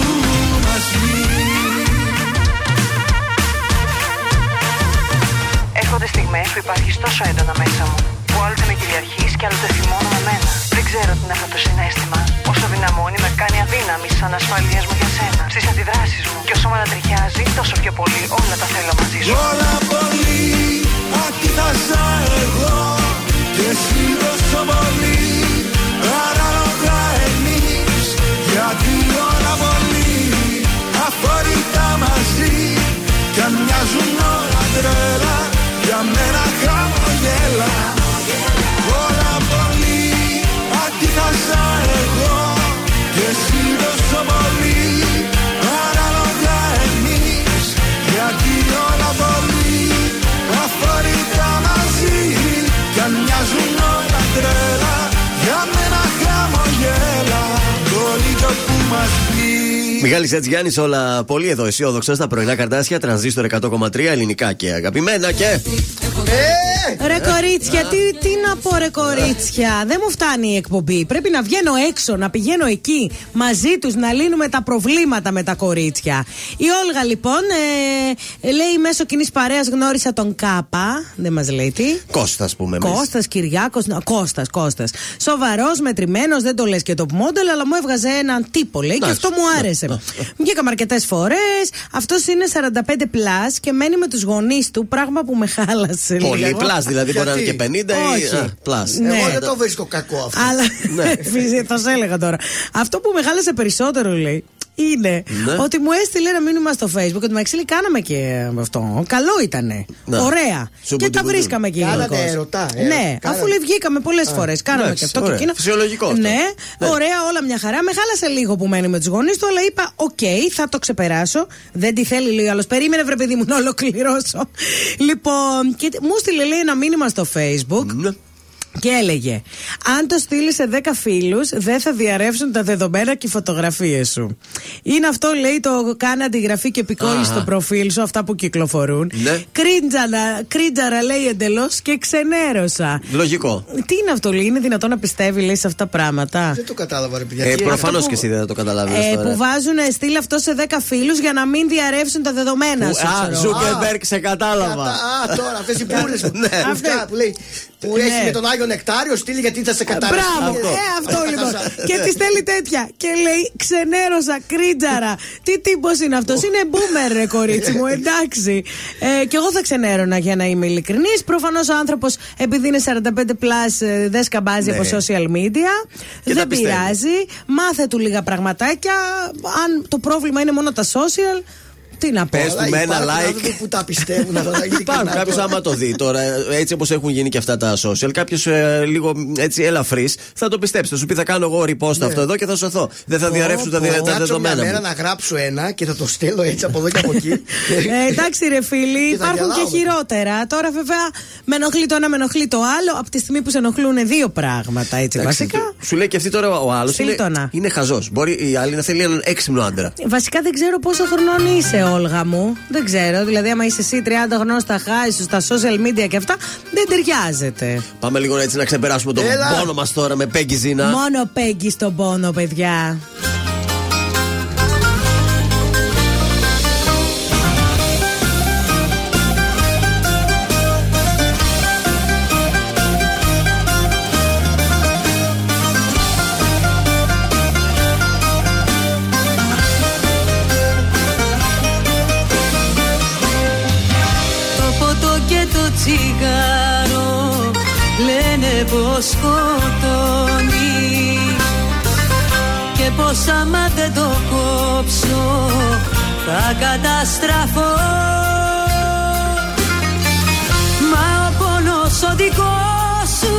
μας λύει Έρχονται στιγμές που υπάρχεις τόσο έντονα μέσα μου Που άλλοτε με κυριαρχείς και άλλοτε θυμώνω με μένα Δεν ξέρω τι είναι αυτό το συνέστημα. Όσο δυναμώνει με κάνει αδύναμη σαν ασφαλείας μου για σένα. Στις αντιδράσεις μου. Και όσο με ανατριχιάζει Τόσο πιο πολύ όλα τα θέλω μαζί σου. Όλα πολύ αντίθασα εγώ. Και εσύ τόσο πολύ Ανάλογα εμείς. Γιατί όλα πολύ αφορικά μαζί. Κι αν μοιάζουν όλα τρέλα Για μένα χαμογέλα Όλα πολύ αντίθασα εγώ Και εσύ τόσο πολύ Ανάλογα εμείς Γιατί όλα πολύ αφορικά μαζί Κι αν μοιάζουν όλα τρέλα Για μένα χαμογέλα Το λίγο που μας πει Μιχάλης έτσι Γιάννη, όλα πολύ εδώ αισιόδοξα στα πρωινά καρτάσια, τρανζίστορ 100,3 ελληνικά και αγαπημένα και. Ρε κορίτσια, τι, τι να πω ρε κορίτσια. Δεν μου φτάνει η εκπομπή. Πρέπει να βγαίνω έξω, να πηγαίνω εκεί μαζί τους, να λύνουμε τα προβλήματα με τα κορίτσια. Η Όλγα λοιπόν ε, λέει μέσω κοινής παρέας γνώρισα τον Κάπα. Δεν μας λέει τι. Κώστας, πούμε. εμείς. Κώστας Κυριάκος. Κώστας, Κώστας. Σοβαρός, μετρημένος, δεν το λες και το μόντελ, αλλά μου έβγαζε έναν τύπο λέει και Εντάξει. αυτό μου άρεσε. Βγήκαμε αρκετές φορές. Αυτός είναι 45 plus και μένει με τους γονείς του, πράγμα που με χάλασε. Πολύ λίγο. πλάς, δηλαδή μπορεί να είναι και 50 ή. Όχι. α, πλάς. Ναι. Εγώ δεν το βρίσκω κακό αυτό. Αλλά. Ναι. Φυσικά, θα σε έλεγα τώρα. Αυτό που με χάλασε περισσότερο, λέει, είναι Ναι. ότι μου έστειλε ένα μήνυμα στο Facebook ότι Μαξίλη κάναμε και αυτό. Καλό ήτανε. Ναι. Ωραία. Σου και τα μπουτουμπουδού. βρίσκαμε και Κάνατε γενικώς. ερωτά, ε, Ναι, κάνατε. αφού λέει βγήκαμε πολλέ φορές. Κάναμε εντάξει, και αυτό ωραία. και εκείνο. Φυσιολογικό αυτό. Ναι, Ναι. ωραία, όλα μια χαρά. Με χάλασε λίγο που μένει με τους γονείς του, αλλά είπα: Οκ, θα το ξεπεράσω. Δεν τη θέλει, λέει ο άλλος. Περίμενε, βρε παιδί μου, να ολοκληρώσω. Λοιπόν, και μου 'στειλε λέει ένα μήνυμα στο Facebook. Ναι. Και έλεγε: Αν το στείλεις σε 10 φίλους, δεν θα διαρρεύσουν τα δεδομένα και οι φωτογραφίες σου. Είναι αυτό, λέει, το κάνε αντιγραφή και επικόλληση Αχα. στο προφίλ σου, αυτά που κυκλοφορούν. Ναι. Κρίντζαρα, κρίντζαρα, λέει εντελώς και ξενέρωσα. Λογικό. Τι είναι αυτό, λέει, είναι δυνατόν να πιστεύει, λέει, σε αυτά τα πράγματα; Δεν το κατάλαβα, ρε παιδιά. Ε, Τι Προφανώ αυτό και που- εσύ δεν θα το καταλάβεις Ε, τώρα. που βάζουν στείλει αυτό σε 10 φίλους για να μην διαρρεύσουν τα δεδομένα Που- σου. Α, ξέρω. Ζούκερμπεργκ, σε κατάλαβα. Α, τώρα αυτές οι πουλε που, Ναι. που, Αυτές. που λέει. Που Ναι. έχει με τον Άγιο Νεκτάριο στείλει γιατί θα σε κατάρρευσε. Μπράβο, ε, αυτό λοιπόν. και τη στέλνει τέτοια. Και λέει, ξενέρωσα, κρίτζαρα. Τι τύπος είναι αυτός, είναι boomer, ρε κορίτσι μου, εντάξει. Ε, και εγώ θα ξενέρωνα για να είμαι ειλικρινής. Προφανώς ο άνθρωπος, επειδή είναι 45 plus, ε, δεν σκαμπάζει Ναι. από social media. Και τα δεν πιστεύει. πειράζει. Μάθε του λίγα πραγματάκια. Αν το πρόβλημα είναι μόνο τα social, τι να πω. Πες του με ένα Υπάρχουν like. άνθρωποι που τα πιστεύουν αυτά. Υπάρχουν κάποιο άμα το δει τώρα, έτσι όπως έχουν γίνει και αυτά τα social, κάποιο λίγο έτσι ελαφρύς θα το πιστέψει. Θα σου πει θα κάνω εγώ repost αυτό εδώ και θα σωθώ. Δεν θα διαρρεύσουν τα, δι- τα Κάτσω μια δεδομένα μέρα μου. να γράψω ένα και θα το στέλνω έτσι από εδώ και από εκεί. Ε, εντάξει, ρε φίλοι, Και θα υπάρχουν και γελάω μετά. χειρότερα. Τώρα, βέβαια, με ενοχλεί το ένα, με ενοχλεί το άλλο. Από τη στιγμή που σε ενοχλούν δύο πράγματα, έτσι Εντάξει, βασικά. Σου λέει και αυτή τώρα ο άλλος Στείλ' είναι, το να. είναι χαζός. Μπορεί η άλλη να θέλει έναν έξυπνο άντρα. Βασικά δεν ξέρω πόσο χρονών είσαι, Όλγα μου. Δεν ξέρω. Δηλαδή, άμα είσαι εσύ 30 χρονών στα χάη σου, στα social media και αυτά, δεν ταιριάζεται. Πάμε λίγο έτσι να ξεπεράσουμε τον Έλα. πόνο μας τώρα με Πέγγι Ζήνα. Μόνο πέγγι στον πόνο, παιδιά. Το τσιγάρο λένε πως σκοτώνει. Και πως άμα δεν το κόψω θα καταστραφώ. Μα ο πόνος ο δικός σου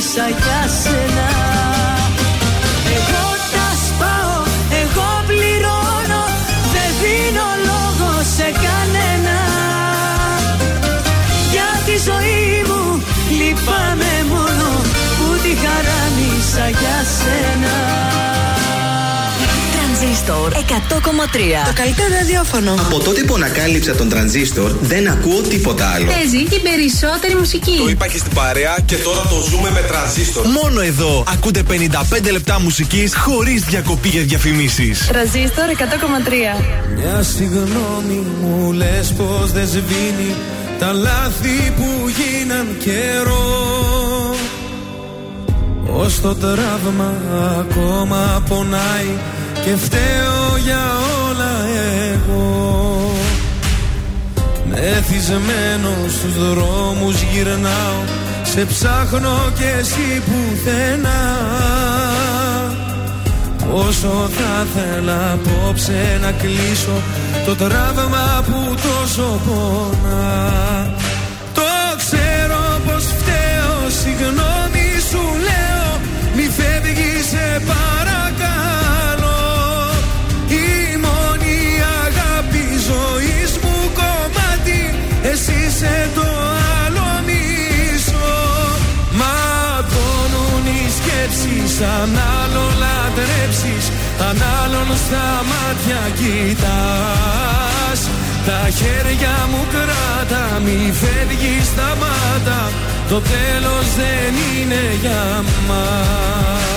χαράμισα για σένα Εγώ τα σπάω, εγώ πληρώνω Δεν δίνω λόγο σε κανένα Για τη ζωή μου λυπάμαι μόνο Που τη χαράμισα για σένα Τρανζίστορ 100,3. Το καλύτερο ραδιόφωνο. Από τότε που ανακάλυψα τον τρανζίστορ, δεν ακούω τίποτα άλλο. Παίζει την περισσότερη μουσική. Το είπα και στην παρέα και τώρα το ζούμε με τρανζίστορ. Μόνο εδώ ακούτε 55 λεπτά μουσικής χωρίς διακοπή για διαφημίσεις. Τραζίστορ 100,3. Μια συγγνώμη μου λες πως δεν σβήνει τα λάθη που γίναν καιρό Ως το τραύμα ακόμα πονάει και φταίω για όλα εγώ. Μεθυσμένο στους δρόμους γυρνάω. Σε ψάχνω και εσύ πουθενά. Όσο θα θέλα απόψε να κλείσω Το τραύμα που τόσο πονά Εσύ είσαι το άλλο μισό. Ματώνουν οι σκέψεις Αν άλλο λατρέψεις Αν άλλον στα μάτια κοιτάς. Τα χέρια μου κράτα Μη φεύγεις σταμάτα. Το τέλος δεν είναι για μας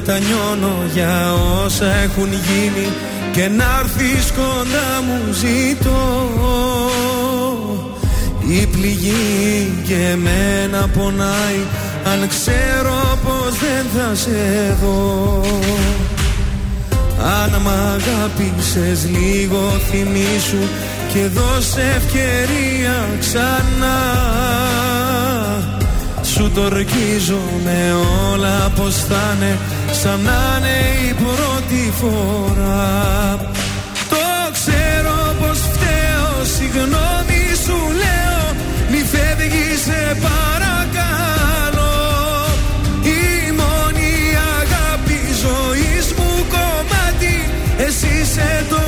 Μετανιώνω για όσα έχουν γίνει Και να έρθεις κοντά μου ζητώ. Η πληγή και εμένα πονάει Αν ξέρω πως δεν θα σε δω. Αν μ' αγάπησες λίγο θυμήσου Και δώσε ευκαιρία ξανά. Σου το ορκίζω με όλα πως θα είναι Σαν να είναι η πρώτη φορά. Το ξέρω πως φταίω Συγγνώμη σου λέω. Μη φεύγεις σε παρακαλώ. Η μόνη αγάπη ζωής μου κομμάτι. Εσύ είσαι το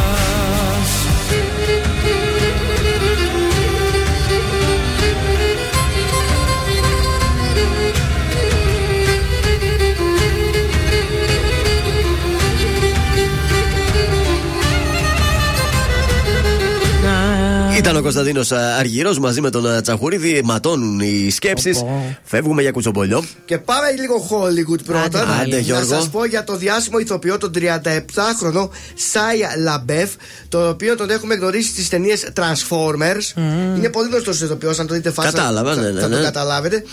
Ήταν ο Κωνσταντίνος Αργυρός μαζί με τον ε, Τσαχουρίδη. Ματώνουν οι σκέψεις. Φεύγουμε για κουτσομπολιό. Και πάμε λίγο Hollywood πρώτα. Άντε, να Γιώργο. σας πω για το διάσημο ηθοποιό, τον 37χρονο Shia LaBeouf, τον οποίο τον έχουμε γνωρίσει στις ταινίες Transformers. Είναι πολύ γνωστός ηθοποιός, αν το δείτε φάτσα. Κατάλαβα, θα, ναι, ναι, θα ναι. το καταλάβετε.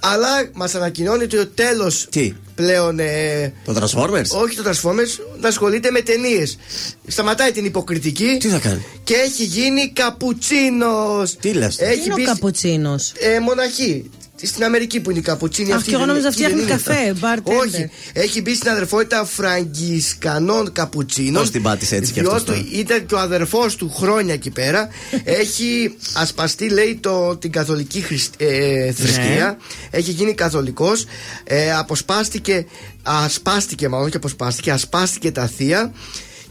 Αλλά μας ανακοινώνει ότι ο τέλος πλέον. Ε, Το Transformers; όχι το Transformers, να ασχολείται με ταινίες. Σταματάει την υποκριτική. Τι θα κάνει; Και έχει γίνει καπουτσίνος. Τι λες; Τι είναι ο καπουτσίνος; Ε, μοναχή. Στην Αμερική που είναι η καπουτσίνη Αχ, αυτή. και εγώ δεν νόμιζα είναι- φτιάχνει δεν είναι καφέ, αυτό. bartender. Όχι. Έχει μπει στην αδερφότητα φραγκισκανών καπουτσίνων. Πώς την πάτησε έτσι κι Διότι αυτός τώρα; ήταν και ο αδερφός του χρόνια εκεί πέρα. Έχει ασπαστεί, λέει, το, την καθολική χρησ- ε, θρησκεία. Έχει γίνει καθολικός. Ε, αποσπάστηκε, ασπάστηκε μάλλον και αποσπάστηκε, ασπάστηκε τα θεία.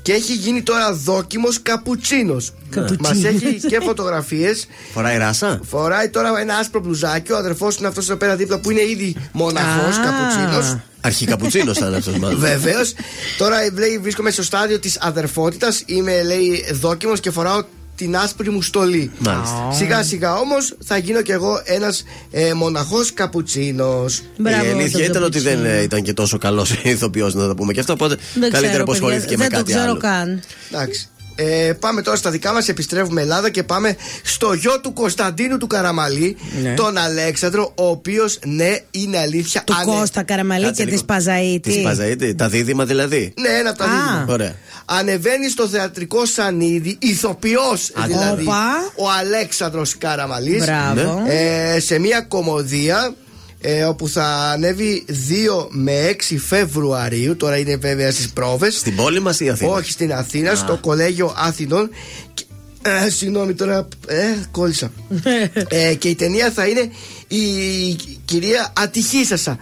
Και έχει γίνει τώρα δόκιμος καπουτσίνος Καπουτσίνος. Μας έχει και φωτογραφίες Φοράει ράσα; Φοράει τώρα ένα άσπρο μπλουζάκι. Ο αδερφός είναι αυτός εδώ πέρα δίπλα που είναι ήδη μοναχός, Α. καπουτσίνος. Αρχικαπουτσίνος θα είναι αυτός μάλλον. Βεβαίως. τώρα λέει, βρίσκομαι στο στάδιο της αδερφότητας. Είμαι, λέει, δόκιμος και φοράω την άσπρη μου στολή. Μάλιστα. Σιγά σιγά όμως θα γίνω κι εγώ ένας ε, μοναχός καπουτσίνος. η αλήθεια ήταν ότι δεν ε, ήταν και τόσο καλός ηθοποιός να το πούμε και αυτό. Οπότε Δεν καλύτερα ξέρω, που ασχολήθηκε παιδιά, με δεν κάτι το ξέρω άλλο. καν. Εντάξει. Ε, πάμε τώρα στα δικά μας. Επιστρέφουμε Ελλάδα και πάμε στο γιο του Κωνσταντίνου του Καραμαλή, Ναι. τον Αλέξανδρο, ο οποίος ναι, είναι αλήθεια. Του ανε- Κώστα Καραμαλή Κάτσε και λίγο. της Παζαίτη. Της Παζαίτη, τα δίδυμα δηλαδή. Ναι, ένα από τα δίδυμα. Ωραία. Ανεβαίνει στο θεατρικό σανίδι, ηθοποιός Άντε. δηλαδή, Όπα. ο Αλέξανδρος Καραμαλής Μπράβο. ε, σε μια κομμωδία ε, όπου θα ανέβει 2 με 6 Φεβρουαρίου. Τώρα είναι βέβαια στις πρόβες. Στην πόλη μας ή Αθήνας; Όχι στην Αθήνα, Α. στο κολέγιο Αθηνών. Και- Ε, συγγνώμη τώρα, ε, κόλλησα. ε, και η ταινία θα είναι η κυρία Ατυχήσασα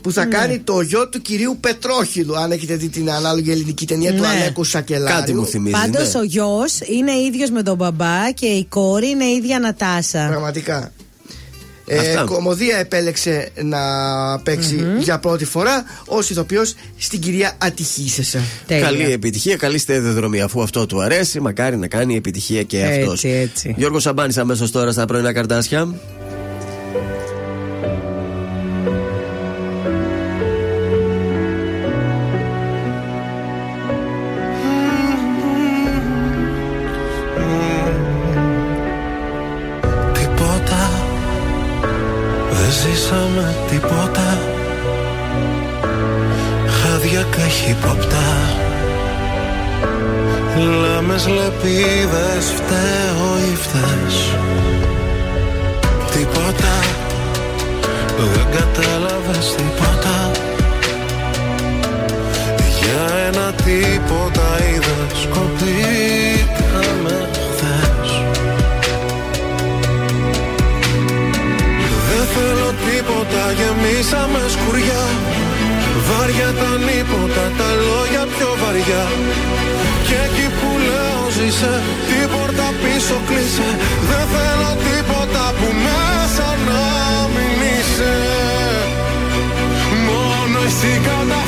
που θα Ναι. κάνει το γιο του κυρίου Πετρόχυλου. Αν έχετε δει την ανάλογη ελληνική ταινία του Ναι. Αλέκου Σακελάριου. Κάτι μου θυμίζει. Πάντως ναι. ο γιος είναι ίδιος με τον μπαμπά και η κόρη είναι ίδια Νατάσα. Πραγματικά. Ε, Αυτά. κομμωδία επέλεξε να παιξει για πρώτη φορά ως ηθοποιός στην κυρία Ατυχήσασα. Τέλεια. Καλή επιτυχία, καλή σταδιοδρομή. Αφού αυτό του αρέσει, μακάρι να κάνει επιτυχία και Έτσι, αυτός. έτσι. Γιώργος Σαμπάνης, αμέσως τώρα στα πρωινά καρτάσια. Χάδια καχύποπτα Λάμες λεπίδες φταίω ή φταίς. Τίποτα. Δεν κατάλαβες τίποτα. Για ένα τίποτα είδες Σκοτήκαμε χθες. Δεν θέλω τίποτα, γεμίσαμε σκουριά Βάρια τα νύποτα, τα λόγια πιο βαριά. Και εκεί που λέω ζήσε, την πόρτα πίσω κλείσε. Δεν θέλω τίποτα που μέσα να μην είσαι. Μόνο εσύ καταφέρνεις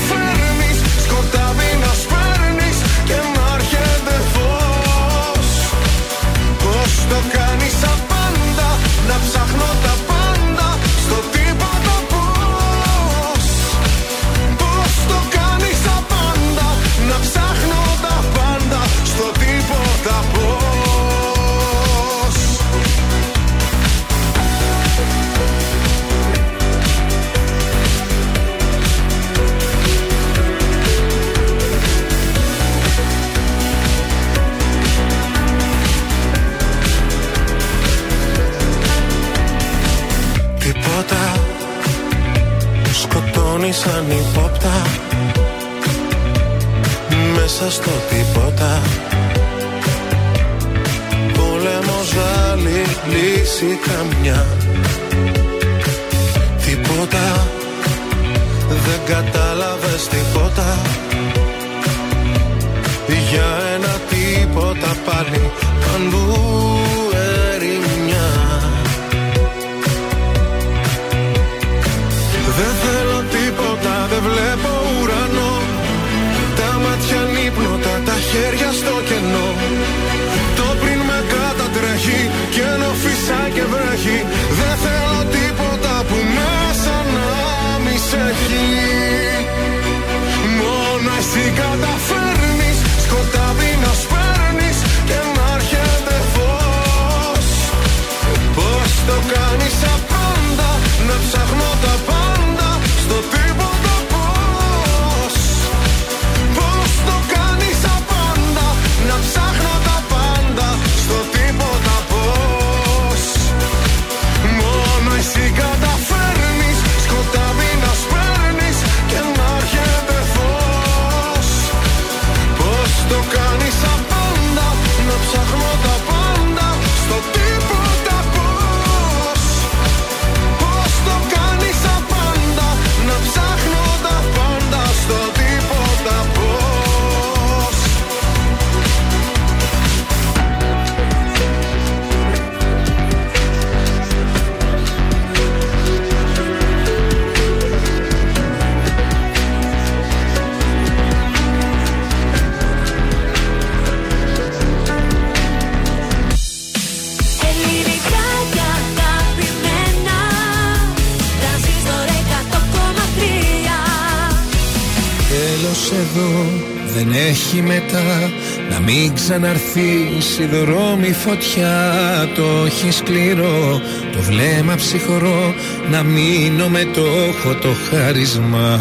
μην ξαναρθείς η δρόμη φωτιά. Το έχει σκληρό, το βλέμμα ψυχρό Να μείνω με το έχω το χάρισμα.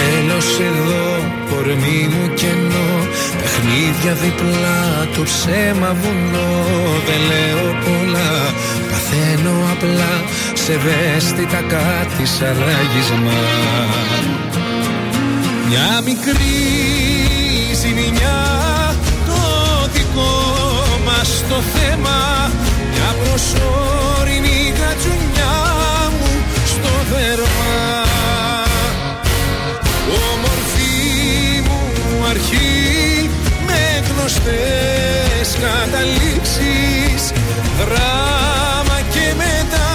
Τέλος εδώ, κορμί μου κενό. Παιχνίδια διπλά, το ψέμα βουνό. Δεν λέω πολλά, παθαίνω απλά. Σε ευαίσθητα κάτι σαν ράγισμα. Μια μικρή μας το θέμα Μια προσωρινή κατσουνιά μου στο δέρμα. Όμορφη μου αρχή με γνωστές καταλήξεις Δράμα και μετά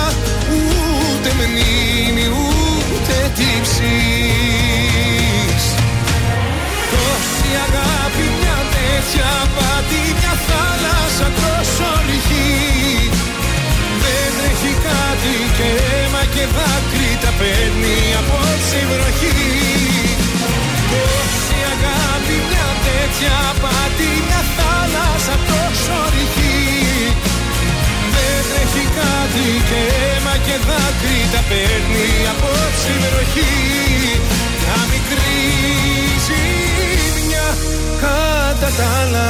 ούτε μνήμη ούτε τύψεις. Τόση αγάπη μια τέτοια πάτη και δάκρυ τα παίρνει απόψε η βροχή. Τόση αγάπη μια τέτοια πάτη μια θάλασσα τόσο ρηχή Δεν τρέχει κάτι και αίμα και δάκρυ τα παίρνει απόψε η βροχή. Μια μικρή ζημιά κατά τα άλλα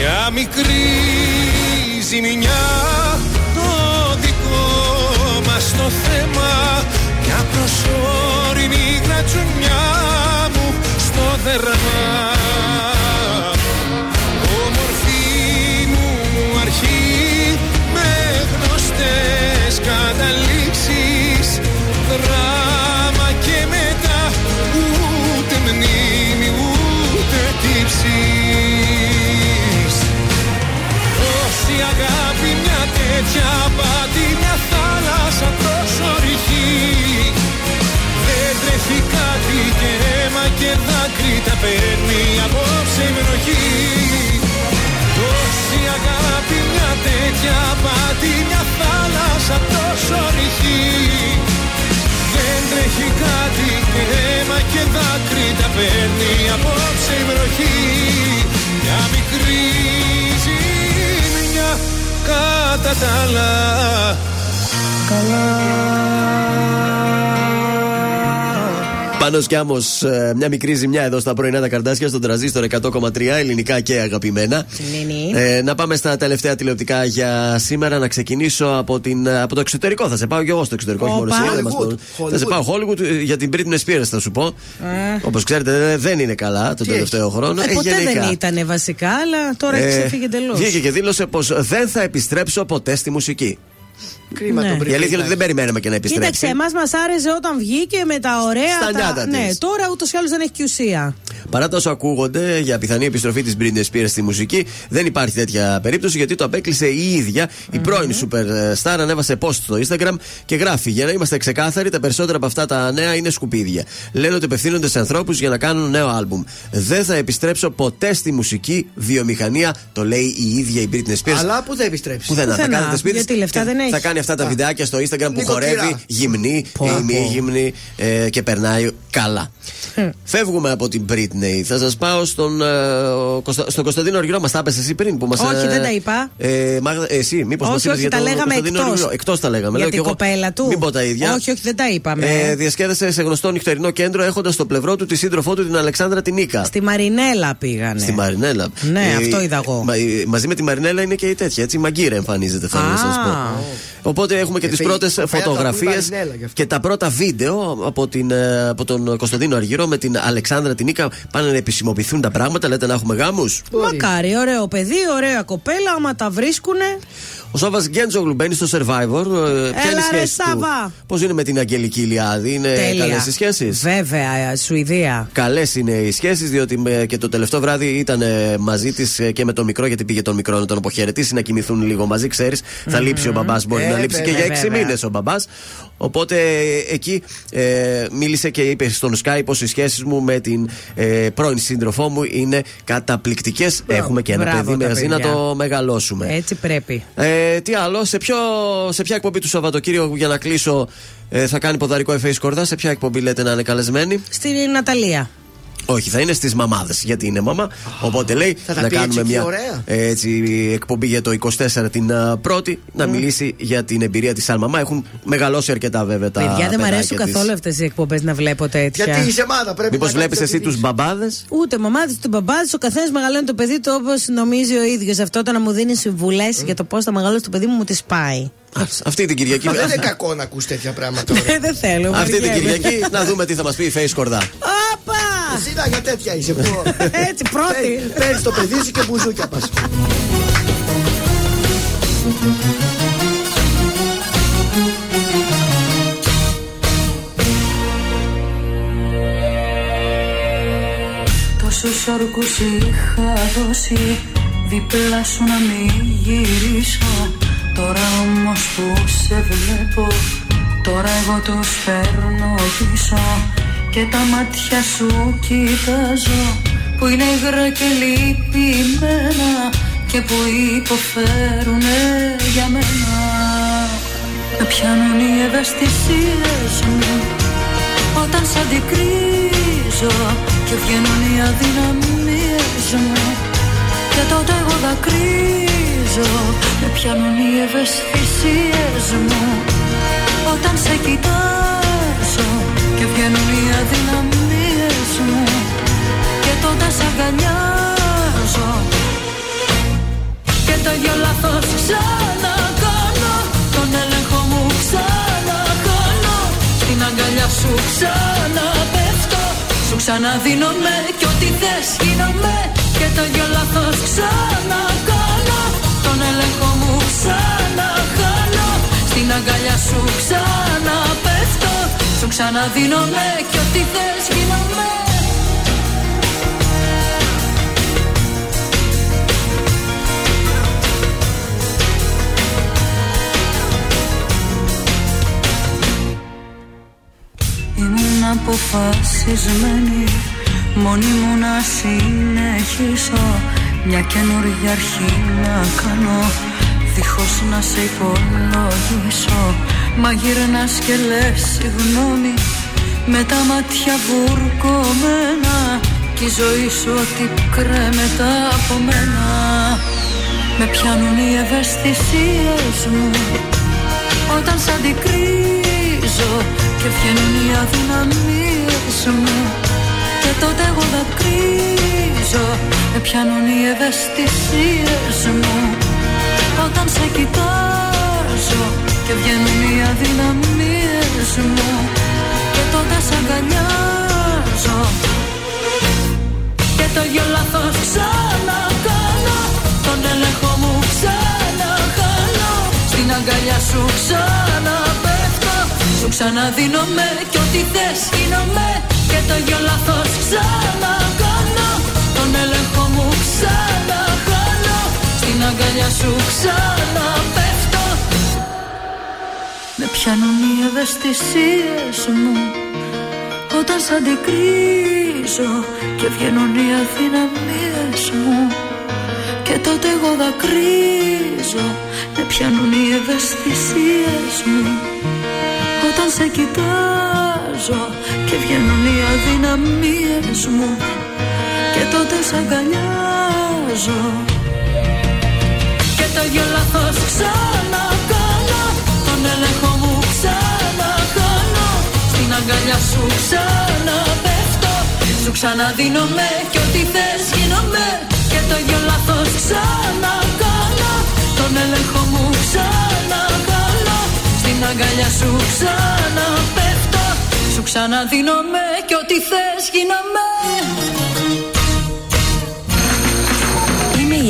μια μικρή ζημιά παίρνει απόψε η βροχή Τόση αγάπη μια τέτοια πάτη μια θάλασσα τόσο ρηχή δεν τρέχει κάτι και αίμα και δάκρυ τα παίρνει απόψε η βροχή Μια μικρή ζημιά κατά τα άλλα Πάνω Κιάμος, ε, μια μικρή ζημιά εδώ στα πρωινά τα καρδάσια στον τραζίστορ 100,3 ελληνικά και αγαπημένα. Ε, να πάμε στα τελευταία τηλεοπτικά για σήμερα. Να ξεκινήσω από, την, από το εξωτερικό. Θα σε πάω και εγώ στο εξωτερικό. όχι μόνο εσύ, δεν μας πω. Θα σε πάω Hollywood ε, για την Britney Spears, θα σου πω. Ε. Όπως ξέρετε, δεν είναι καλά τον Τι τελευταίο χρόνο. Ε, Ε, ποτέ γενικά. δεν ήταν βασικά, αλλά τώρα έχει ξεφύγει εντελώς. Βγήκε και δήλωσε πως δεν θα επιστρέψω ποτέ στη μουσική. Κρίμα Ναι. τον Η αλήθεια είναι ότι δεν περιμέναμε και να επιστρέψει. Κοίταξε, εμάς μας άρεσε όταν βγήκε με τα ωραία. Στα τα... νιάτα της. Ναι, τώρα ούτως ή άλλως δεν έχει και ουσία. Παρά τα όσα ακούγονται για πιθανή επιστροφή της Britney Spears στη μουσική, δεν υπάρχει τέτοια περίπτωση γιατί το απέκλεισε η ίδια. Η πρώην superstar ανέβασε post στο Instagram και γράφει: Για να είμαστε ξεκάθαροι, τα περισσότερα από αυτά τα νέα είναι σκουπίδια. Λένε ότι απευθύνονται σε ανθρώπους για να κάνουν νέο άλμπουμ. Δεν θα επιστρέψω ποτέ στη μουσική βιομηχανία, το λέει η ίδια η Britney Spears. Αλλά πού θα επιστρέψει; Πουθενά. Θα Πουθενά. κάνετε σπίτι της Γιατί λεφτά και δεν έχεις. Θα κάνει αυτά τα βιντεάκια στο Instagram που Νοικοκυρά. χορεύει γυμνή ή μη γυμνή ε, και περνάει καλά. Φεύγουμε από την Britney. Θα σας πάω στον, ε, ο Κωνστα- στον Κωνσταντίνο Αργυρό. Μας τα έπεσε εσύ πριν που μας. Όχι, δεν τα είπα. Ε, Μάγδα, εσύ, μήπως Όχι, όχι, τα λέγαμε εκτός. Εκτός τα λέγαμε. Για Λέω την κι εγώ, κοπέλα του. Μην πω τα ίδια. Όχι, όχι, δεν τα είπαμε. Ε, διασκέδασε σε γνωστό νυχτερινό κέντρο έχοντας στο πλευρό του τη σύντροφό του την Αλεξάνδρα την Νίκα. Στη Μαρινέλα πήγανε. Στη Μαρινέλα. Ναι, αυτό είδα εγώ. μα- ε, μαζί με τη Μαρινέλα είναι και η τέτοια. Έτσι, η Μαγκύρα εμφανίζεται, θέλω να Α. σα πω. Οπότε έχουμε και Ε, τις φύγει- πρώτες φέρει το φωτογραφίες Μαρινέλα γι' αυτό. και τα πρώτα βίντεο από, την, ε, από τον Κωνσταντίνο Αργυρό με την Αλεξάνδρα την Νίκα. Πάνε να επισημοποιηθούν τα πράγματα. Λέτε να έχουμε γάμους; Μακάρι, ωραίο παιδί, ωραία κοπέλα. Άμα τα βρίσκουνε. Ο Σάβα Γκέντζογλου μπαίνει στο survivor. Ε, Ποια είναι η ρε, σχέση του; Σάβα. Πώς είναι με την Αγγελική Ηλιάδη, Είναι Τέλεια. καλές οι σχέσεις; Βέβαια, Σουηδία. Καλές είναι οι σχέσεις, διότι με- και το τελευταίο βράδυ ήταν ε, μαζί της και με τον μικρό, γιατί πήγε τον μικρό να τον αποχαιρετήσει, να κοιμηθούν λίγο μαζί, ξέρεις. Θα λείψει ο μπαμπάς, μπορεί Ε, να λείψει και βέβαια, για έξι βέβαια. μήνες ο μπαμπάς. Οπότε ε, εκεί ε, μίλησε και είπε στον Sky πως οι σχέσεις μου με την ε, πρώην σύντροφό μου είναι καταπληκτικές. Έχουμε και ένα Μπράβο παιδί τα μαζί να παιδιά. το μεγαλώσουμε. Έτσι πρέπει. Ε, τι άλλο, σε, ποιο, σε ποια εκπομπή του Σαββατοκύριακου για να κλείσω ε, θα κάνει ποδαρικό εφέ Κορδά, σε ποια εκπομπή λέτε να είναι καλεσμένη. Στην Ναταλία. Όχι, θα είναι στις μαμάδες. Γιατί είναι μαμά. Οπότε λέει Θα τα να πει κάνουμε έτσι μια και ωραία. ε, έτσι, εκπομπή για το 24 την α, πρώτη. Να μιλήσει για την εμπειρία της Αλμαμά. Έχουν μεγαλώσει αρκετά βέβαια τα. Παιδιά, δεν μου παιδάκια αρέσουν της. καθόλου αυτές οι εκπομπές να βλέπω τέτοια. Γιατί είσαι μάδα, πρέπει Μήπως να βλέπεις κάνεις εσύ ό,τι του μπαμπάδες; Ούτε μαμάδες, ούτε μπαμπάδες. Ο καθένας μεγαλώνει το παιδί του όπως νομίζει ο ίδιος. Αυτό το να μου δίνεις συμβουλές για το πώς θα μεγαλώσει το παιδί μου μου τις πάει. Αυτή την Κυριακή. Μα δεν είναι κακό να ακούς τέτοια πράγματα τώρα. Ε, δεν θέλω. Αυτή την βαριέμαι. Κυριακή να δούμε τι θα μας πει η Face Κορδά. Όπα! Εσύ να για τέτοια είσαι που. Έτσι, πρώτη. Παίρνεις το παιδί σου και μπουζούκια πας. Τόσους όρκους είχα δώσει Δίπλα σου να μην γυρίσω Τώρα όμως που σε βλέπω Τώρα εγώ τους φέρνω πίσω Και τα μάτια σου κοιτάζω Που είναι υγρά και λυπημένα Και που υποφέρουνε για μένα. Με πιάνουν οι ευαισθησίες μου όταν σ' αντικρίζω και βγαίνουν οι αδυναμίες μου. Και τότε εγώ δακρύζω με πιάνουν οι ευαισθησίες μου. Όταν σε κοιτάζω και βγαίνουν οι αδυναμίες μου. Και τότε σ' αγκαλιάζω. Και το ίδιο λάθος ξανακάνω. Τον έλεγχο μου ξανακάνω. Στην αγκαλιά σου ξαναπέφτω. Σου ξαναδίνομαι κι ό,τι θες γίνομαι. Και το ίδιο λάθος ξανακάνω. Τον έλεγχο μου ξαναχάνω. Στην αγκαλιά σου ξαναπέφτω. Σου ξαναδίνομαι κι ό,τι θες γίνομαι. Ήμουν αποφασισμένη Μόνη μου να συνεχίσω. Μια καινούργια αρχή να κάνω Δίχως να σε υπολογίσω Μα γυρνάς και λες συγγνώμη. Με τα μάτια βουρκωμένα Κι η ζωή σου ότι κρέμεται από μένα. Με πιάνουν οι ευαισθησίες μου. Όταν σ' αντικρίζω και βγαίνουν οι αδυναμίες μου. Και τότε εγώ δακρύζω με πιάνουν οι ευαισθησίες μου όταν σε κοιτάζω και βγαίνουν οι αδυναμίες μου και τότε σ' αγκαλιάζω. Και το ίδιο λάθος ξανακάνω τον έλεγχο μου ξαναχάνω. Στην αγκαλιά σου ξαναπέφτω Σου ξαναδίνομαι κι ό,τι θες γίνομαι Και το ίδιο λάθος ξανακάνω Τον έλεγχο μου ξαναχάνω Στην αγκαλιά σου ξαναπέφτω. Με πιάνουν οι ευαισθησίες μου Όταν σ' αντικρίζω Και βγαίνουν οι αδυναμίες μου. Και τότε εγώ δακρύζω Με πιάνουν οι ευαισθησίες μου. Όταν σε κοιτάζω Και βγαίνουν οι αδυναμίες μου. Και τότε σ' αγκαλιάζω Και το ίδιο λάθος ξανακάνω. Τον έλεγχο μου ξαναχάνω Στην αγκαλιά σου ξαναπέφτω. Σου ξαναδίνομαι κι ό,τι θες γίνομαι. Και το ίδιο λάθος ξανακάνω. Τον έλεγχο μου ξανακάνω. Στην αγκαλιά σου ξαναπέφτω. Σου ξαναδίνομαι κι ό,τι θες γίναμε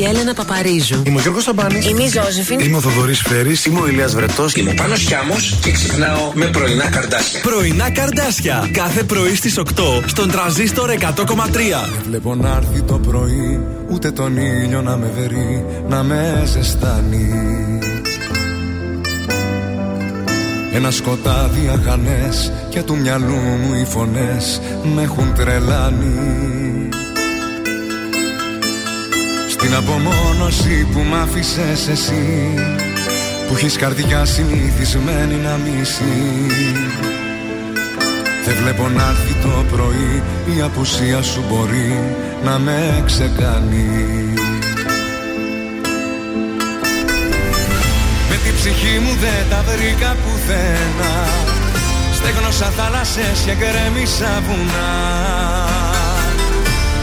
η Έλενα Παπαρίζου. Είμαι ο Γιώργος Σαμπάνης. Είμαι η Ζώζεφιν. Είμαι ο Θοδωρής Φέρης. Είμαι ο Ηλίας Βρετός. Είμαι ο Πάνος Χιάμος και ξυπνάω με πρωινά καρδάσια. Πρωινά καρδάσια. Κάθε πρωί στις 8 στον τραζίστορ 100,3. Βλέπω να έρθει το πρωί, ούτε τον ήλιο να με βερεί, να με ζεστάνει. Ένα σκοτάδι αχανές και του μυαλού μου οι φωνές με έχουν τρελάνει. Στην απομόνωση που μ' άφησες εσύ που έχεις καρδιά συνηθισμένη να μισεί δεν βλέπω να έρθει το πρωί Η απουσία σου μπορεί να με ξεκάνει. Με την ψυχή μου δεν τα βρήκα πουθενά. Στέγνωσα θάλασσες και γκρέμισα βουνά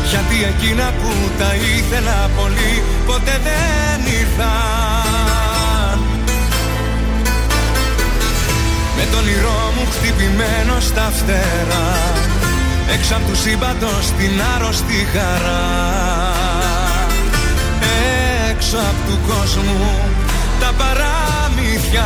Γιατί εκείνα που τα ήθελα πολύ Ποτέ δεν ήρθαν. Με τον όνειρό μου χτυπημένο στα φτερά Έξω απ' τους σύμπαντος την άρρωστη χαρά. Έξω απ' του κόσμου τα παραμύθια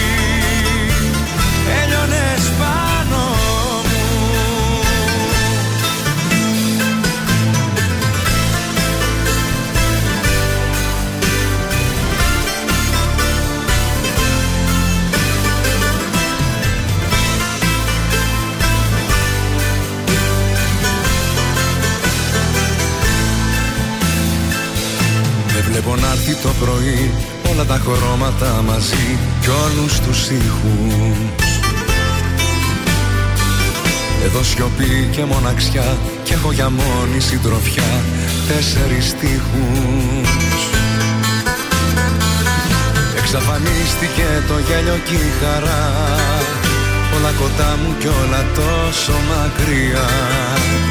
βλέπω να έρθει το πρωί όλα τα χρώματα μαζί κι όλους τους ήχους. Εδώ σιωπή και μοναξιά και έχω για μόνη συντροφιά τέσσερις στίχους. Εξαφανίστηκε το γέλιο και η χαρά Όλα κοντά μου κι όλα τόσο μακριά. Δεν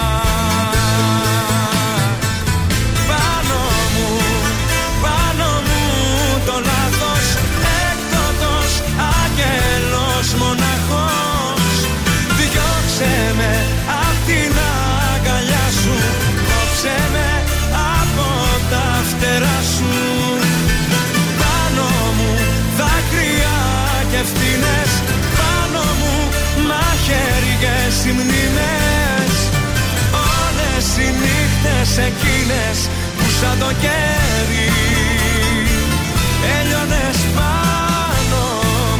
οι μνήμες Όλες οι νύχτες εκείνες που σαν το κέρι Έλειωνες πάνω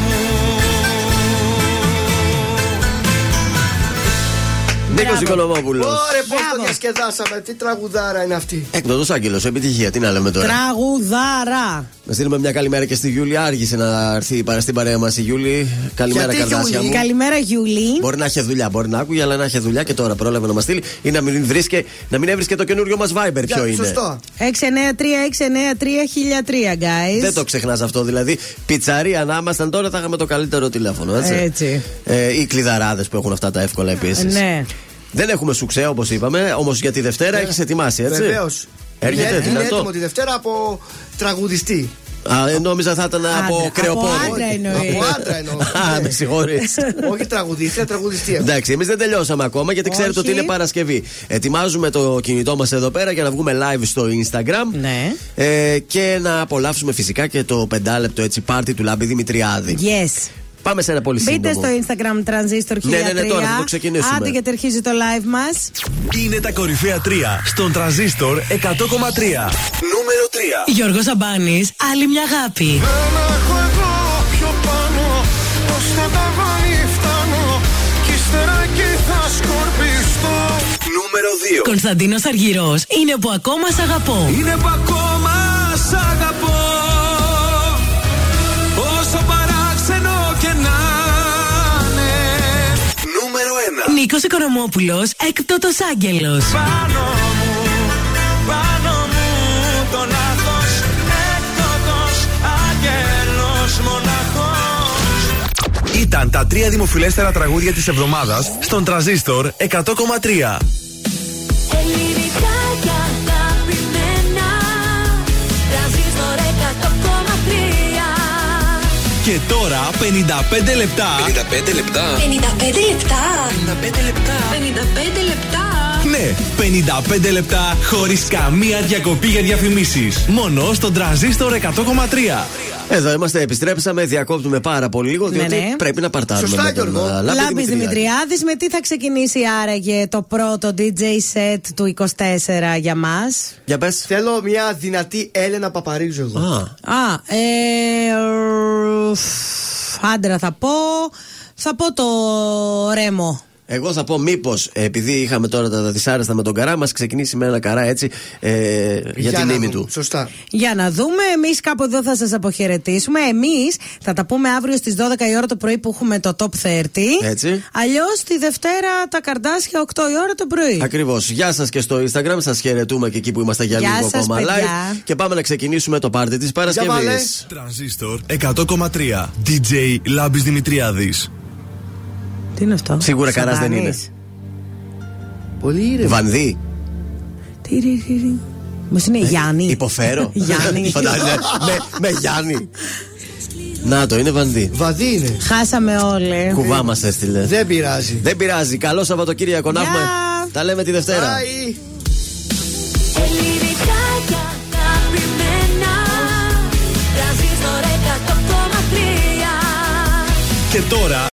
μου Νίκος Οικονομόπουλος. Ωραία, πώς το διασκεδάσαμε. Τι τραγουδάρα είναι αυτή. Έκδοτο Άγγελος, επιτυχία. Τι να λέμε τώρα; Τραγουδάρα. Να στείλουμε μια καλημέρα και στη Γιούλη. Άργησε να έρθει παρά στην παρέα μας η Γιούλη. Καλημέρα, Γιατί καρδάσια Γιούλη; μου. Καλημέρα, Γιούλη. Μπορεί να έχει δουλειά, μπορεί να άκουγε, αλλά να έχει δουλειά και τώρα πρόλαβε να μας στείλει ή να μην, βρίσκε, να μην έβρισκε το καινούριο μας Viber. Ποιο είναι. 693-693-1003, guys. Δεν το ξεχνάς αυτό. Δηλαδή, πιτσαρία να ήμασταν τώρα θα είχαμε το καλύτερο τηλέφωνο. Έτσι. Έτσι. Ε, ή κλειδαράδες που έχουν αυτά τα εύκολα επίσης. Ναι. Δεν έχουμε σουξέ όπως είπαμε, όμως για τη Δευτέρα έχεις ετοιμάσει, έτσι. Βεβαίως. Έρχεται είναι, είναι δυνατό. έτοιμο τη Δευτέρα από τραγουδιστή. Α, ε, νόμιζα θα ήταν από Άντρα. κρεοπόδι. Από άντρα εννοείς. Από άντρα εννοώ. Α, με συγχωρείς. Όχι τραγουδίστρια, τραγουδιστή. Εντάξει, εμείς δεν τελειώσαμε ακόμα γιατί ξέρετε Όχι. ότι είναι Παρασκευή. Ετοιμάζουμε το κινητό μας εδώ πέρα για να βγούμε live στο Instagram. Ναι. Ε, και να απολαύσουμε φυσικά και το πεντάλεπτο έτσι πάρτι του Λάμπη Δημητριάδη. Yes. Πάμε σε ένα πολύ σύντομο. Μπείτε στο Instagram Transistor 1003. Ναι, ναι, ναι, τώρα θα το ξεκινήσουμε. Άντε γιατί αρχίζει το live μας. Είναι τα κορυφαία 3 στον τραζίστορ 100,3. Νούμερο 3. Γιώργος Αμπάνης, άλλη μια αγάπη. Δεν έχω εγώ πιο πάνω Πώς θα τα βάλει φτάνω Κι ύστερα εκεί θα σκορπιστώ Νούμερο 2. Κωνσταντίνος Αργυρός, είναι που ακόμα σ' αγαπώ. Είναι που ακόμα Νίκος Οικονομόπουλος, έκπτωτος άγγελος. Πάνω μου, πάνω μου το λάθος Έκτοτος αγγέλος μοναχός Ήταν τα τρία δημοφιλέστερα τραγούδια της εβδομάδας στον τραζίστορ 100,3. Και τώρα 55 λεπτά 55 λεπτά. 55 λεπτά. 55 λεπτά. 55 λεπτά. Ναι, 55 λεπτά χωρίς καμία διακοπή για διαφημίσεις. Μόνο στον τραζίστορ 100,3. Εδώ είμαστε, επιστρέψαμε, διακόπτουμε πάρα πολύ λίγο Ναι, διότι ναι. πρέπει να παρτάρουμε. Σωστά, με τον, Γιώργο. α, Λάμπη Λάμπη Δημητριάδη. Δημητριάδης, με τι θα ξεκινήσει άραγε το πρώτο DJ set του 24 για μας; Για πες. Θέλω μια δυνατή Έλενα Παπαρίζου εγώ. Α, Α, ε. ρ, Άντρα θα πω. Θα πω το ρέμο. Εγώ θα πω μήπως, επειδή είχαμε τώρα τα δυσάρεστα με τον καρά, μας ξεκινήσει με ένα καρά έτσι ε, για, την να ήμη δούμε. του. Σωστά. Για να δούμε, εμείς κάπου εδώ θα σας αποχαιρετήσουμε. Εμείς θα τα πούμε αύριο στις 12 η ώρα το πρωί που έχουμε το top 30. Έτσι. Αλλιώς τη Δευτέρα τα καρδάσια 8 η ώρα το πρωί. Ακριβώς. Γεια σας και στο Instagram. Σας χαιρετούμε και εκεί που είμαστε για Γεια λίγο σας, ακόμα παιδιά. live. Και πάμε να ξεκινήσουμε το πάρτι της Παρασκευής. βάλε. Τρανζίστορ 100,3. DJ Λάμπης Δημητριάδης. Τι είναι αυτό; Σίγουρα καράς δεν είναι. Πολύ ήρεμο. Βανδύ. Μας είναι Γιάννη. Υποφέρω. Γιάννη. Φαντάζεσαι. με, με Γιάννη. Να το, είναι Βανδύ. Βαδί είναι. Χάσαμε όλοι. Κουβά μα έστειλε. Δεν πειράζει. Δεν πειράζει. Καλό Σαββατοκύριακο να Γεια. έχουμε. Τα λέμε τη Δευτέρα. Bye. Ελληνικά και αγαπημένα Τρανζίστορ 100,3 Και τώρα